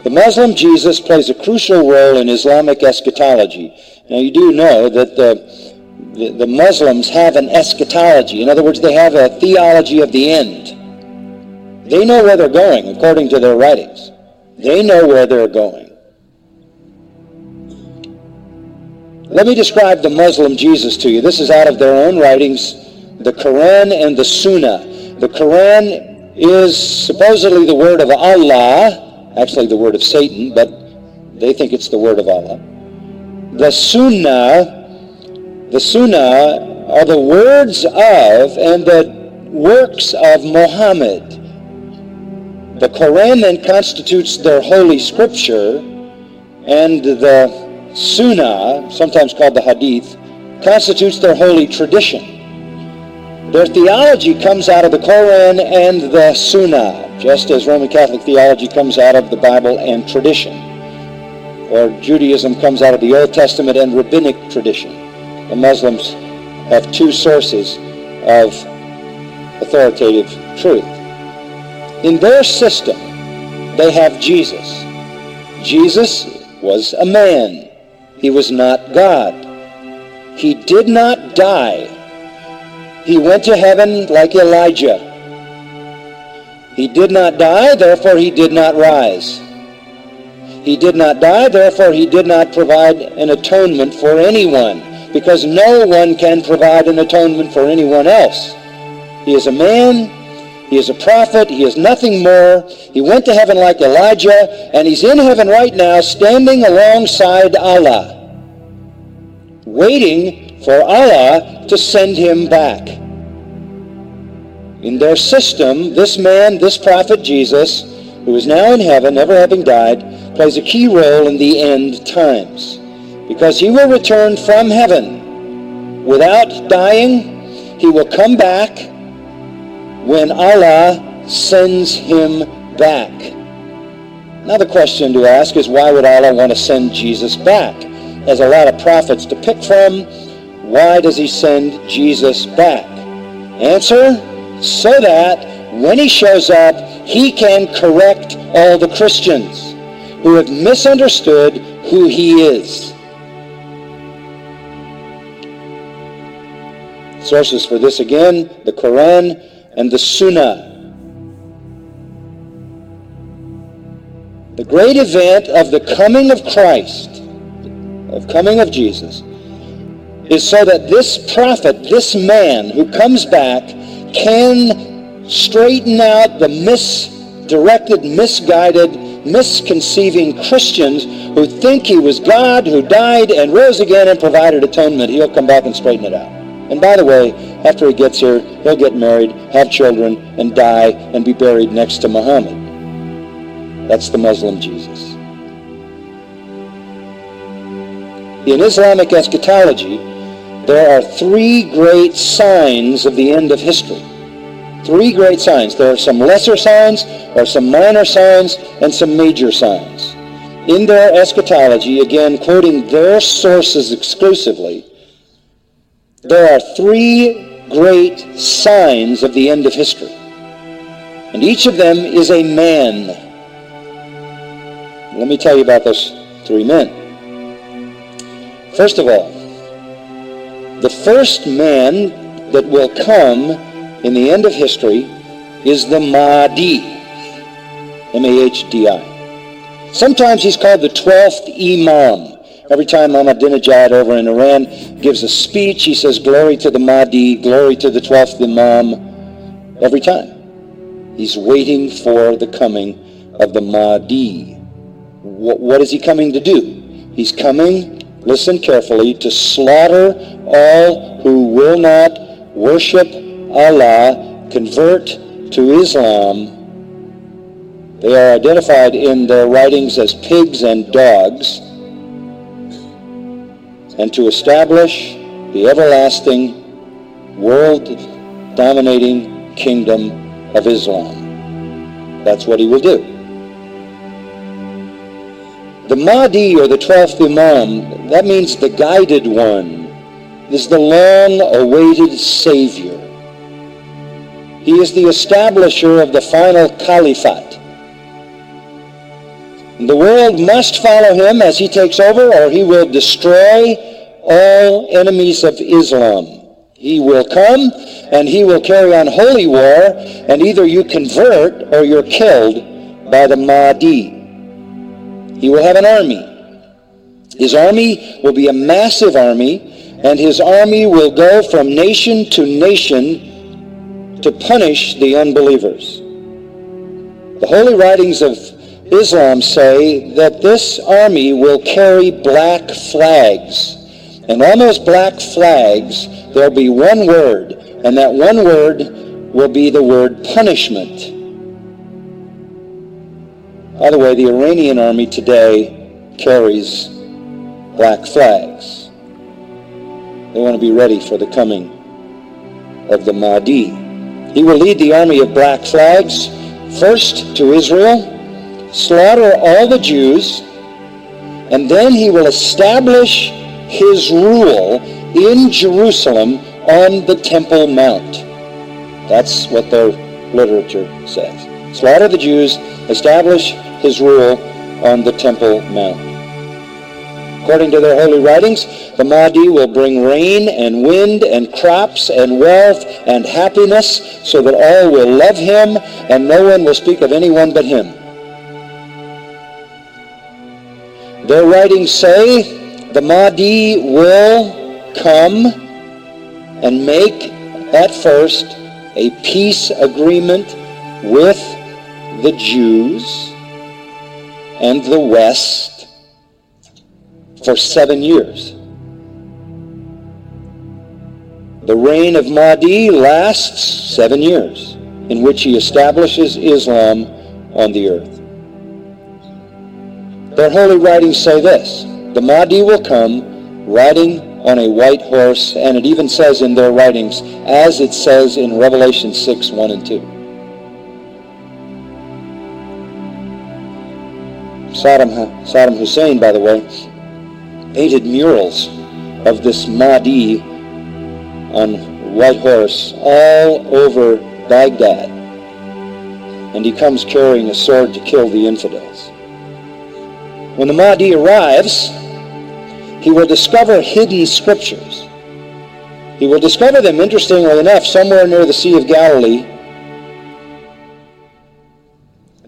The Muslim Jesus plays a crucial role in Islamic eschatology. Now you do know that the, the, the, Muslims have an eschatology. In other words, they have a theology of the end. They know where they're going according to their writings. They know where they're going. Let me describe the Muslim Jesus to you. This is out of their own writings, the Quran and the Sunnah. The Quran is supposedly the word of Allah, actually the word of Satan, but they think it's the word of Allah. The Sunnah, the Sunnah are the words of and the works of Muhammad. The Quran then constitutes their holy scripture, and the Sunnah, sometimes called the Hadith, constitutes their holy tradition. Their theology comes out of the Quran and the Sunnah, just as Roman Catholic theology comes out of the Bible and tradition, or Judaism comes out of the Old Testament and rabbinic tradition. The Muslims have two sources of authoritative truth. In their system, they have Jesus. Jesus was a man. He was not God. He did not die he went to heaven like Elijah. He did not die, therefore he did not rise. He did not die, therefore he did not provide an atonement for anyone, because no one can provide an atonement for anyone else. He is a man, he is a prophet, he is nothing more. He went to heaven like Elijah, and he's in heaven right now, standing alongside Allah, waiting for Allah to send him back. In their system, this man, this prophet Jesus, who is now in heaven, never having died, plays a key role in the end times. Because he will return from heaven without dying, he will come back when Allah sends him back. Now the question to ask is why would Allah want to send Jesus back? There's a lot of prophets to pick from. Why does he send Jesus back? Answer, so that when he shows up, he can correct all the Christians who have misunderstood who he is. Sources for this again, the Quran and the Sunnah. The great event of the coming of Christ, of coming of Jesus, is so that this prophet, this man who comes back, can straighten out the misdirected, misguided, misconceiving Christians who think he was God who died and rose again and provided atonement. He'll come back and straighten it out. And by the way, after he gets here, he'll get married, have children, and die and be buried next to Muhammad. That's the Muslim Jesus. In Islamic eschatology, there are three great signs of the end of history. Three great signs. There are some lesser signs, there are some minor signs, and some major signs. In their eschatology, again quoting their sources exclusively, there are three great signs of the end of history. And each of them is a man. Let me tell you about those three men. First of all, the first man that will come in the end of history is the Mahdi, M-A-H-D-I. Sometimes he's called the 12th Imam. Every time Ahmadinejad over in Iran gives a speech, he says, glory to the Mahdi, glory to the 12th Imam, every time. He's waiting for the coming of the Mahdi. What, what is he coming to do? He's coming, listen carefully, to slaughter all who will not worship Allah, convert to Islam. They are identified in their writings as pigs and dogs, and to establish the everlasting, world dominating kingdom of Islam. That's what he will do. The Mahdi, or the 12th Imam, that means the guided one, is the long-awaited Savior. He is the establisher of the final caliphate. The world must follow him as he takes over, or he will destroy all enemies of Islam. He will come and he will carry on holy war, and either you convert or you're killed by the Mahdi. He will have an army. His army will be a massive army, and his army will go from nation to nation to punish the unbelievers. The holy writings of Islam say that this army will carry black flags. And on those black flags, there'll be one word, and that one word will be the word punishment. By the way, the Iranian army today carries black flags. They want to be ready for the coming of the Mahdi. He will lead the army of black flags first to Israel, slaughter all the Jews, and then he will establish his rule in Jerusalem on the Temple Mount. That's what their literature says. Slaughter the Jews, establish his rule on the Temple Mount. According to their holy writings, the Mahdi will bring rain and wind and crops and wealth and happiness so that all will love him and no one will speak of anyone but him. Their writings say the Mahdi will come and make at first a peace agreement with the Jews and the West for seven years. The reign of Mahdi lasts seven years, in which he establishes Islam on the earth. Their holy writings say this the Mahdi will come riding on a white horse, and it even says in their writings, as it says in Revelation 6 1 and 2. Saddam, Saddam Hussein, by the way, painted murals of this Mahdi on white horse all over Baghdad. And he comes carrying a sword to kill the infidels. When the Mahdi arrives, he will discover hidden scriptures. He will discover them, interestingly enough, somewhere near the Sea of Galilee.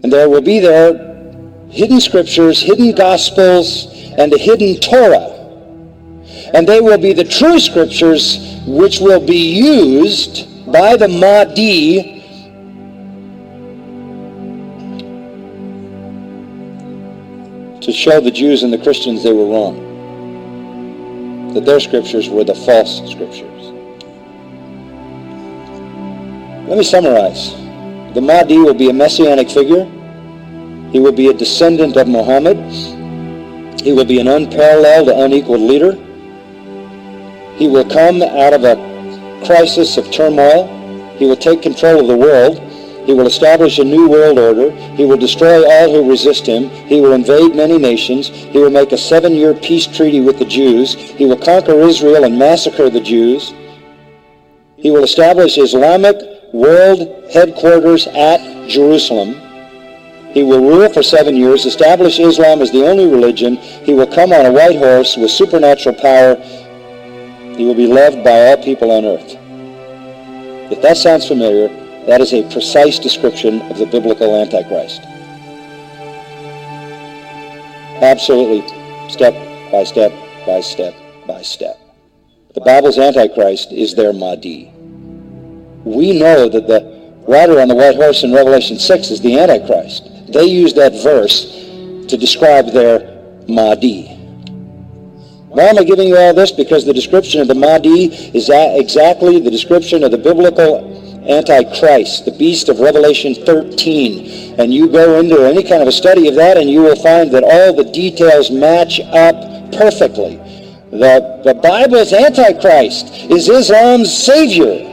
And there will be there hidden scriptures, hidden gospels, and a hidden Torah. And they will be the true scriptures which will be used by the Mahdi to show the Jews and the Christians they were wrong. That their scriptures were the false scriptures. Let me summarize. The Mahdi will be a messianic figure he will be a descendant of Muhammad. He will be an unparalleled, unequaled leader. He will come out of a crisis of turmoil. He will take control of the world. He will establish a new world order. He will destroy all who resist him. He will invade many nations. He will make a seven-year peace treaty with the Jews. He will conquer Israel and massacre the Jews. He will establish Islamic world headquarters at Jerusalem. He will rule for seven years, establish Islam as the only religion. He will come on a white horse with supernatural power. He will be loved by all people on earth. If that sounds familiar, that is a precise description of the biblical Antichrist. Absolutely, step by step by step by step. The Bible's Antichrist is their Mahdi. We know that the rider on the white horse in Revelation 6 is the Antichrist. They use that verse to describe their Mahdi. Why am I giving you all this? Because the description of the Mahdi is exactly the description of the biblical Antichrist, the beast of Revelation 13. And you go into any kind of a study of that and you will find that all the details match up perfectly. The, the Bible's Antichrist is Islam's savior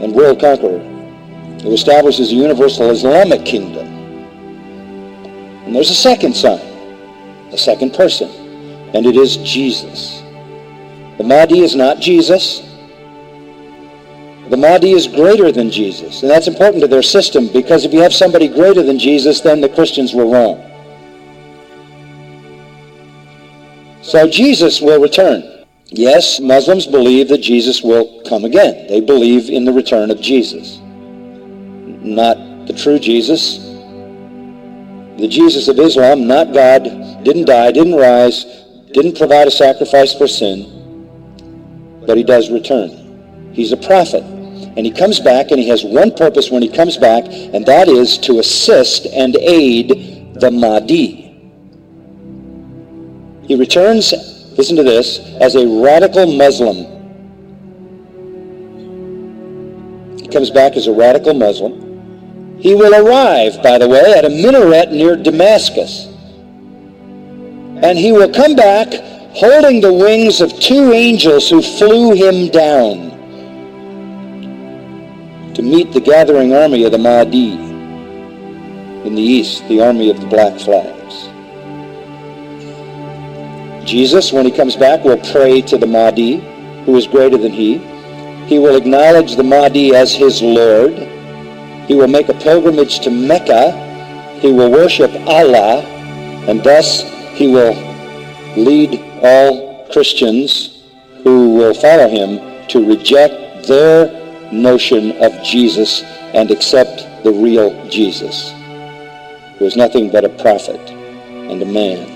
and world conqueror who establishes a universal Islamic kingdom. And there's a second sign, a second person, and it is Jesus. The Mahdi is not Jesus. The Mahdi is greater than Jesus. And that's important to their system because if you have somebody greater than Jesus, then the Christians were wrong. So Jesus will return. Yes, Muslims believe that Jesus will come again. They believe in the return of Jesus. Not the true Jesus. The Jesus of Islam, not God, didn't die, didn't rise, didn't provide a sacrifice for sin but he does return. He's a prophet. And he comes back, and he has one purpose when he comes back, and that is to assist and aid the Mahdi. He returns, listen to this, as a radical Muslim. He comes back as a radical Muslim. He will arrive, by the way, at a minaret near Damascus. And he will come back holding the wings of two angels who flew him down to meet the gathering army of the Mahdi in the east, the army of the black flags. Jesus, when he comes back, will pray to the Mahdi, who is greater than he. He will acknowledge the Mahdi as his Lord. He will make a pilgrimage to Mecca. He will worship Allah, and thus he will lead all Christians who will follow him to reject their notion of Jesus and accept the real Jesus, who is nothing but a prophet and a man.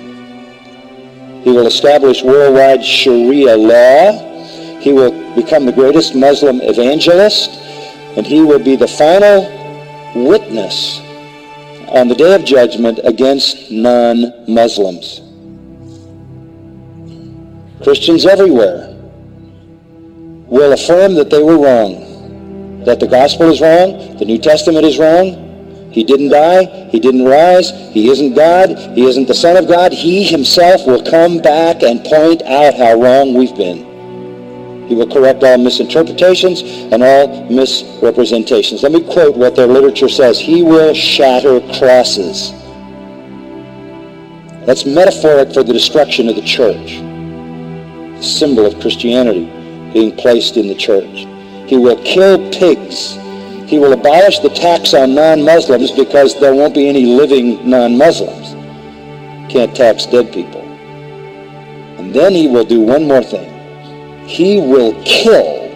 He will establish worldwide Sharia law. He will become the greatest Muslim evangelist, and he will be the final witness on the day of judgment against non-Muslims. Christians everywhere will affirm that they were wrong, that the gospel is wrong, the New Testament is wrong, he didn't die, he didn't rise, he isn't God, he isn't the Son of God. He himself will come back and point out how wrong we've been. He will correct all misinterpretations and all misrepresentations. Let me quote what their literature says. He will shatter crosses. That's metaphoric for the destruction of the church symbol of Christianity being placed in the church. He will kill pigs. He will abolish the tax on non-Muslims because there won't be any living non-Muslims. Can't tax dead people. And then he will do one more thing. He will kill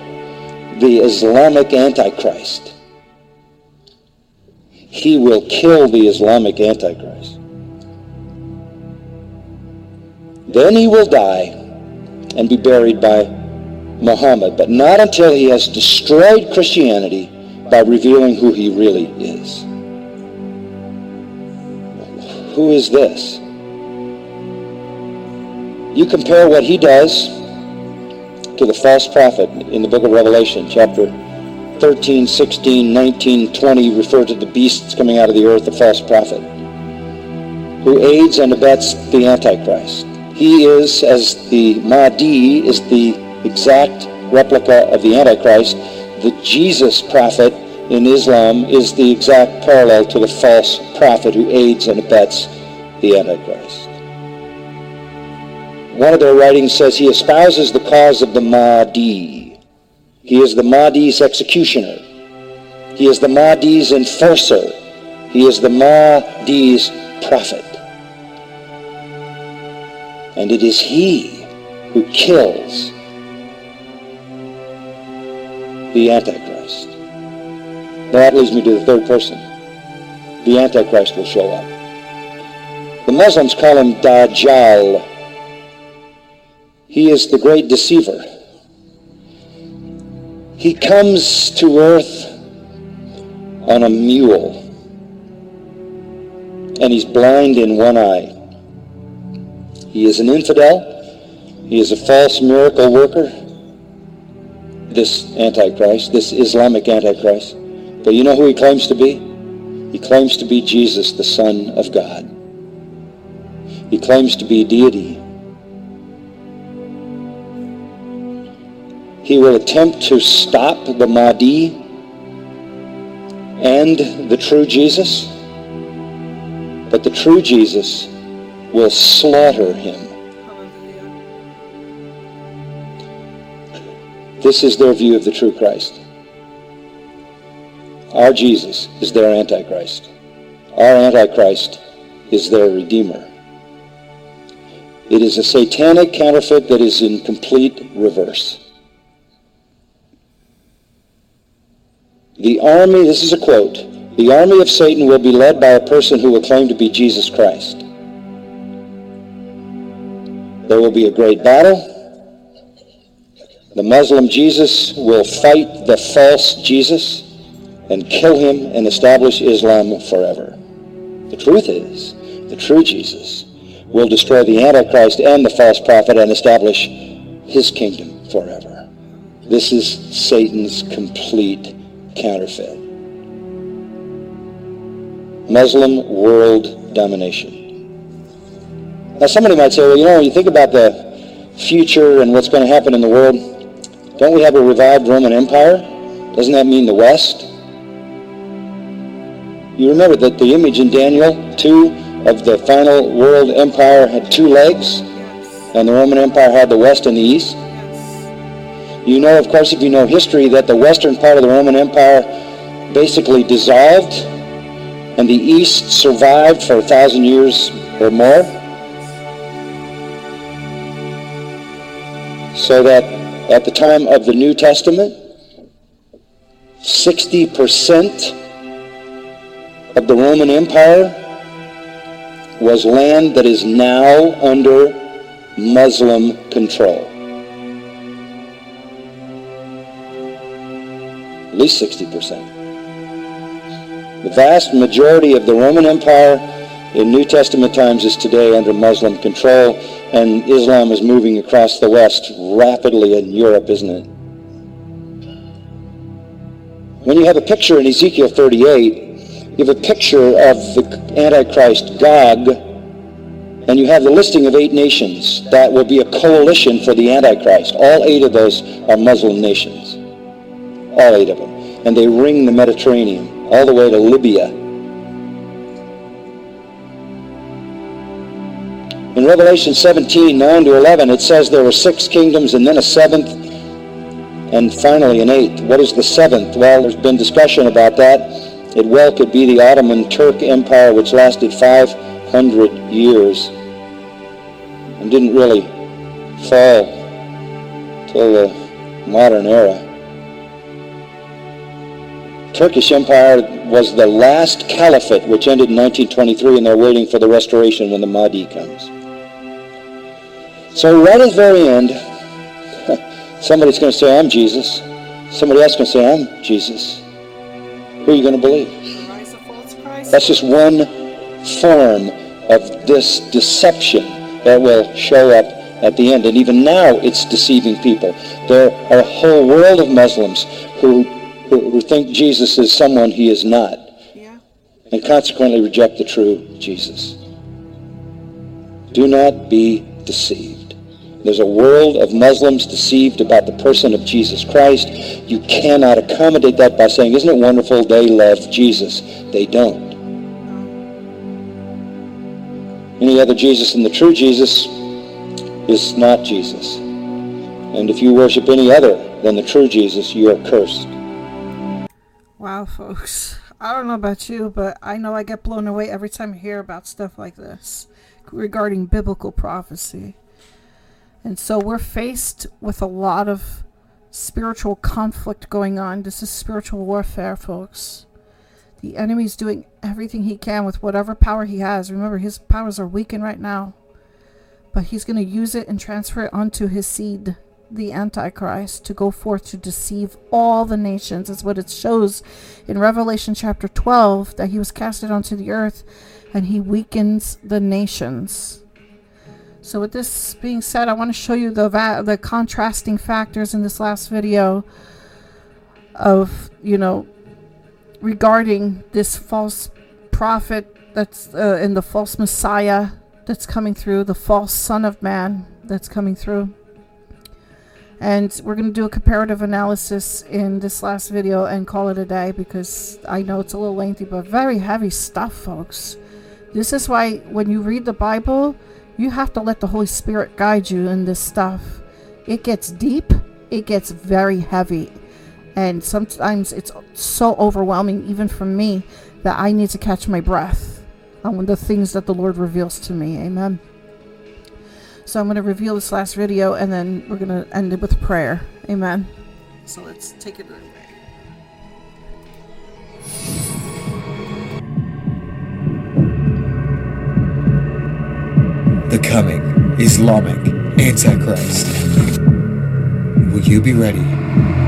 the Islamic Antichrist. He will kill the Islamic Antichrist. Then he will die and be buried by Muhammad, but not until he has destroyed Christianity by revealing who he really is. Who is this? You compare what he does to the false prophet in the book of Revelation, chapter 13, 16, 19, 20 refer to the beasts coming out of the earth, the false prophet, who aids and abets the Antichrist. He is, as the Mahdi is the exact replica of the Antichrist, the Jesus prophet in Islam is the exact parallel to the false prophet who aids and abets the Antichrist. One of their writings says he espouses the cause of the Mahdi. He is the Mahdi's executioner. He is the Mahdi's enforcer. He is the Mahdi's prophet. And it is he who kills the Antichrist. That leads me to the third person. The Antichrist will show up. The Muslims call him Dajjal. He is the great deceiver. He comes to earth on a mule, and he's blind in one eye. He is an infidel. He is a false miracle worker. This Antichrist, this Islamic Antichrist. But you know who he claims to be? He claims to be Jesus, the Son of God. He claims to be deity. He will attempt to stop the Mahdi and the true Jesus, but the true Jesus will slaughter him. This is their view of the true Christ. Our Jesus is their Antichrist. Our Antichrist is their Redeemer. It is a satanic counterfeit that is in complete reverse. The army, this is a quote, the army of Satan will be led by a person who will claim to be Jesus Christ. There will be a great battle. The Muslim Jesus will fight the false Jesus and kill him and establish Islam forever. The truth is, the true Jesus will destroy the Antichrist and the false prophet and establish his kingdom forever. This is Satan's complete counterfeit. Muslim world domination. Now somebody might say, well, you know, when you think about the future and what's going to happen in the world, don't we have a revived Roman Empire? Doesn't that mean the West? You remember that the image in Daniel 2 of the final world empire had two legs, and the Roman Empire had the West and the East? You know, of course, if you know history, that the western part of the Roman Empire basically dissolved and the East survived for a thousand years or more. So that at the time of the New Testament, 60% of the Roman Empire was land that is now under Muslim control. at least 60%. The vast majority of the Roman Empire in New Testament times is today under Muslim control, and Islam is moving across the West rapidly in Europe, isn't it? When you have a picture in Ezekiel 38, you have a picture of the Antichrist Gog, and you have the listing of eight nations that will be a coalition for the Antichrist. All eight of those are Muslim nations all eight of them. And they ring the Mediterranean all the way to Libya. Revelation 17, 9 to 11, it says there were six kingdoms and then a seventh and finally an eighth. What is the seventh? Well, there's been discussion about that. It well could be the Ottoman Turk Empire, which lasted 500 years and didn't really fall till the modern era. Turkish Empire was the last caliphate, which ended in 1923, and they're waiting for the restoration when the Mahdi comes. So right at the very end, somebody's going to say, I'm Jesus. Somebody else is going to say, I'm Jesus. Who are you going to believe? That's just one form of this deception that will show up at the end. And even now, it's deceiving people. There are a whole world of Muslims who who, who think Jesus is someone he is not, yeah. and consequently reject the true Jesus. Do not be deceived. There's a world of Muslims deceived about the person of Jesus Christ. You cannot accommodate that by saying, isn't it wonderful they love Jesus? They don't. Any other Jesus than the true Jesus is not Jesus. And if you worship any other than the true Jesus, you are cursed. Wow, folks. I don't know about you, but I know I get blown away every time I hear about stuff like this regarding biblical prophecy. And so we're faced with a lot of spiritual conflict going on. This is spiritual warfare, folks. The enemy's doing everything he can with whatever power he has. Remember, his powers are weakened right now. But he's going to use it and transfer it onto his seed, the Antichrist to go forth to deceive all the nations. Is what it shows in Revelation chapter 12 that he was casted onto the earth and he weakens the nations. So, with this being said, I want to show you the va- the contrasting factors in this last video of you know regarding this false prophet that's uh, in the false Messiah that's coming through, the false Son of Man that's coming through. And we're going to do a comparative analysis in this last video and call it a day because I know it's a little lengthy, but very heavy stuff, folks. This is why when you read the Bible, you have to let the Holy Spirit guide you in this stuff. It gets deep, it gets very heavy. And sometimes it's so overwhelming, even for me, that I need to catch my breath on the things that the Lord reveals to me. Amen. So I'm going to reveal this last video and then we're going to end it with prayer. Amen. So let's take it away. The coming Islamic Antichrist. Will you be ready?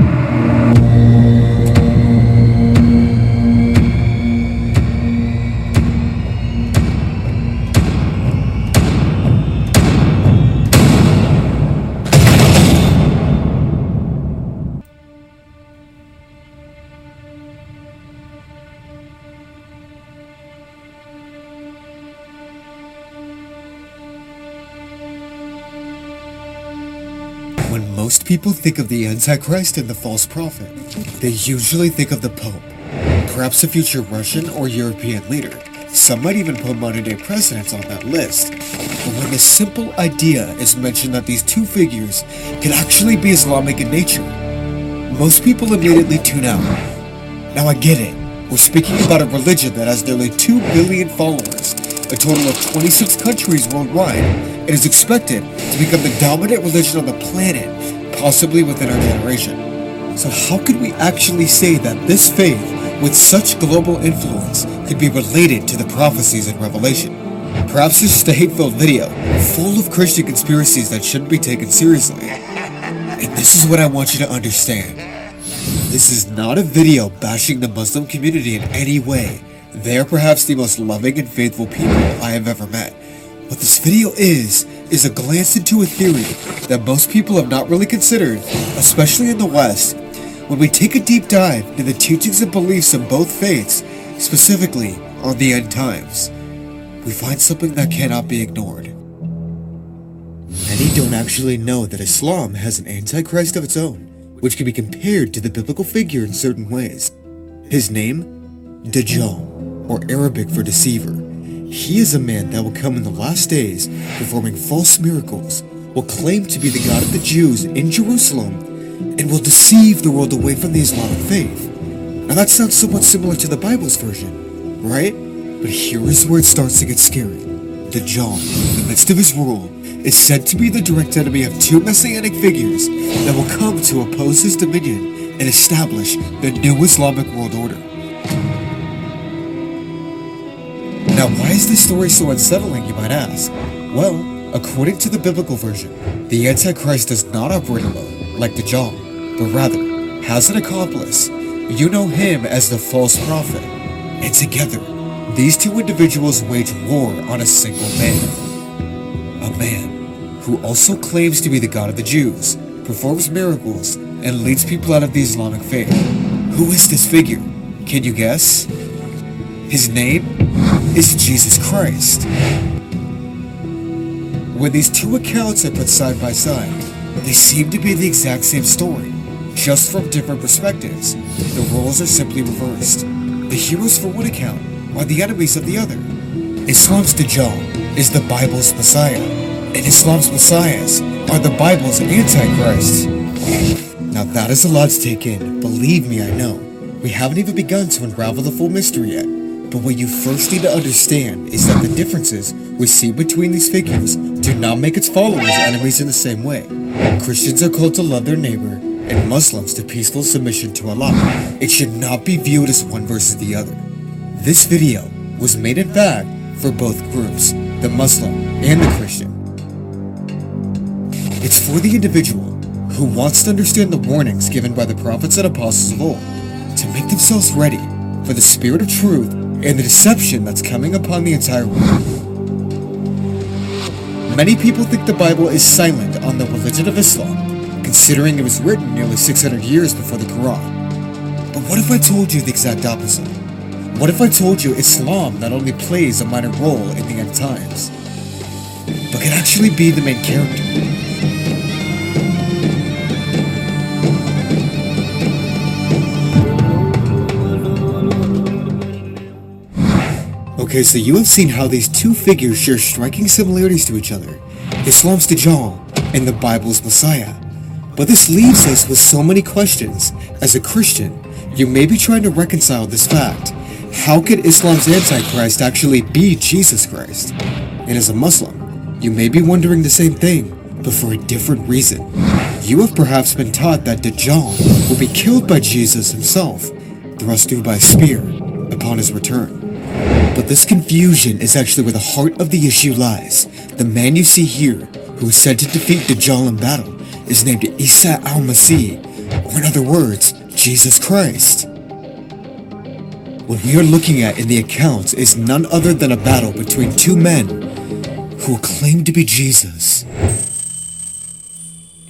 People think of the Antichrist and the false prophet, they usually think of the Pope, perhaps a future Russian or European leader. Some might even put modern day presidents on that list. But when the simple idea is mentioned that these two figures could actually be Islamic in nature, most people immediately tune out. Now I get it. We're speaking about a religion that has nearly 2 billion followers, a total of 26 countries worldwide, and is expected to become the dominant religion on the planet, possibly within our generation. So how could we actually say that this faith, with such global influence, could be related to the prophecies in Revelation? Perhaps this is a hate-filled video, full of Christian conspiracies that shouldn't be taken seriously. And this is what I want you to understand. This is not a video bashing the Muslim community in any way. They are perhaps the most loving and faithful people I have ever met. What this video is, is a glance into a theory that most people have not really considered, especially in the West. When we take a deep dive into the teachings and beliefs of both faiths, specifically on the end times, we find something that cannot be ignored. Many don't actually know that Islam has an antichrist of its own, which can be compared to the biblical figure in certain ways. His name? Dajjal, or Arabic for deceiver. He is a man that will come in the last days, performing false miracles, will claim to be the God of the Jews in Jerusalem, and will deceive the world away from the Islamic faith. Now that sounds somewhat similar to the Bible's version, right? But here is where it starts to get scary. Dajjal, in the midst of his rule, is said to be the direct enemy of two messianic figures that will come to oppose his dominion and establish the new Islamic world order. Now, why is this story so unsettling, you might ask? Well, according to the biblical version, the Antichrist does not operate alone, like Dajjal, but rather has an accomplice. You know him as the false prophet. And together, these two individuals wage war on a single man. A man who also claims to be the God of the Jews, performs miracles, and leads people out of the Islamic faith. Who is this figure? Can you guess? His name is Jesus Christ. When these two accounts are put side by side, they seem to be the exact same story, just from different perspectives. The roles are simply reversed. The heroes for one account are the enemies of the other. Islam's Dajjal is the Bible's Messiah, and Islam's Messiahs are the Bible's Antichrists. Now that is a lot to take in, believe me I know. We haven't even begun to unravel the full mystery yet. But what you first need to understand is that the differences we see between these figures do not make its followers enemies in the same way. Christians are called to love their neighbor, and Muslims to peaceful submission to Allah. It should not be viewed as one versus the other. This video was made in fact for both groups, the Muslim and the Christian. It's for the individual who wants to understand the warnings given by the prophets and apostles of old to make themselves ready for the spirit of truth and the deception that's coming upon the entire world. Many people think the Bible is silent on the religion of Islam, considering it was written nearly 600 years before the Quran. But what if I told you the exact opposite? What if I told you Islam not only plays a minor role in the end times, but can actually be the main character? Okay, so you have seen how these two figures share striking similarities to each other. Islam's Dajjal and the Bible's Messiah. But this leaves us with so many questions. As a Christian, you may be trying to reconcile this fact. How could Islam's Antichrist actually be Jesus Christ? And as a Muslim, you may be wondering the same thing, but for a different reason. You have perhaps been taught that Dajjal will be killed by Jesus himself, thrust through by a spear, upon his return. But this confusion is actually where the heart of the issue lies. The man you see here, who is said to defeat Dajjal in battle, is named Isa al-Masih, or in other words, Jesus Christ. What we are looking at in the accounts is none other than a battle between two men who claim to be Jesus.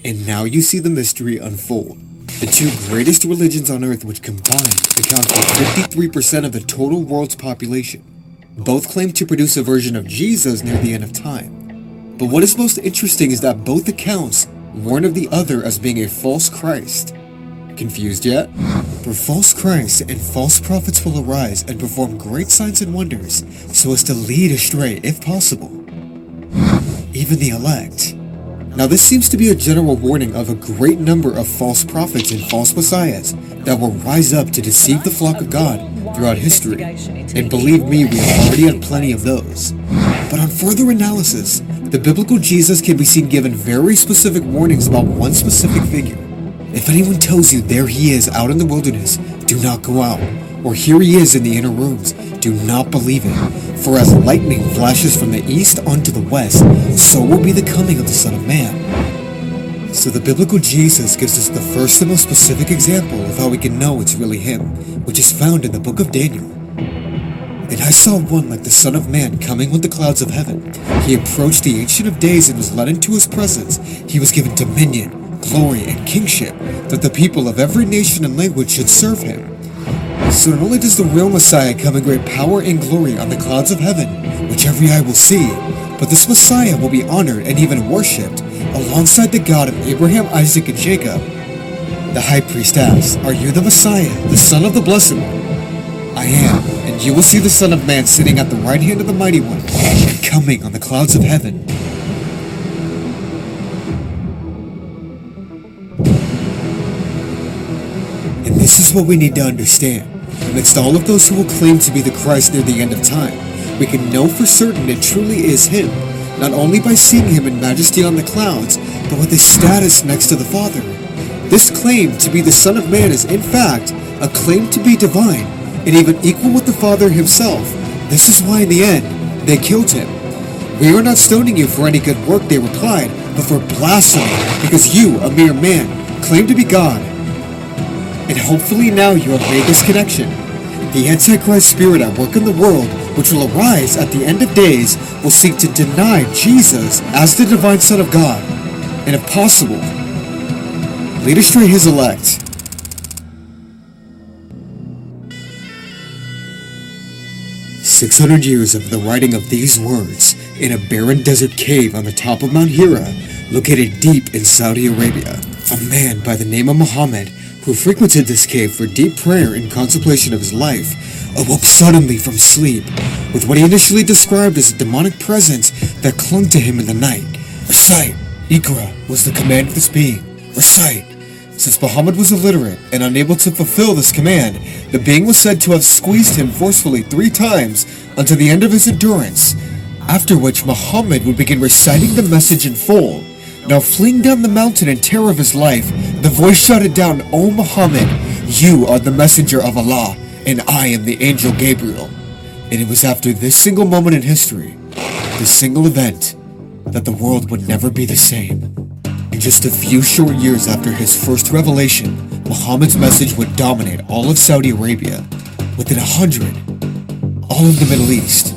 And now you see the mystery unfold. The two greatest religions on earth which combined account for 53% of the total world's population. Both claim to produce a version of Jesus near the end of time. But what is most interesting is that both accounts warn of the other as being a false Christ. Confused yet? For false Christs and false prophets will arise and perform great signs and wonders so as to lead astray, if possible, even the elect. Now this seems to be a general warning of a great number of false prophets and false messiahs that will rise up to deceive the flock of God throughout history. And believe me, we have already had plenty of those. But on further analysis, the biblical Jesus can be seen given very specific warnings about one specific figure. If anyone tells you there he is out in the wilderness, do not go out. Or here he is in the inner rooms, do not believe it. For as lightning flashes from the east onto the west, so will be the coming of the Son of Man. So the biblical Jesus gives us the first and most specific example of how we can know it's really him, which is found in the book of Daniel. And I saw one like the Son of Man coming with the clouds of heaven. He approached the Ancient of Days and was led into his presence. He was given dominion, glory, and kingship, that the people of every nation and language should serve him. So not only does the real Messiah come in great power and glory on the clouds of heaven, which every eye will see, but this Messiah will be honored and even worshipped alongside the God of Abraham, Isaac, and Jacob. The high priest asks, Are you the Messiah, the Son of the Blessed One? I am, and you will see the Son of Man sitting at the right hand of the Mighty One, and coming on the clouds of heaven. And this is what we need to understand. Amidst all of those who will claim to be the Christ near the end of time, we can know for certain it truly is Him, not only by seeing Him in majesty on the clouds, but with His status next to the Father. This claim to be the Son of Man is in fact a claim to be divine, and even equal with the Father Himself. This is why in the end, they killed Him. We are not stoning you for any good work, they replied, but for blasphemy, because you, a mere man, claim to be God. And hopefully now you have made this connection. The Antichrist spirit at work in the world, which will arise at the end of days, will seek to deny Jesus as the divine Son of God, and if possible, lead astray his elect. Six hundred years of the writing of these words in a barren desert cave on the top of Mount Hira, located deep in Saudi Arabia. A man by the name of Muhammad who frequented this cave for deep prayer and contemplation of his life, awoke suddenly from sleep with what he initially described as a demonic presence that clung to him in the night. Recite! Ikra was the command of this being. Recite! Since Muhammad was illiterate and unable to fulfill this command, the being was said to have squeezed him forcefully three times until the end of his endurance, after which Muhammad would begin reciting the message in full. Now fleeing down the mountain in terror of his life, the voice shouted down, O Muhammad, you are the messenger of Allah, and I am the angel Gabriel. And it was after this single moment in history, this single event, that the world would never be the same. In just a few short years after his first revelation, Muhammad's message would dominate all of Saudi Arabia. Within a hundred, all of the Middle East.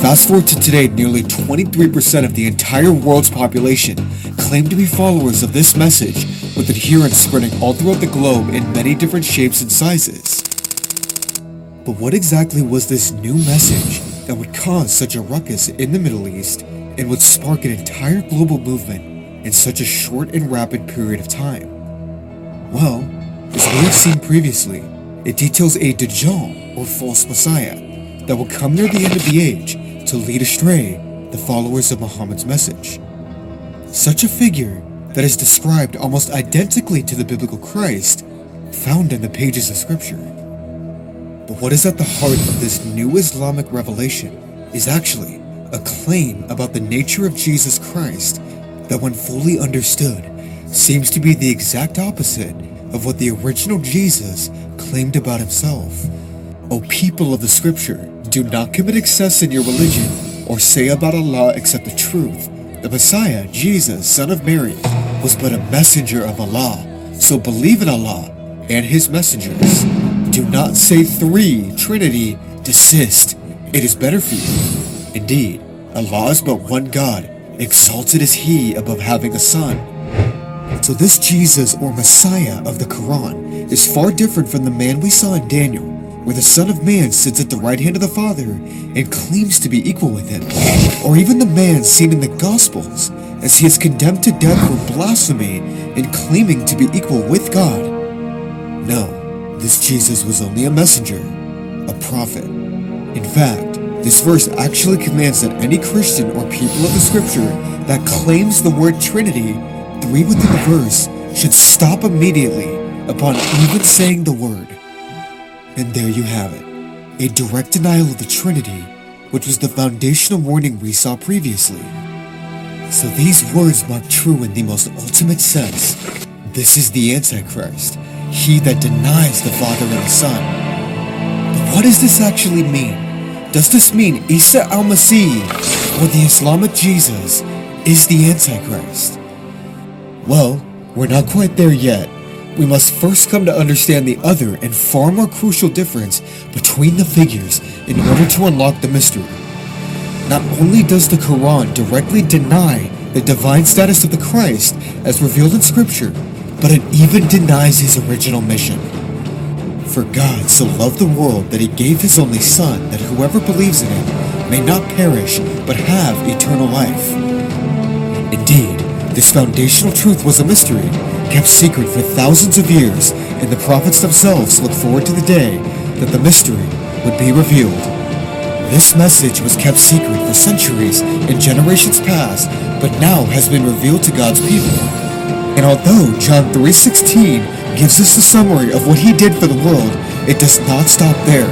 Fast forward to today, nearly 23% of the entire world's population claim to be followers of this message, with adherents spreading all throughout the globe in many different shapes and sizes. But what exactly was this new message that would cause such a ruckus in the Middle East and would spark an entire global movement in such a short and rapid period of time? Well, as we have seen previously, it details a Dajjal, or false messiah, that will come near the end of the age to lead astray the followers of Muhammad's message. Such a figure that is described almost identically to the biblical Christ found in the pages of Scripture. But what is at the heart of this new Islamic revelation is actually a claim about the nature of Jesus Christ that when fully understood seems to be the exact opposite of what the original Jesus claimed about himself. O people of the scripture, do not commit excess in your religion or say about Allah except the truth. The Messiah, Jesus, son of Mary, was but a messenger of Allah. So believe in Allah and his messengers. Do not say three, Trinity, desist. It is better for you. Indeed, Allah is but one God. Exalted is he above having a son. So this Jesus or Messiah of the Quran is far different from the man we saw in Daniel, where the Son of Man sits at the right hand of the Father and claims to be equal with him, or even the man seen in the Gospels, as he is condemned to death for blasphemy and claiming to be equal with God. No, this Jesus was only a messenger, a prophet. In fact, this verse actually commands that any Christian or people of the scripture that claims the word Trinity, three within the verse, should stop immediately upon even saying the word. And there you have it, a direct denial of the Trinity, which was the foundational warning we saw previously. So these words mark true in the most ultimate sense. This is the Antichrist, he that denies the Father and the Son. But what does this actually mean? Does this mean Isa al-Masih, or the Islamic Jesus, is the Antichrist? Well, we're not quite there yet. We must first come to understand the other and far more crucial difference between the figures in order to unlock the mystery. Not only does the Quran directly deny the divine status of the Christ as revealed in Scripture, but it even denies his original mission. For God so loved the world that he gave his only Son, that whoever believes in him may not perish, but have eternal life. Indeed, this foundational truth was a mystery, kept secret for thousands of years, and the prophets themselves looked forward to the day that the mystery would be revealed. This message was kept secret for centuries and generations past, but now has been revealed to God's people. And although John 3.16 gives us a summary of what he did for the world, it does not stop there.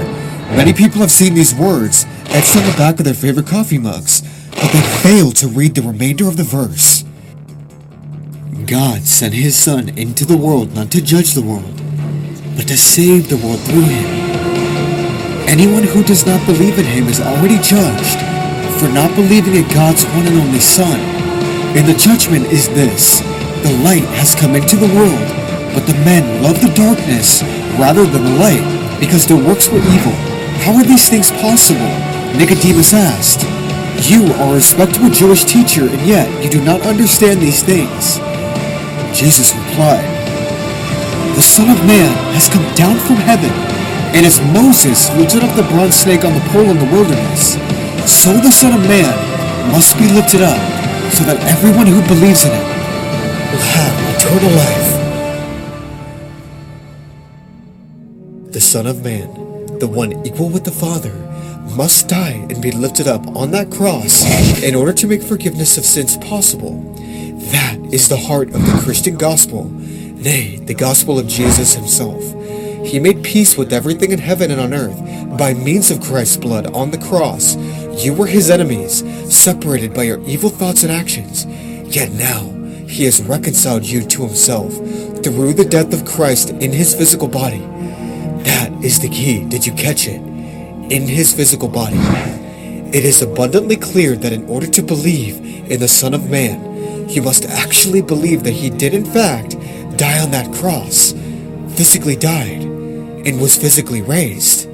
Many people have seen these words etched on the back of their favorite coffee mugs, but they fail to read the remainder of the verse. God sent his Son into the world not to judge the world, but to save the world through him. Anyone who does not believe in him is already judged for not believing in God's one and only Son. And the judgment is this. The light has come into the world, but the men love the darkness rather than the light because their works were evil. How are these things possible? Nicodemus asked. You are a respectable Jewish teacher, and yet you do not understand these things. Jesus replied, The Son of Man has come down from heaven, and as Moses lifted up the bronze snake on the pole in the wilderness, so the Son of Man must be lifted up, so that everyone who believes in him will have eternal life. The Son of Man, the one equal with the Father, must die and be lifted up on that cross in order to make forgiveness of sins possible. That is the heart of the Christian gospel, nay, the gospel of Jesus himself. He made peace with everything in heaven and on earth by means of Christ's blood on the cross. You were his enemies, separated by your evil thoughts and actions. Yet now, he has reconciled you to himself through the death of Christ in his physical body. That is the key. Did you catch it? In his physical body. It is abundantly clear that in order to believe in the Son of Man, you must actually believe that he did in fact die on that cross, physically died, and was physically raised.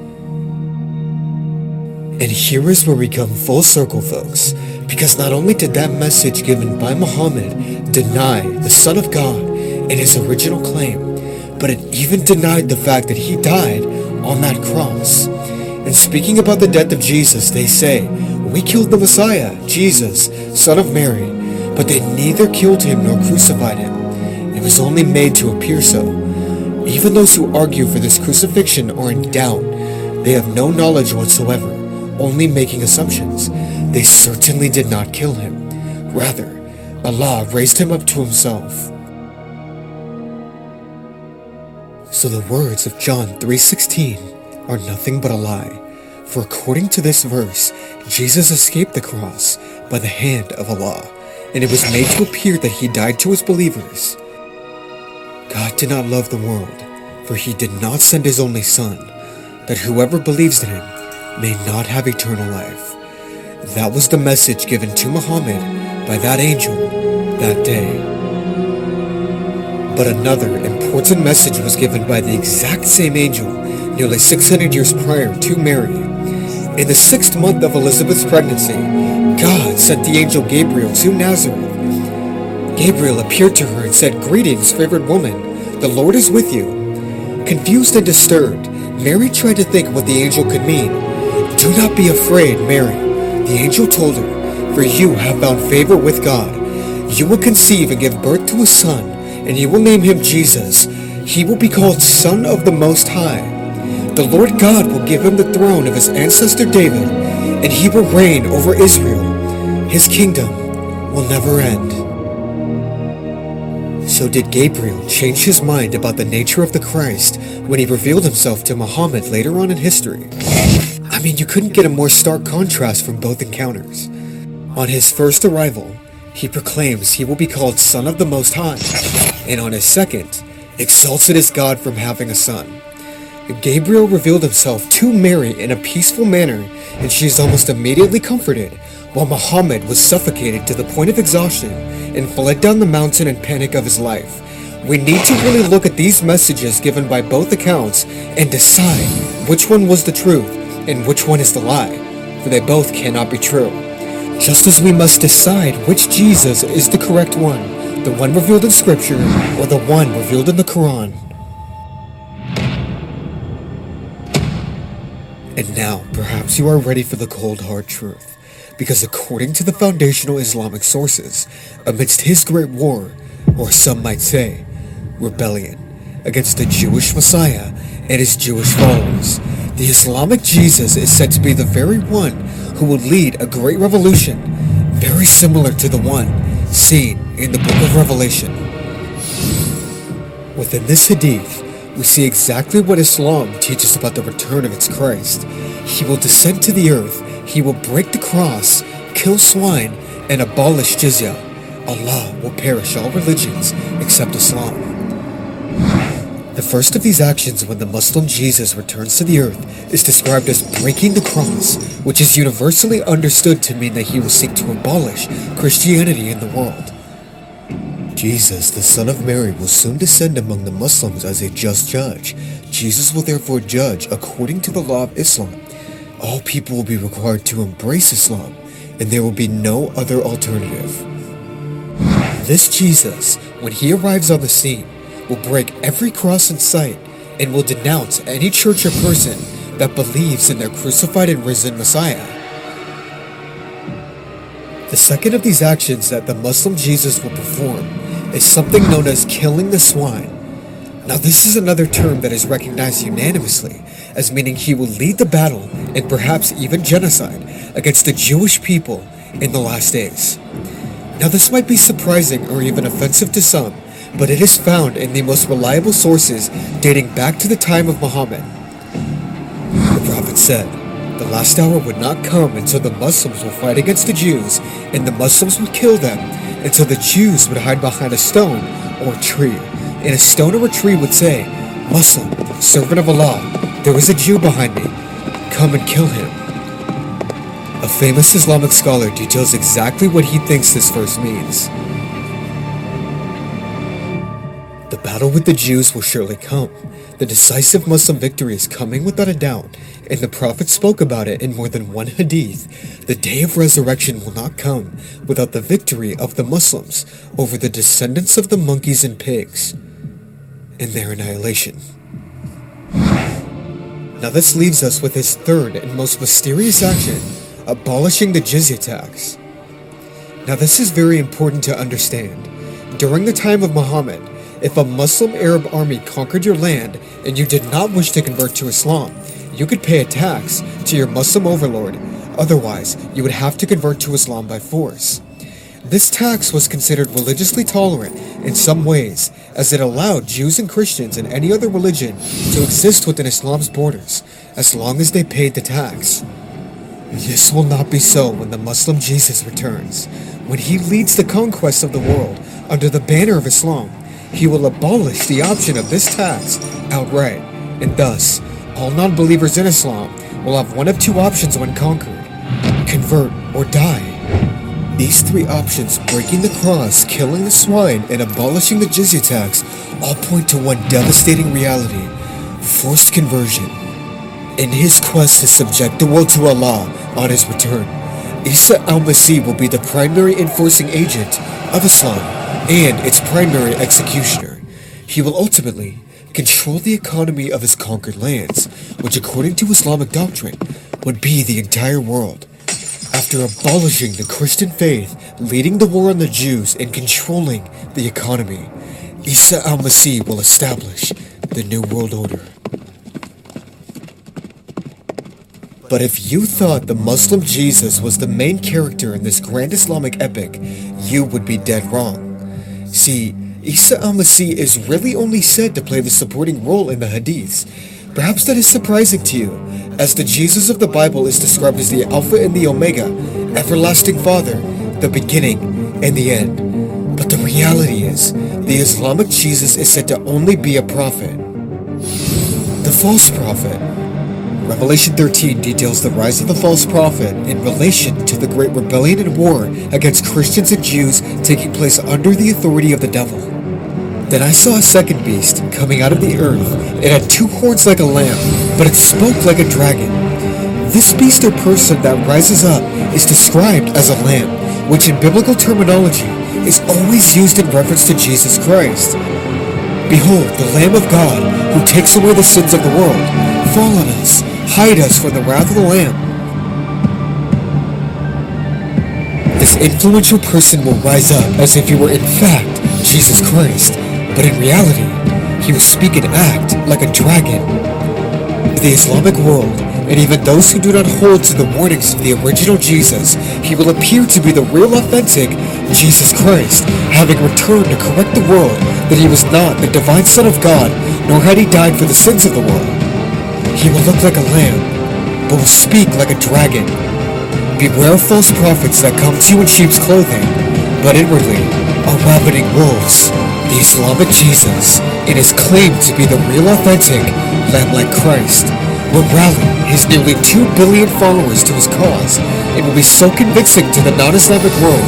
And here is where we come full circle, folks, because not only did that message given by Muhammad deny the Son of God and his original claim, but it even denied the fact that he died on that cross. And speaking about the death of Jesus, they say, We killed the Messiah, Jesus, son of Mary, but they neither killed him nor crucified him. It was only made to appear so. Even those who argue for this crucifixion are in doubt. They have no knowledge whatsoever, only making assumptions. They certainly did not kill him. Rather, Allah raised him up to himself. So the words of John 3:16 are nothing but a lie. For according to this verse, Jesus escaped the cross by the hand of Allah, and it was made to appear that he died to his believers. God did not love the world, for he did not send his only Son, that whoever believes in him may not have eternal life. That was the message given to Muhammad by that angel that day. But another important message was given by the exact same angel nearly 600 years prior to Mary. In the sixth month of Elizabeth's pregnancy, sent the angel Gabriel to Nazareth. Gabriel appeared to her and said, Greetings, favored woman, the Lord is with you. Confused and disturbed, Mary tried to think what the angel could mean. Do not be afraid, Mary, the angel told her, for you have found favor with God. You will conceive and give birth to a son, and you will name him Jesus. He will be called Son of the Most High. The Lord God will give him the throne of his ancestor David, and he will reign over Israel. His kingdom will never end. So did Gabriel change his mind about the nature of the Christ when he revealed himself to Muhammad later on in history? I mean, you couldn't get a more stark contrast from both encounters. On his first arrival, he proclaims he will be called Son of the Most High, and on his second, exalted as God from having a son. Gabriel revealed himself to Mary in a peaceful manner, and she is almost immediately comforted, while Muhammad was suffocated to the point of exhaustion and fled down the mountain in panic of his life. We need to really look at these messages given by both accounts and decide which one was the truth and which one is the lie, for they both cannot be true. Just as we must decide which Jesus is the correct one, the one revealed in Scripture or the one revealed in the Quran. And now, perhaps you are ready for the cold hard truth. Because according to the foundational Islamic sources, amidst his great war, or some might say, rebellion, against the Jewish Messiah and his Jewish followers, the Islamic Jesus is said to be the very one who will lead a great revolution, very similar to the one seen in the book of Revelation. Within this hadith, we see exactly what Islam teaches about the return of its Christ. He will descend to the earth, he will break the cross, kill swine, and abolish jizya. Allah will perish all religions except Islam. The first of these actions when the Muslim Jesus returns to the earth is described as breaking the cross, which is universally understood to mean that he will seek to abolish Christianity in the world. Jesus, the son of Mary, will soon descend among the Muslims as a just judge. Jesus will therefore judge according to the law of Islam. All people will be required to embrace Islam, and there will be no other alternative. This Jesus, when he arrives on the scene, will break every cross in sight and will denounce any church or person that believes in their crucified and risen Messiah. The second of these actions that the Muslim Jesus will perform is something known as killing the swine. Now, this is another term that is recognized unanimously as meaning he will lead the battle and perhaps even genocide against the Jewish people in the last days. Now, this might be surprising or even offensive to some, but it is found in the most reliable sources dating back to the time of Muhammad. The Prophet said, The last hour would not come until the Muslims will fight against the Jews, and the Muslims would kill them until the Jews would hide behind a stone or a tree. And a stone or a tree would say, Muslim, servant of Allah, there is a Jew behind me. Come and kill him. A famous Islamic scholar details exactly what he thinks this verse means. The battle with the Jews will surely come. The decisive Muslim victory is coming without a doubt, and the Prophet spoke about it in more than one hadith. The day of resurrection will not come without the victory of the Muslims over the descendants of the monkeys and pigs and their annihilation. Now this leaves us with his third and most mysterious action, abolishing the jizya tax. Now this is very important to understand. During the time of Muhammad, if a Muslim Arab army conquered your land and you did not wish to convert to Islam, you could pay a tax to your Muslim overlord, otherwise you would have to convert to Islam by force. This tax was considered religiously tolerant in some ways, as it allowed Jews and Christians and any other religion to exist within Islam's borders, as long as they paid the tax. This will not be so when the Muslim Jesus returns. When he leads the conquest of the world under the banner of Islam, he will abolish the option of this tax outright, and thus, all non-believers in Islam will have one of two options when conquered, convert or die. These three options, breaking the cross, killing the swine, and abolishing the jizya tax, all point to one devastating reality, forced conversion. In his quest to subject the world to Allah on his return, Isa al-Masih will be the primary enforcing agent of Islam and its primary executioner. He will ultimately control the economy of his conquered lands, which according to Islamic doctrine would be the entire world. After abolishing the Christian faith, leading the war on the Jews, and controlling the economy, Isa al-Masih will establish the New World Order. But if you thought the Muslim Jesus was the main character in this grand Islamic epic, you would be dead wrong. See, Isa al-Masih is really only said to play the supporting role in the hadiths. Perhaps that is surprising to you, as the Jesus of the Bible is described as the Alpha and the Omega, everlasting Father, the beginning and the end. But the reality is, the Islamic Jesus is said to only be a prophet. The false prophet. Revelation 13 details the rise of the false prophet in relation to the great rebellion and war against Christians and Jews taking place under the authority of the devil. Then I saw a second beast coming out of the earth. It had two horns like a lamb, but it spoke like a dragon. This beast or person that rises up is described as a lamb, which in biblical terminology is always used in reference to Jesus Christ. Behold, the Lamb of God, who takes away the sins of the world. Fall on us, hide us from the wrath of the Lamb. This influential person will rise up as if he were in fact Jesus Christ, but in reality, he will speak and act like a dragon. The Islamic world, and even those who do not hold to the warnings of the original Jesus, he will appear to be the real authentic Jesus Christ, having returned to correct the world that he was not the divine Son of God, nor had he died for the sins of the world. He will look like a lamb, but will speak like a dragon. Beware false prophets that come to you in sheep's clothing, but inwardly are ravening wolves. The Islamic Jesus, in his claim to be the real authentic Lamb-like Christ, will rally his nearly 2 billion followers to his cause and will be so convincing to the non-Islamic world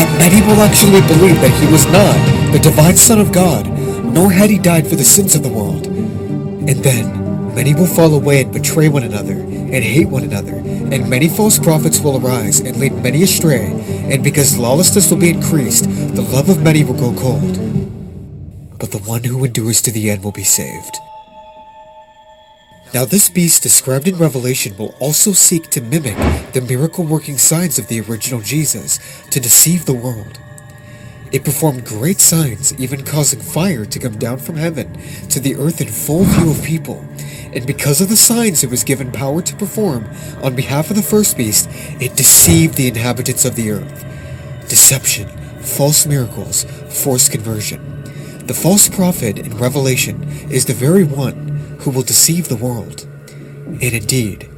that many will actually believe that he was not the divine Son of God, nor had he died for the sins of the world. And then, Many will fall away and betray one another, and hate one another, and many false prophets will arise and lead many astray, and because lawlessness will be increased, the love of many will go cold. But the one who endures to the end will be saved. Now this beast described in Revelation will also seek to mimic the miracle-working signs of the original Jesus to deceive the world. It performed great signs, even causing fire to come down from heaven to the earth in full view of people. And because of the signs it was given power to perform on behalf of the first beast, it deceived the inhabitants of the earth. Deception, false miracles, forced conversion. The false prophet in Revelation is the very one who will deceive the world. And indeed,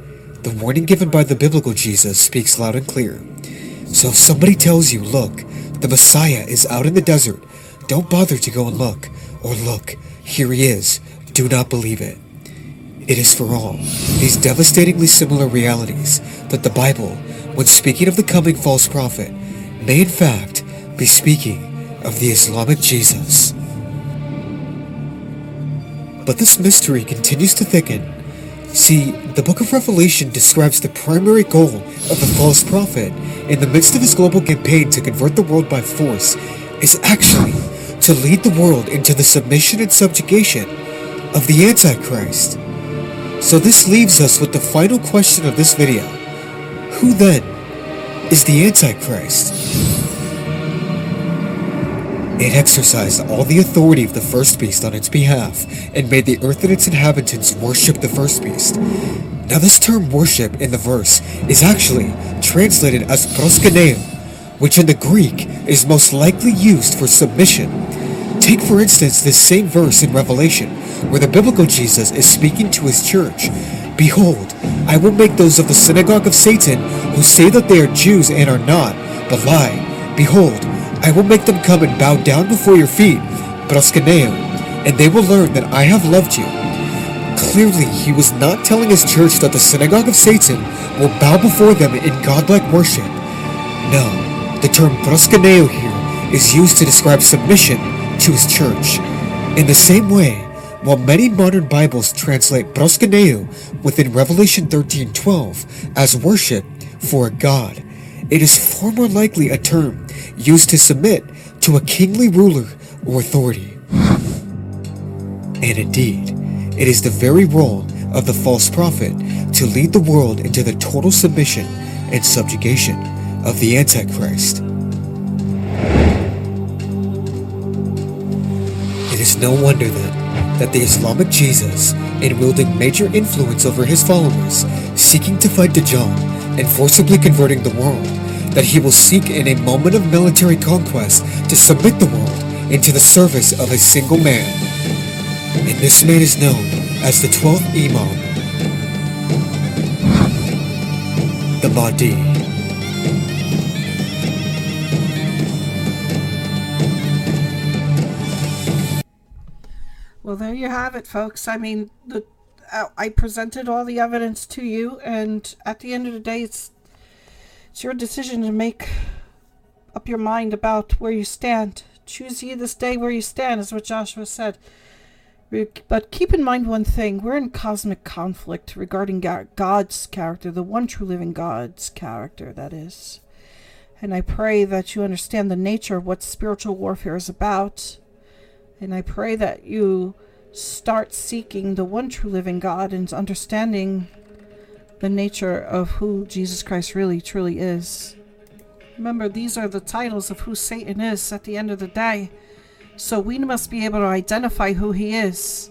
the warning given by the biblical Jesus speaks loud and clear. So if somebody tells you, look, the Messiah is out in the desert, don't bother to go and look. Or look, here he is. Do not believe it. It is for all these devastatingly similar realities that the Bible, when speaking of the coming false prophet, may in fact be speaking of the Islamic Jesus. But this mystery continues to thicken. See, the book of Revelation describes the primary goal of the false prophet in the midst of his global campaign to convert the world by force is actually to lead the world into the submission and subjugation of the Antichrist. So this leaves us with the final question of this video. Who then is the Antichrist? It exercised all the authority of the first beast on its behalf, and made the earth and its inhabitants worship the first beast. Now this term worship in the verse is actually translated as proskuneo, which in the Greek is most likely used for submission. Take for instance this same verse in Revelation, where the biblical Jesus is speaking to his church. Behold, I will make those of the synagogue of Satan who say that they are Jews and are not, but lie. Behold, I will make them come and bow down before your feet, proskuneo, and they will learn that I have loved you. Clearly, he was not telling his church that the synagogue of Satan will bow before them in godlike worship. No, the term proskuneo here is used to describe submission to his church. In the same way, while many modern Bibles translate proskuneo within Revelation 13:12 as worship for a god, it is far more likely a term used to submit to a kingly ruler or authority. And indeed, it is the very role of the false prophet to lead the world into the total submission and subjugation of the Antichrist. It is no wonder then that the Islamic Jesus, in wielding major influence over his followers, seeking to fight Dajjal and forcibly converting the world, that he will seek in a moment of military conquest to submit the world into the service of a single man. And this man is known as the 12th Imam, the Mahdi. Well, there you have it, folks. I mean, the Uh, I presented all the evidence to you, and at the end of the day, it's it's your decision to make up your mind about where you stand. Choose ye this day where you stand, is what Joshua said. But keep in mind one thing we're in cosmic conflict regarding God's character, the one true living God's character, that is. And I pray that you understand the nature of what spiritual warfare is about. And I pray that you start seeking the one true living God and understanding the nature of who Jesus Christ really truly is. Remember, these are the titles of who Satan is at the end of the day. So we must be able to identify who he is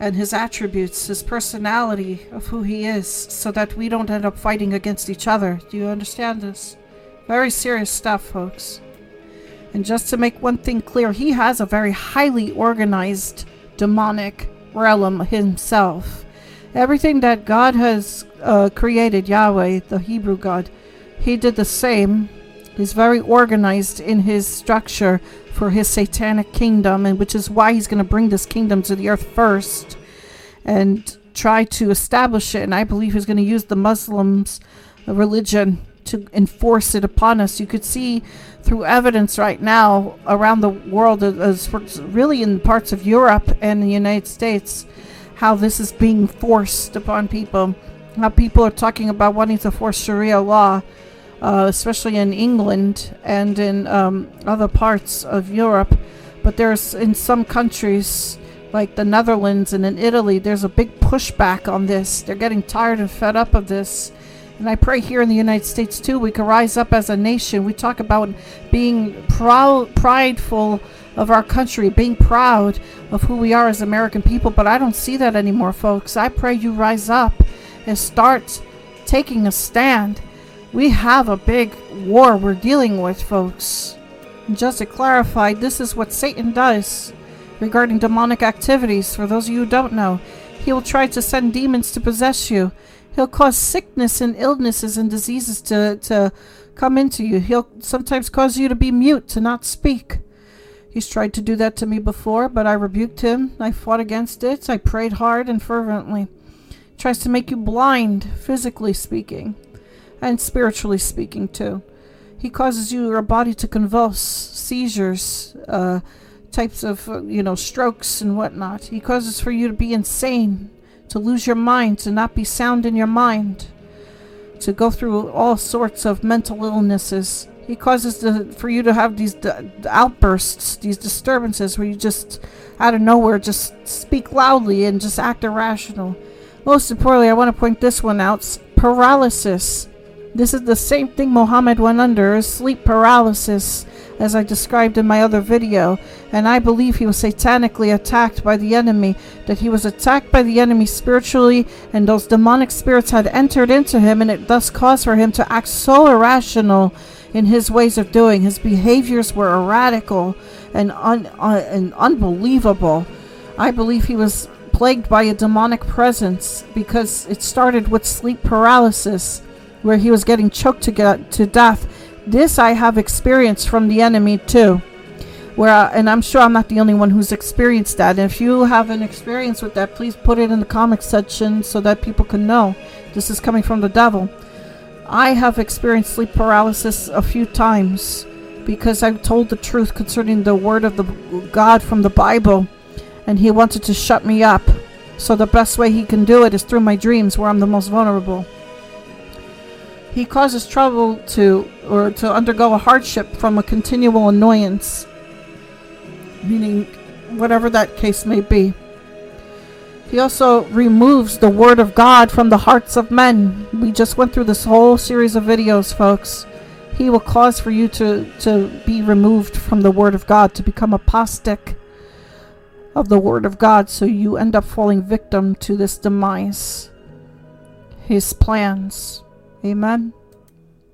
and his attributes, his personality of who he is, so that we don't end up fighting against each other. Do you understand this? Very serious stuff, folks. And just to make one thing clear, he has a very highly organized demonic realm himself. Everything that God has uh, created, Yahweh, the Hebrew God, he did the same. He's very organized in his structure for his satanic kingdom, and which is why he's going to bring this kingdom to the earth first and try to establish it. And I believe he's going to use the Muslims' religion to enforce it upon us. You could see through evidence right now around the world, as really in parts of Europe and the United States, how this is being forced upon people. How people are talking about wanting to force Sharia law, uh, especially in England and in um, other parts of Europe. But there's in some countries like the Netherlands and in Italy, there's a big pushback on this. They're getting tired and fed up of this and I pray here in the United States too, we can rise up as a nation. We talk about being proud, prideful of our country, being proud of who we are as American people, but I don't see that anymore, folks. I pray you rise up and start taking a stand. We have a big war we're dealing with, folks. And just to clarify, this is what Satan does regarding demonic activities. For those of you who don't know, he will try to send demons to possess you. He'll cause sickness and illnesses and diseases to, to come into you. He'll sometimes cause you to be mute, to not speak. He's tried to do that to me before, but I rebuked him. I fought against it. I prayed hard and fervently. He tries to make you blind, physically speaking, and spiritually speaking too. He causes you, your body to convulse, seizures, uh, types of, uh, you know, strokes and whatnot. He causes for you to be insane, to lose your mind, to not be sound in your mind, to go through all sorts of mental illnesses. He causes the, for you to have these d- outbursts, these disturbances where you just, out of nowhere, just speak loudly and just act irrational. Most importantly, I want to point this one out paralysis. This is the same thing Muhammad went under sleep paralysis, as I described in my other video. And I believe he was satanically attacked by the enemy, that he was attacked by the enemy spiritually, and those demonic spirits had entered into him, and it thus caused for him to act so irrational in his ways of doing. His behaviors were erratical and, un- uh, and unbelievable. I believe he was plagued by a demonic presence because it started with sleep paralysis, where he was getting choked to, get, to death. This I have experienced from the enemy too. Where I, and I'm sure I'm not the only one who's experienced that. And if you have an experience with that, please put it in the comment section so that people can know this is coming from the devil. I have experienced sleep paralysis a few times because I've told the truth concerning the word of the God from the Bible and he wanted to shut me up. So the best way he can do it is through my dreams where I'm the most vulnerable. He causes trouble to or to undergo a hardship from a continual annoyance, meaning whatever that case may be. He also removes the word of God from the hearts of men. We just went through this whole series of videos, folks. He will cause for you to, to be removed from the word of God, to become apostate of the word of God, so you end up falling victim to this demise. His plans. Amen.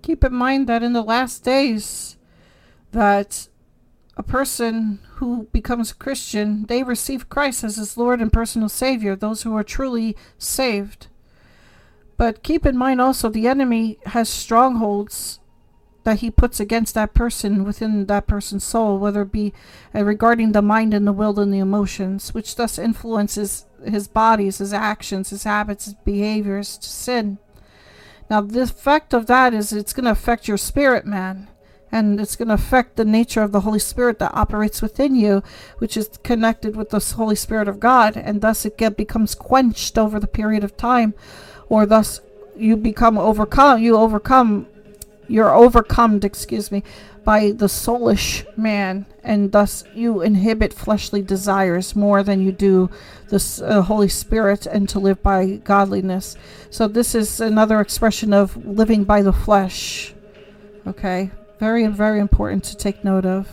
Keep in mind that in the last days that a person who becomes a Christian, they receive Christ as his Lord and personal Savior, those who are truly saved. But keep in mind also the enemy has strongholds that he puts against that person within that person's soul, whether it be uh, regarding the mind and the will and the emotions, which thus influences his bodies, his actions, his habits, his behaviors to sin. Now, the effect of that is it's going to affect your spirit, man and it's going to affect the nature of the Holy Spirit that operates within you, which is connected with the Holy Spirit of God, and thus it get, becomes quenched over the period of time, or thus you become overcome. You overcome. You're overcome, excuse me, by the soulish man, and thus you inhibit fleshly desires more than you do the uh, Holy Spirit and to live by godliness. So, this is another expression of living by the flesh. Okay, very, very important to take note of.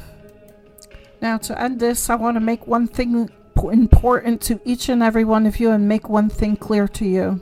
Now, to end this, I want to make one thing important to each and every one of you and make one thing clear to you.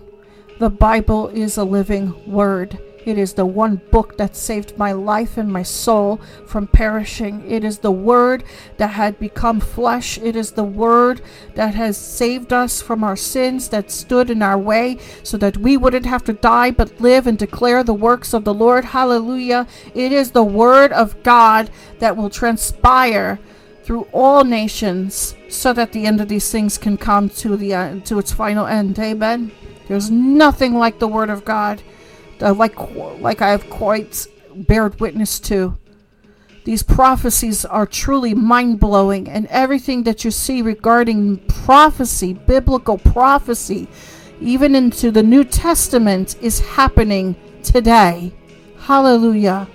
The Bible is a living word. It is the one book that saved my life and my soul from perishing. It is the word that had become flesh. It is the word that has saved us from our sins that stood in our way so that we wouldn't have to die but live and declare the works of the Lord. Hallelujah. It is the word of God that will transpire through all nations so that the end of these things can come to the uh, to its final end. Amen. There's nothing like the word of God uh, like like I have quite bared witness to. These prophecies are truly mind blowing, and everything that you see regarding prophecy, biblical prophecy, even into the New Testament, is happening today. Hallelujah.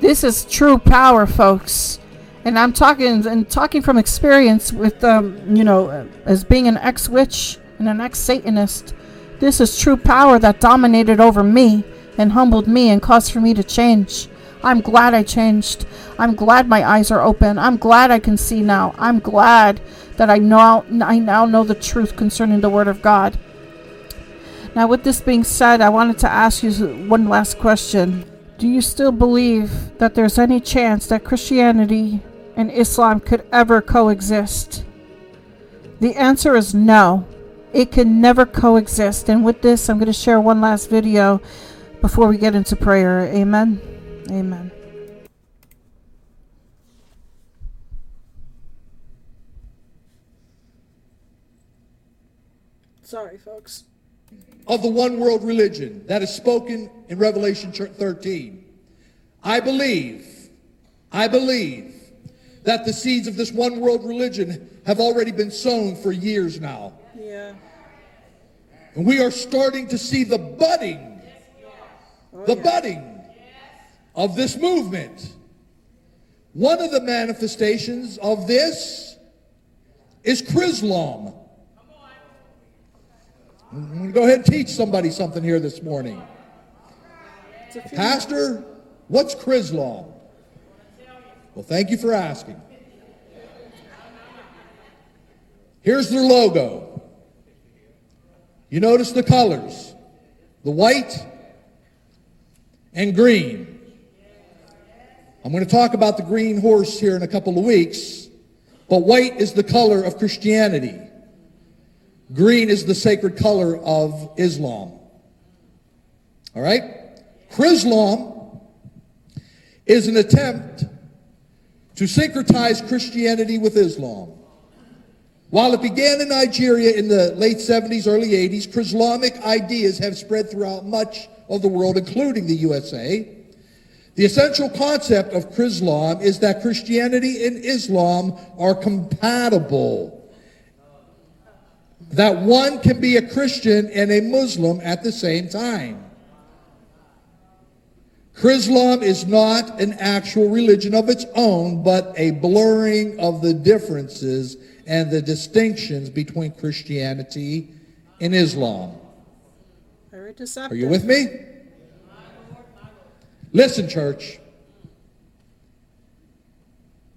This is true power, folks. And I'm talking and talking from experience with, um, you know, as being an ex witch and an ex Satanist. This is true power that dominated over me and humbled me and caused for me to change. I'm glad I changed. I'm glad my eyes are open. I'm glad I can see now. I'm glad that I know I now know the truth concerning the word of God. Now with this being said, I wanted to ask you one last question. Do you still believe that there's any chance that Christianity and Islam could ever coexist? The answer is no. It can never coexist. And with this, I'm going to share one last video before we get into prayer. Amen. Amen. Sorry, folks. Of the one world religion that is spoken in Revelation 13. I believe, I believe that the seeds of this one world religion have already been sown for years now. And we are starting to see the budding, the budding of this movement. One of the manifestations of this is Chrislam. I'm going to go ahead and teach somebody something here this morning. Pastor, what's Chrislam? Well, thank you for asking. Here's their logo. You notice the colors the white and green. I'm going to talk about the green horse here in a couple of weeks, but white is the color of Christianity. Green is the sacred color of Islam. All right? Chrislam is an attempt to syncretize Christianity with Islam. While it began in Nigeria in the late 70s, early 80s, Chrislamic ideas have spread throughout much of the world, including the USA. The essential concept of Chrislam is that Christianity and Islam are compatible. That one can be a Christian and a Muslim at the same time. Chrislam is not an actual religion of its own, but a blurring of the differences and the distinctions between Christianity and Islam. Are you with me? Listen, church.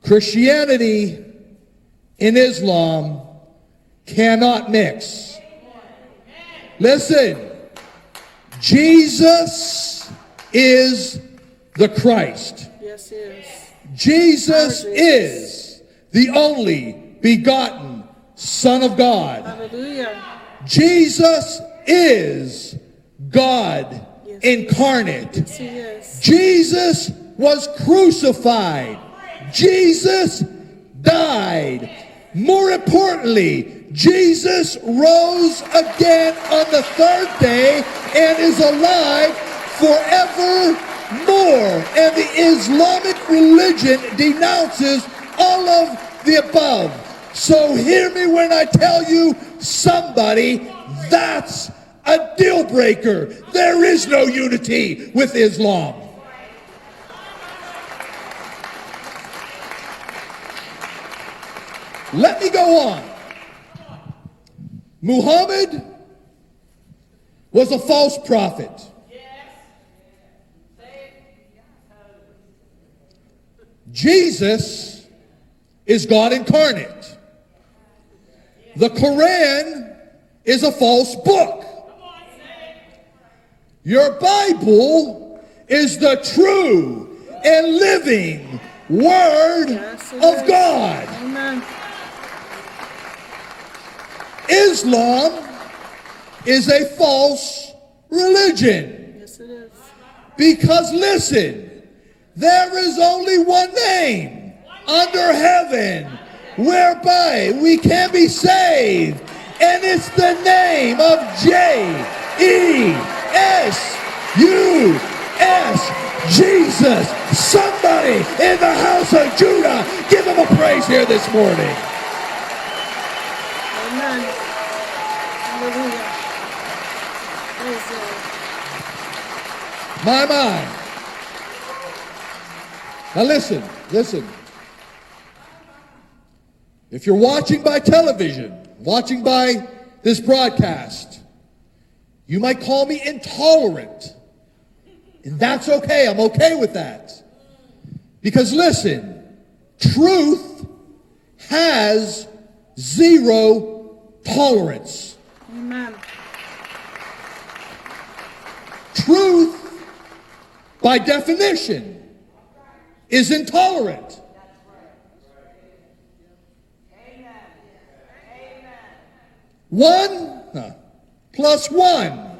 Christianity and Islam cannot mix. Listen. Jesus is the Christ. Yes, he is. Jesus is the only begotten Son of God. Hallelujah. Jesus is God incarnate. Yes. Jesus was crucified. Jesus died. More importantly, Jesus rose again on the third day and is alive forevermore. And the Islamic religion denounces all of the above. So hear me when I tell you somebody that's a deal breaker. There is no unity with Islam. Let me go on. Muhammad was a false prophet. Jesus is God incarnate. The Quran is a false book. Your Bible is the true and living Word of God. Islam is a false religion. Yes, it is. Because listen, there is only one name under heaven whereby we can be saved. And it's the name of J E S U S. Jesus. Somebody in the house of Judah, give him a praise here this morning. Amen. Hallelujah. Praise My mind. Now listen, listen. If you're watching by television, watching by this broadcast, you might call me intolerant. And that's okay. I'm okay with that. Because listen, truth has zero tolerance. Amen. Truth, by definition, is intolerant. One plus one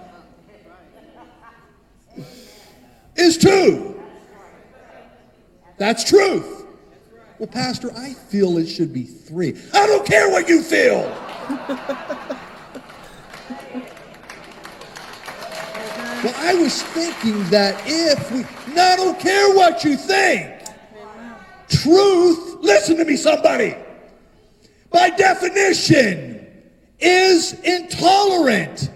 is two. That's truth. Well, Pastor, I feel it should be three. I don't care what you feel. Well, I was thinking that if we, no, I don't care what you think. Truth listen to me, somebody, by definition, is intolerant.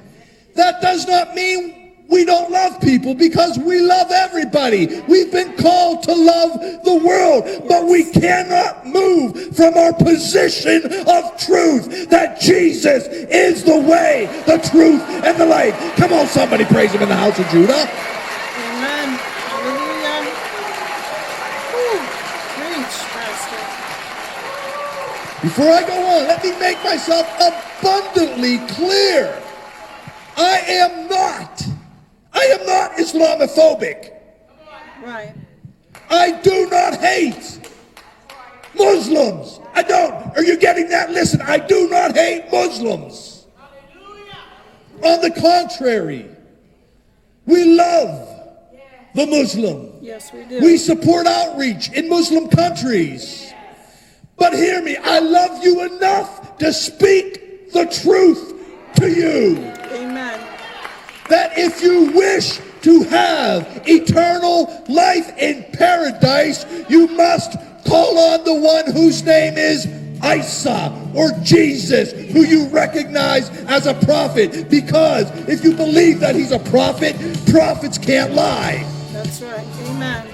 That does not mean we don't love people because we love everybody. We've been called to love the world, but we cannot move from our position of truth that Jesus is the way, the truth, and the light. Come on, somebody praise him in the house of Judah. Amen. Hallelujah. Woo. Preach, Pastor. Before I go on, let me make myself abundantly clear. I am not, I am not Islamophobic. Right. I do not hate Muslims. I don't. Are you getting that? Listen, I do not hate Muslims. Hallelujah. On the contrary, we love the Muslim. Yes, we do. We support outreach in Muslim countries. But hear me, I love you enough to speak the truth to you. Amen. That if you wish to have eternal life in paradise, you must call on the one whose name is Isa or Jesus, who you recognize as a prophet. Because if you believe that he's a prophet, prophets can't lie. That's right. Amen.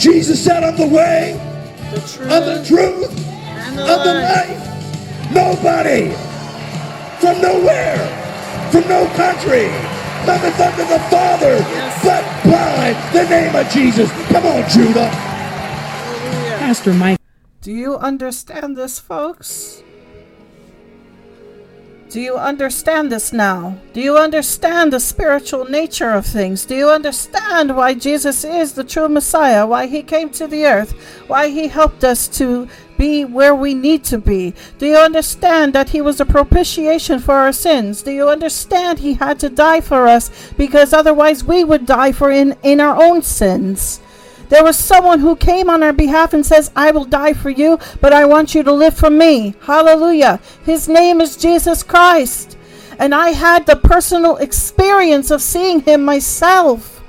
Jesus said, I'm the way, The truth. I'm the truth, And the I'm the life. life. Nobody from nowhere, from no country, cometh unto the Father, but by the name of Jesus. Come on, Judah. Pastor Mike. Do you understand this, folks? Do you understand this now? Do you understand the spiritual nature of things? Do you understand why Jesus is the true Messiah? Why he came to the earth? Why he helped us to be where we need to be? Do you understand that he was a propitiation for our sins? Do you understand he had to die for us because otherwise we would die for in, in our own sins? There was someone who came on our behalf and says, I will die for you, but I want you to live for me. Hallelujah. His name is Jesus Christ. And I had the personal experience of seeing him myself.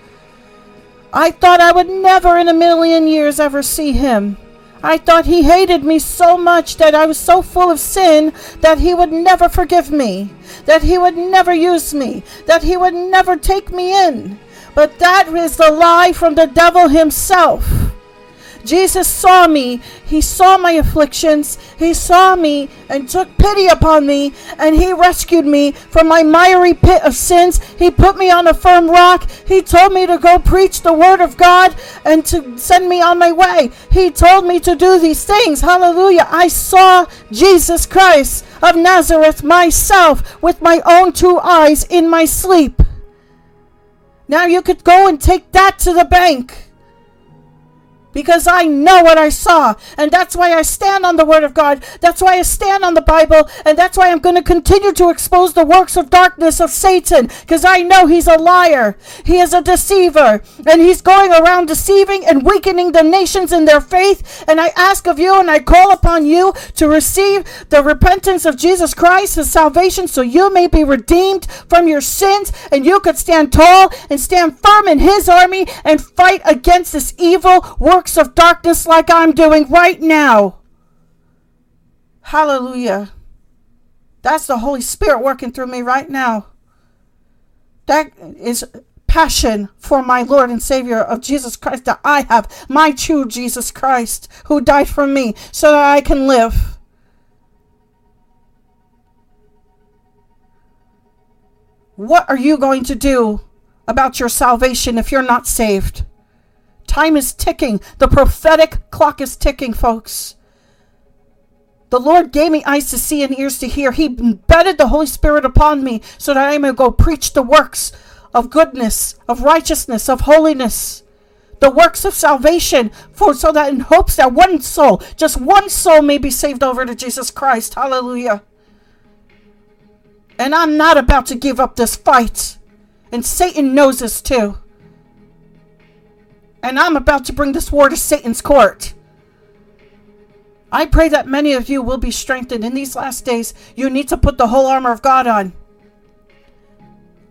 I thought I would never in a million years ever see him. I thought he hated me so much that I was so full of sin that he would never forgive me, that he would never use me, that he would never take me in. But that is the lie from the devil himself. Jesus saw me. He saw my afflictions. He saw me and took pity upon me, and He rescued me from my miry pit of sins. He put me on a firm rock. He told me to go preach the Word of God and to send me on my way. He told me to do these things. Hallelujah. I saw Jesus Christ of Nazareth myself with my own two eyes in my sleep. Now you could go and take that to the bank because I know what I saw. And that's why I stand on the Word of God. That's why I stand on the Bible. And that's why I'm going to continue to expose the works of darkness of Satan because I know he's a liar. He is a deceiver. And he's going around deceiving and weakening the nations in their faith. And I ask of you and I call upon you to receive the repentance of Jesus Christ, his salvation, so you may be redeemed from your sins and you could stand tall and stand firm in his army and fight against this evil works of darkness like I'm doing right now. Hallelujah. That's the Holy Spirit working through me right now. That is passion for my Lord and Savior of Jesus Christ that I have, my true Jesus Christ, who died for me so that I can live. What are you going to do about your salvation if you're not saved? Time is ticking. The prophetic clock is ticking, folks. The Lord gave me eyes to see and ears to hear. He embedded the Holy Spirit upon me so that I may go preach the works of goodness, of righteousness, of holiness, the works of salvation, for so that in hopes that one soul, just one soul, may be saved over to Jesus Christ. Hallelujah. And I'm not about to give up this fight. And Satan knows this too. And I'm about to bring this war to Satan's court. I pray that many of you will be strengthened in these last days. You need to put the whole armor of God on.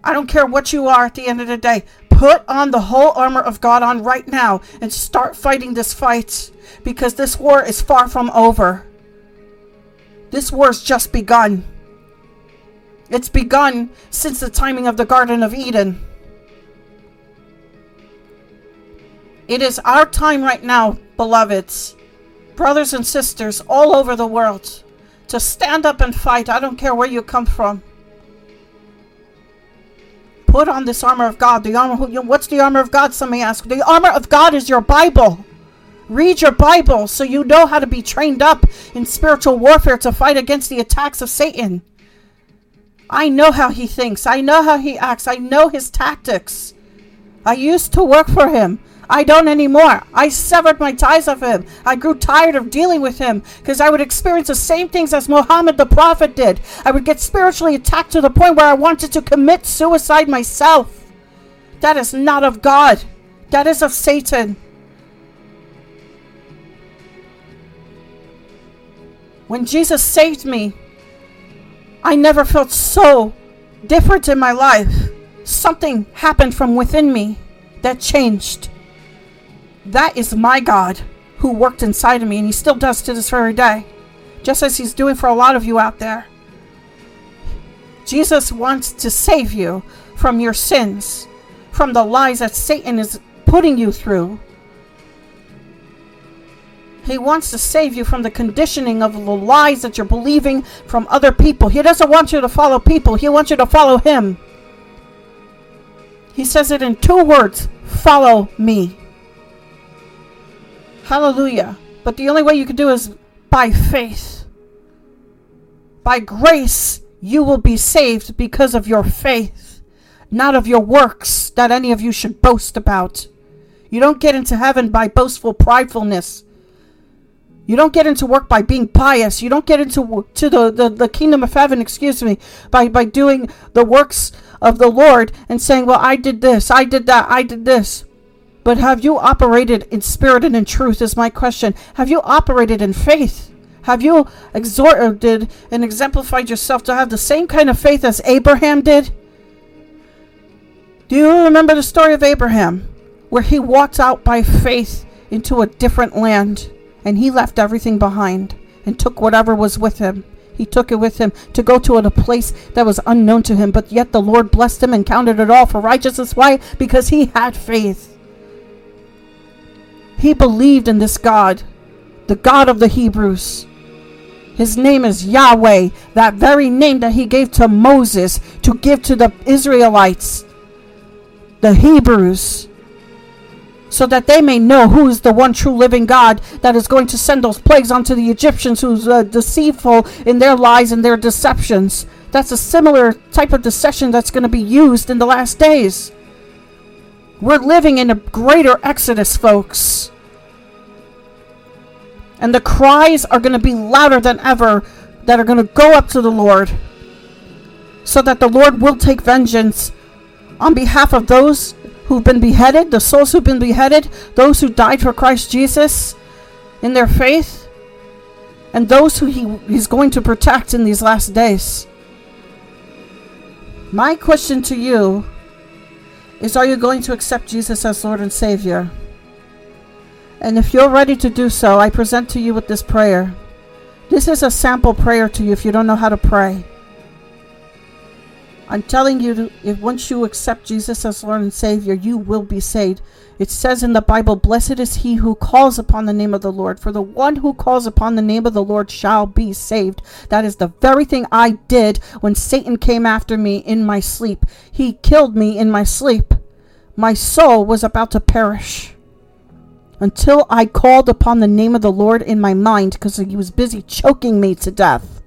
I don't care what you are at the end of the day. Put on the whole armor of God on right now and start fighting this fight because this war is far from over. This war's just begun. It's begun since the timing of the Garden of Eden. It is our time right now, beloveds, brothers and sisters all over the world, to stand up and fight. I don't care where you come from. Put on this armor of God. The armor. What's the armor of God? Somebody asked. The armor of God is your Bible. Read your Bible so you know how to be trained up in spiritual warfare to fight against the attacks of Satan. I know how he thinks. I know how he acts. I know his tactics. I used to work for him. I don't anymore. I severed my ties of him. I grew tired of dealing with him because I would experience the same things as Muhammad the Prophet did. I would get spiritually attacked to the point where I wanted to commit suicide myself. That is not of God, that is of Satan. When Jesus saved me, I never felt so different in my life. Something happened from within me that changed. That is my God who worked inside of me, and He still does to this very day, just as He's doing for a lot of you out there. Jesus wants to save you from your sins, from the lies that Satan is putting you through. He wants to save you from the conditioning of the lies that you're believing from other people. He doesn't want you to follow people, He wants you to follow Him. He says it in two words follow me. Hallelujah. But the only way you can do is by faith. By grace, you will be saved because of your faith, not of your works that any of you should boast about. You don't get into heaven by boastful pridefulness. You don't get into work by being pious. You don't get into to the, the, the kingdom of heaven, excuse me, by, by doing the works of the Lord and saying, Well, I did this, I did that, I did this. But have you operated in spirit and in truth? Is my question. Have you operated in faith? Have you exhorted and exemplified yourself to have the same kind of faith as Abraham did? Do you remember the story of Abraham, where he walked out by faith into a different land and he left everything behind and took whatever was with him? He took it with him to go to a place that was unknown to him, but yet the Lord blessed him and counted it all for righteousness. Why? Because he had faith. He believed in this God, the God of the Hebrews. His name is Yahweh, that very name that he gave to Moses to give to the Israelites, the Hebrews, so that they may know who is the one true living God that is going to send those plagues onto the Egyptians who's uh, deceitful in their lies and their deceptions. That's a similar type of deception that's going to be used in the last days. We're living in a greater exodus, folks. And the cries are going to be louder than ever that are going to go up to the Lord. So that the Lord will take vengeance on behalf of those who've been beheaded, the souls who've been beheaded, those who died for Christ Jesus in their faith, and those who he, he's going to protect in these last days. My question to you is Are you going to accept Jesus as Lord and Savior? And if you're ready to do so, I present to you with this prayer. This is a sample prayer to you if you don't know how to pray. I'm telling you, if once you accept Jesus as Lord and Savior, you will be saved. It says in the Bible, Blessed is he who calls upon the name of the Lord, for the one who calls upon the name of the Lord shall be saved. That is the very thing I did when Satan came after me in my sleep. He killed me in my sleep. My soul was about to perish until I called upon the name of the Lord in my mind because he was busy choking me to death.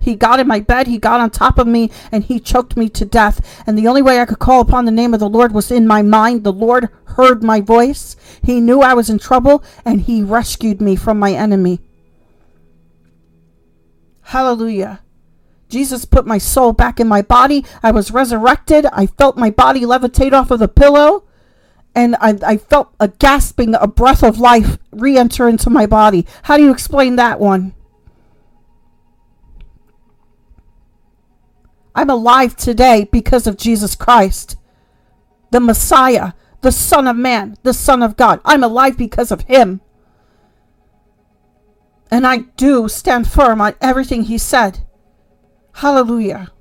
He got in my bed, he got on top of me, and he choked me to death. And the only way I could call upon the name of the Lord was in my mind. The Lord heard my voice. He knew I was in trouble, and he rescued me from my enemy. Hallelujah. Jesus put my soul back in my body. I was resurrected. I felt my body levitate off of the pillow and I, I felt a gasping, a breath of life re enter into my body. How do you explain that one? I'm alive today because of Jesus Christ. the Messiah, the Son of Man, the Son of God. I'm alive because of him. And I do stand firm on everything he said. Hallelujah.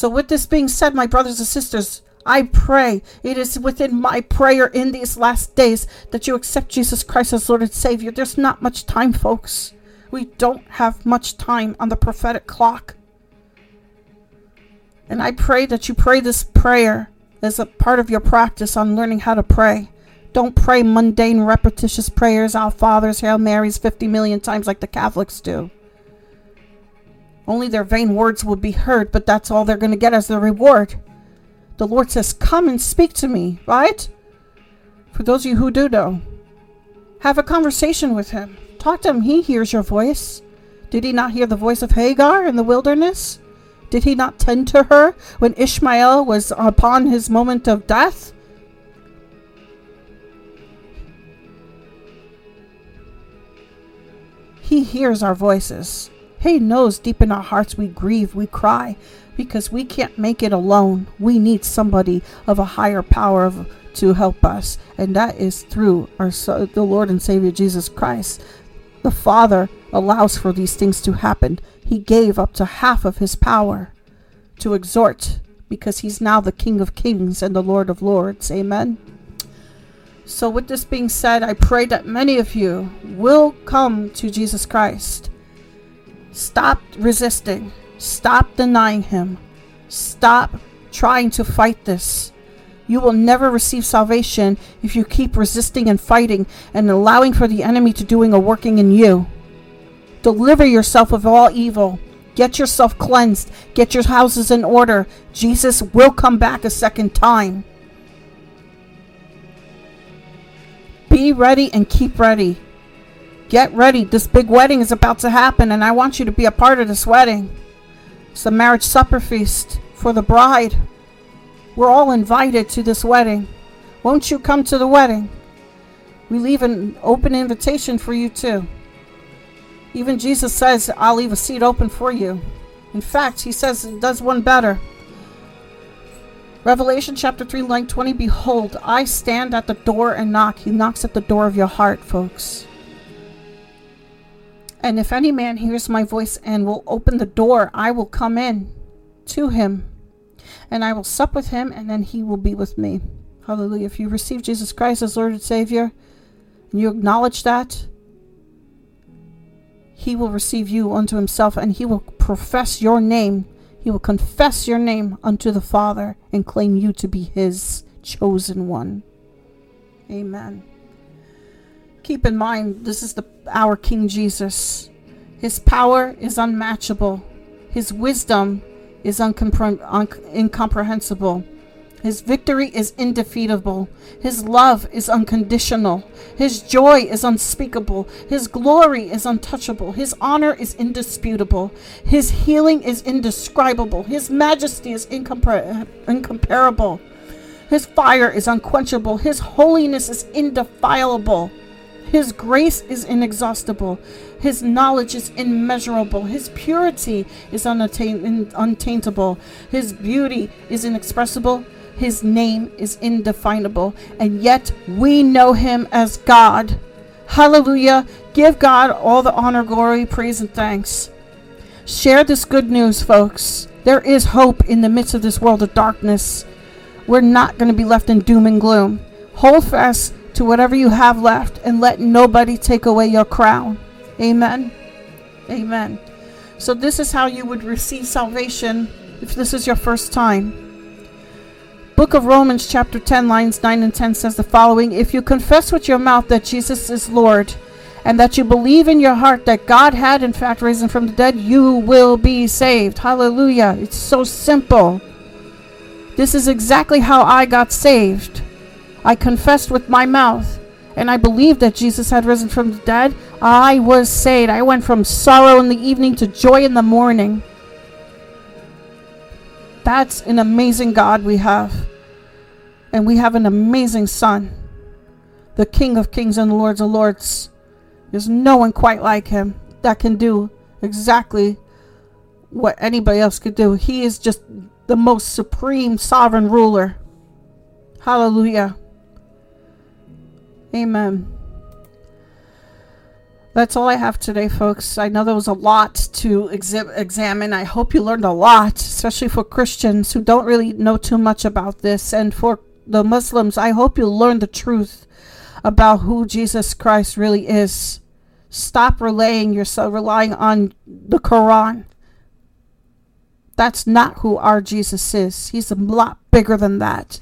So, with this being said, my brothers and sisters, I pray it is within my prayer in these last days that you accept Jesus Christ as Lord and Savior. There's not much time, folks. We don't have much time on the prophetic clock. And I pray that you pray this prayer as a part of your practice on learning how to pray. Don't pray mundane, repetitious prayers, Our Fathers, Hail Marys 50 million times like the Catholics do. Only their vain words will be heard, but that's all they're going to get as their reward. The Lord says, Come and speak to me, right? For those of you who do know, have a conversation with Him. Talk to Him. He hears your voice. Did He not hear the voice of Hagar in the wilderness? Did He not tend to her when Ishmael was upon his moment of death? He hears our voices. He knows deep in our hearts we grieve, we cry, because we can't make it alone. We need somebody of a higher power of, to help us, and that is through our the Lord and Savior Jesus Christ. The Father allows for these things to happen. He gave up to half of his power to exhort because he's now the King of Kings and the Lord of Lords. Amen. So, with this being said, I pray that many of you will come to Jesus Christ Stop resisting. Stop denying Him. Stop trying to fight this. You will never receive salvation if you keep resisting and fighting and allowing for the enemy to doing a working in you. Deliver yourself of all evil. Get yourself cleansed. Get your houses in order. Jesus will come back a second time. Be ready and keep ready. Get ready. This big wedding is about to happen, and I want you to be a part of this wedding. It's the marriage supper feast for the bride. We're all invited to this wedding. Won't you come to the wedding? We leave an open invitation for you, too. Even Jesus says, I'll leave a seat open for you. In fact, he says it does one better. Revelation chapter 3, line 20 Behold, I stand at the door and knock. He knocks at the door of your heart, folks. And if any man hears my voice and will open the door, I will come in to him and I will sup with him, and then he will be with me. Hallelujah. If you receive Jesus Christ as Lord and Savior, and you acknowledge that, he will receive you unto himself, and he will profess your name. He will confess your name unto the Father and claim you to be his chosen one. Amen. Keep in mind, this is the our King Jesus. His power is unmatchable. His wisdom is uncompre- un- incomprehensible. His victory is indefeatable. His love is unconditional. His joy is unspeakable. His glory is untouchable. His honor is indisputable. His healing is indescribable. His majesty is incompar- incomparable. His fire is unquenchable. His holiness is indefiable. His grace is inexhaustible. His knowledge is immeasurable. His purity is unattain- untaintable. His beauty is inexpressible. His name is indefinable. And yet we know him as God. Hallelujah. Give God all the honor, glory, praise, and thanks. Share this good news, folks. There is hope in the midst of this world of darkness. We're not going to be left in doom and gloom. Hold fast to whatever you have left and let nobody take away your crown. Amen. Amen. So, this is how you would receive salvation if this is your first time. Book of Romans, chapter 10, lines 9 and 10 says the following If you confess with your mouth that Jesus is Lord, and that you believe in your heart that God had in fact risen from the dead, you will be saved. Hallelujah. It's so simple. This is exactly how I got saved. I confessed with my mouth and I believed that Jesus had risen from the dead, I was saved. I went from sorrow in the evening to joy in the morning. That's an amazing God we have. And we have an amazing Son, the King of Kings and the Lords of Lords. There's no one quite like him that can do exactly what anybody else could do. He is just the most supreme sovereign ruler. Hallelujah. Amen. That's all I have today, folks. I know there was a lot to exi- examine. I hope you learned a lot, especially for Christians who don't really know too much about this. And for the Muslims, I hope you learned the truth about who Jesus Christ really is. Stop relaying yourself, relying on the Quran. That's not who our Jesus is. He's a lot bigger than that.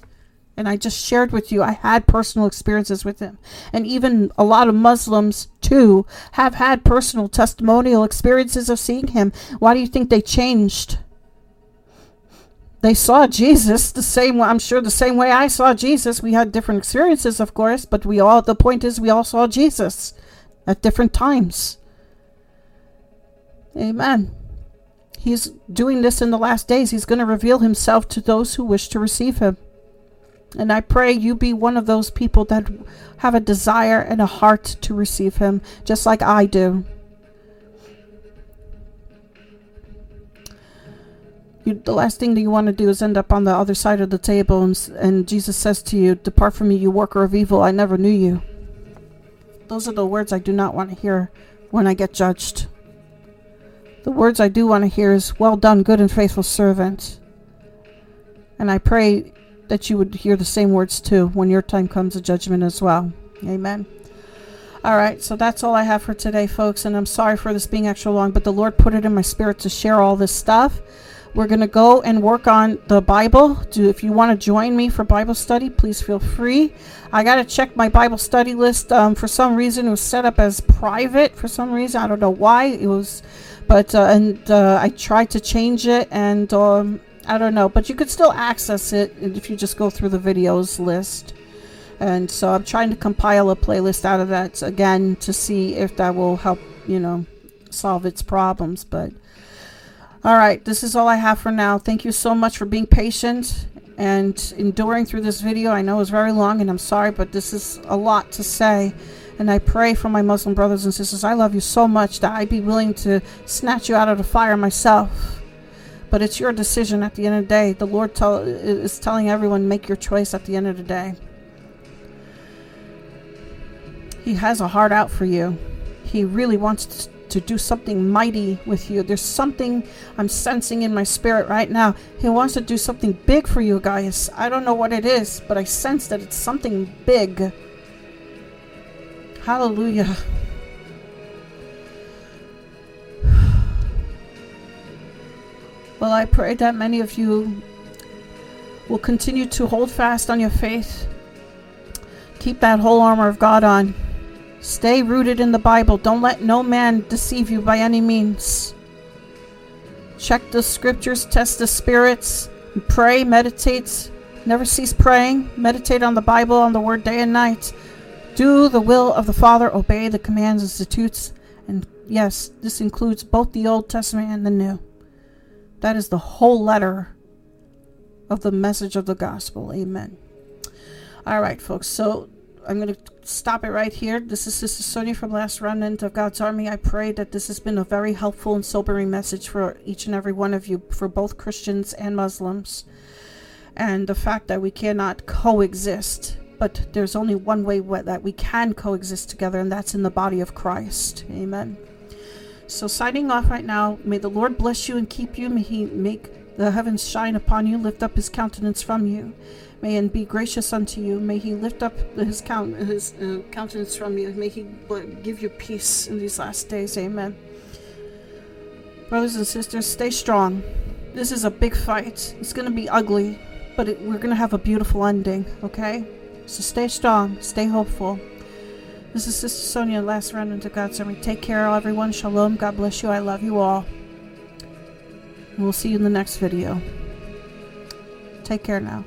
And I just shared with you, I had personal experiences with him. And even a lot of Muslims, too, have had personal testimonial experiences of seeing him. Why do you think they changed? They saw Jesus the same way, I'm sure the same way I saw Jesus. We had different experiences, of course, but we all, the point is, we all saw Jesus at different times. Amen. He's doing this in the last days. He's going to reveal himself to those who wish to receive him. And I pray you be one of those people that have a desire and a heart to receive Him, just like I do. You, the last thing that you want to do is end up on the other side of the table, and, and Jesus says to you, Depart from me, you worker of evil, I never knew you. Those are the words I do not want to hear when I get judged. The words I do want to hear is, Well done, good and faithful servant. And I pray that you would hear the same words too when your time comes of judgment as well. Amen. All right, so that's all I have for today, folks. And I'm sorry for this being extra long, but the Lord put it in my spirit to share all this stuff. We're going to go and work on the Bible. Do if you want to join me for Bible study, please feel free. I got to check my Bible study list. Um, for some reason, it was set up as private. For some reason, I don't know why it was, but uh, and uh, I tried to change it, and um, I don't know, but you could still access it if you just go through the videos list. And so I'm trying to compile a playlist out of that again to see if that will help, you know, solve its problems. But all right, this is all I have for now. Thank you so much for being patient and enduring through this video. I know it was very long and I'm sorry, but this is a lot to say. And I pray for my Muslim brothers and sisters. I love you so much that I'd be willing to snatch you out of the fire myself but it's your decision at the end of the day. The Lord tell, is telling everyone, make your choice at the end of the day. He has a heart out for you. He really wants to do something mighty with you. There's something I'm sensing in my spirit right now. He wants to do something big for you guys. I don't know what it is, but I sense that it's something big. Hallelujah. Well, I pray that many of you will continue to hold fast on your faith. Keep that whole armor of God on. Stay rooted in the Bible. Don't let no man deceive you by any means. Check the scriptures, test the spirits, pray, meditate. Never cease praying. Meditate on the Bible, on the Word day and night. Do the will of the Father, obey the commands and statutes. And yes, this includes both the Old Testament and the New. That is the whole letter of the message of the gospel. Amen. All right, folks. So I'm going to stop it right here. This is Sister Sonia from Last Remnant of God's Army. I pray that this has been a very helpful and sobering message for each and every one of you, for both Christians and Muslims. And the fact that we cannot coexist, but there's only one way that we can coexist together, and that's in the body of Christ. Amen. So, signing off right now, may the Lord bless you and keep you. May He make the heavens shine upon you, lift up His countenance from you. May and be gracious unto you. May He lift up His, count, his uh, countenance from you. May He give you peace in these last days. Amen. Brothers and sisters, stay strong. This is a big fight. It's going to be ugly, but it, we're going to have a beautiful ending, okay? So stay strong, stay hopeful. This is Sister Sonia, last Remnant of God's Army. Take care, everyone. Shalom. God bless you. I love you all. We'll see you in the next video. Take care now.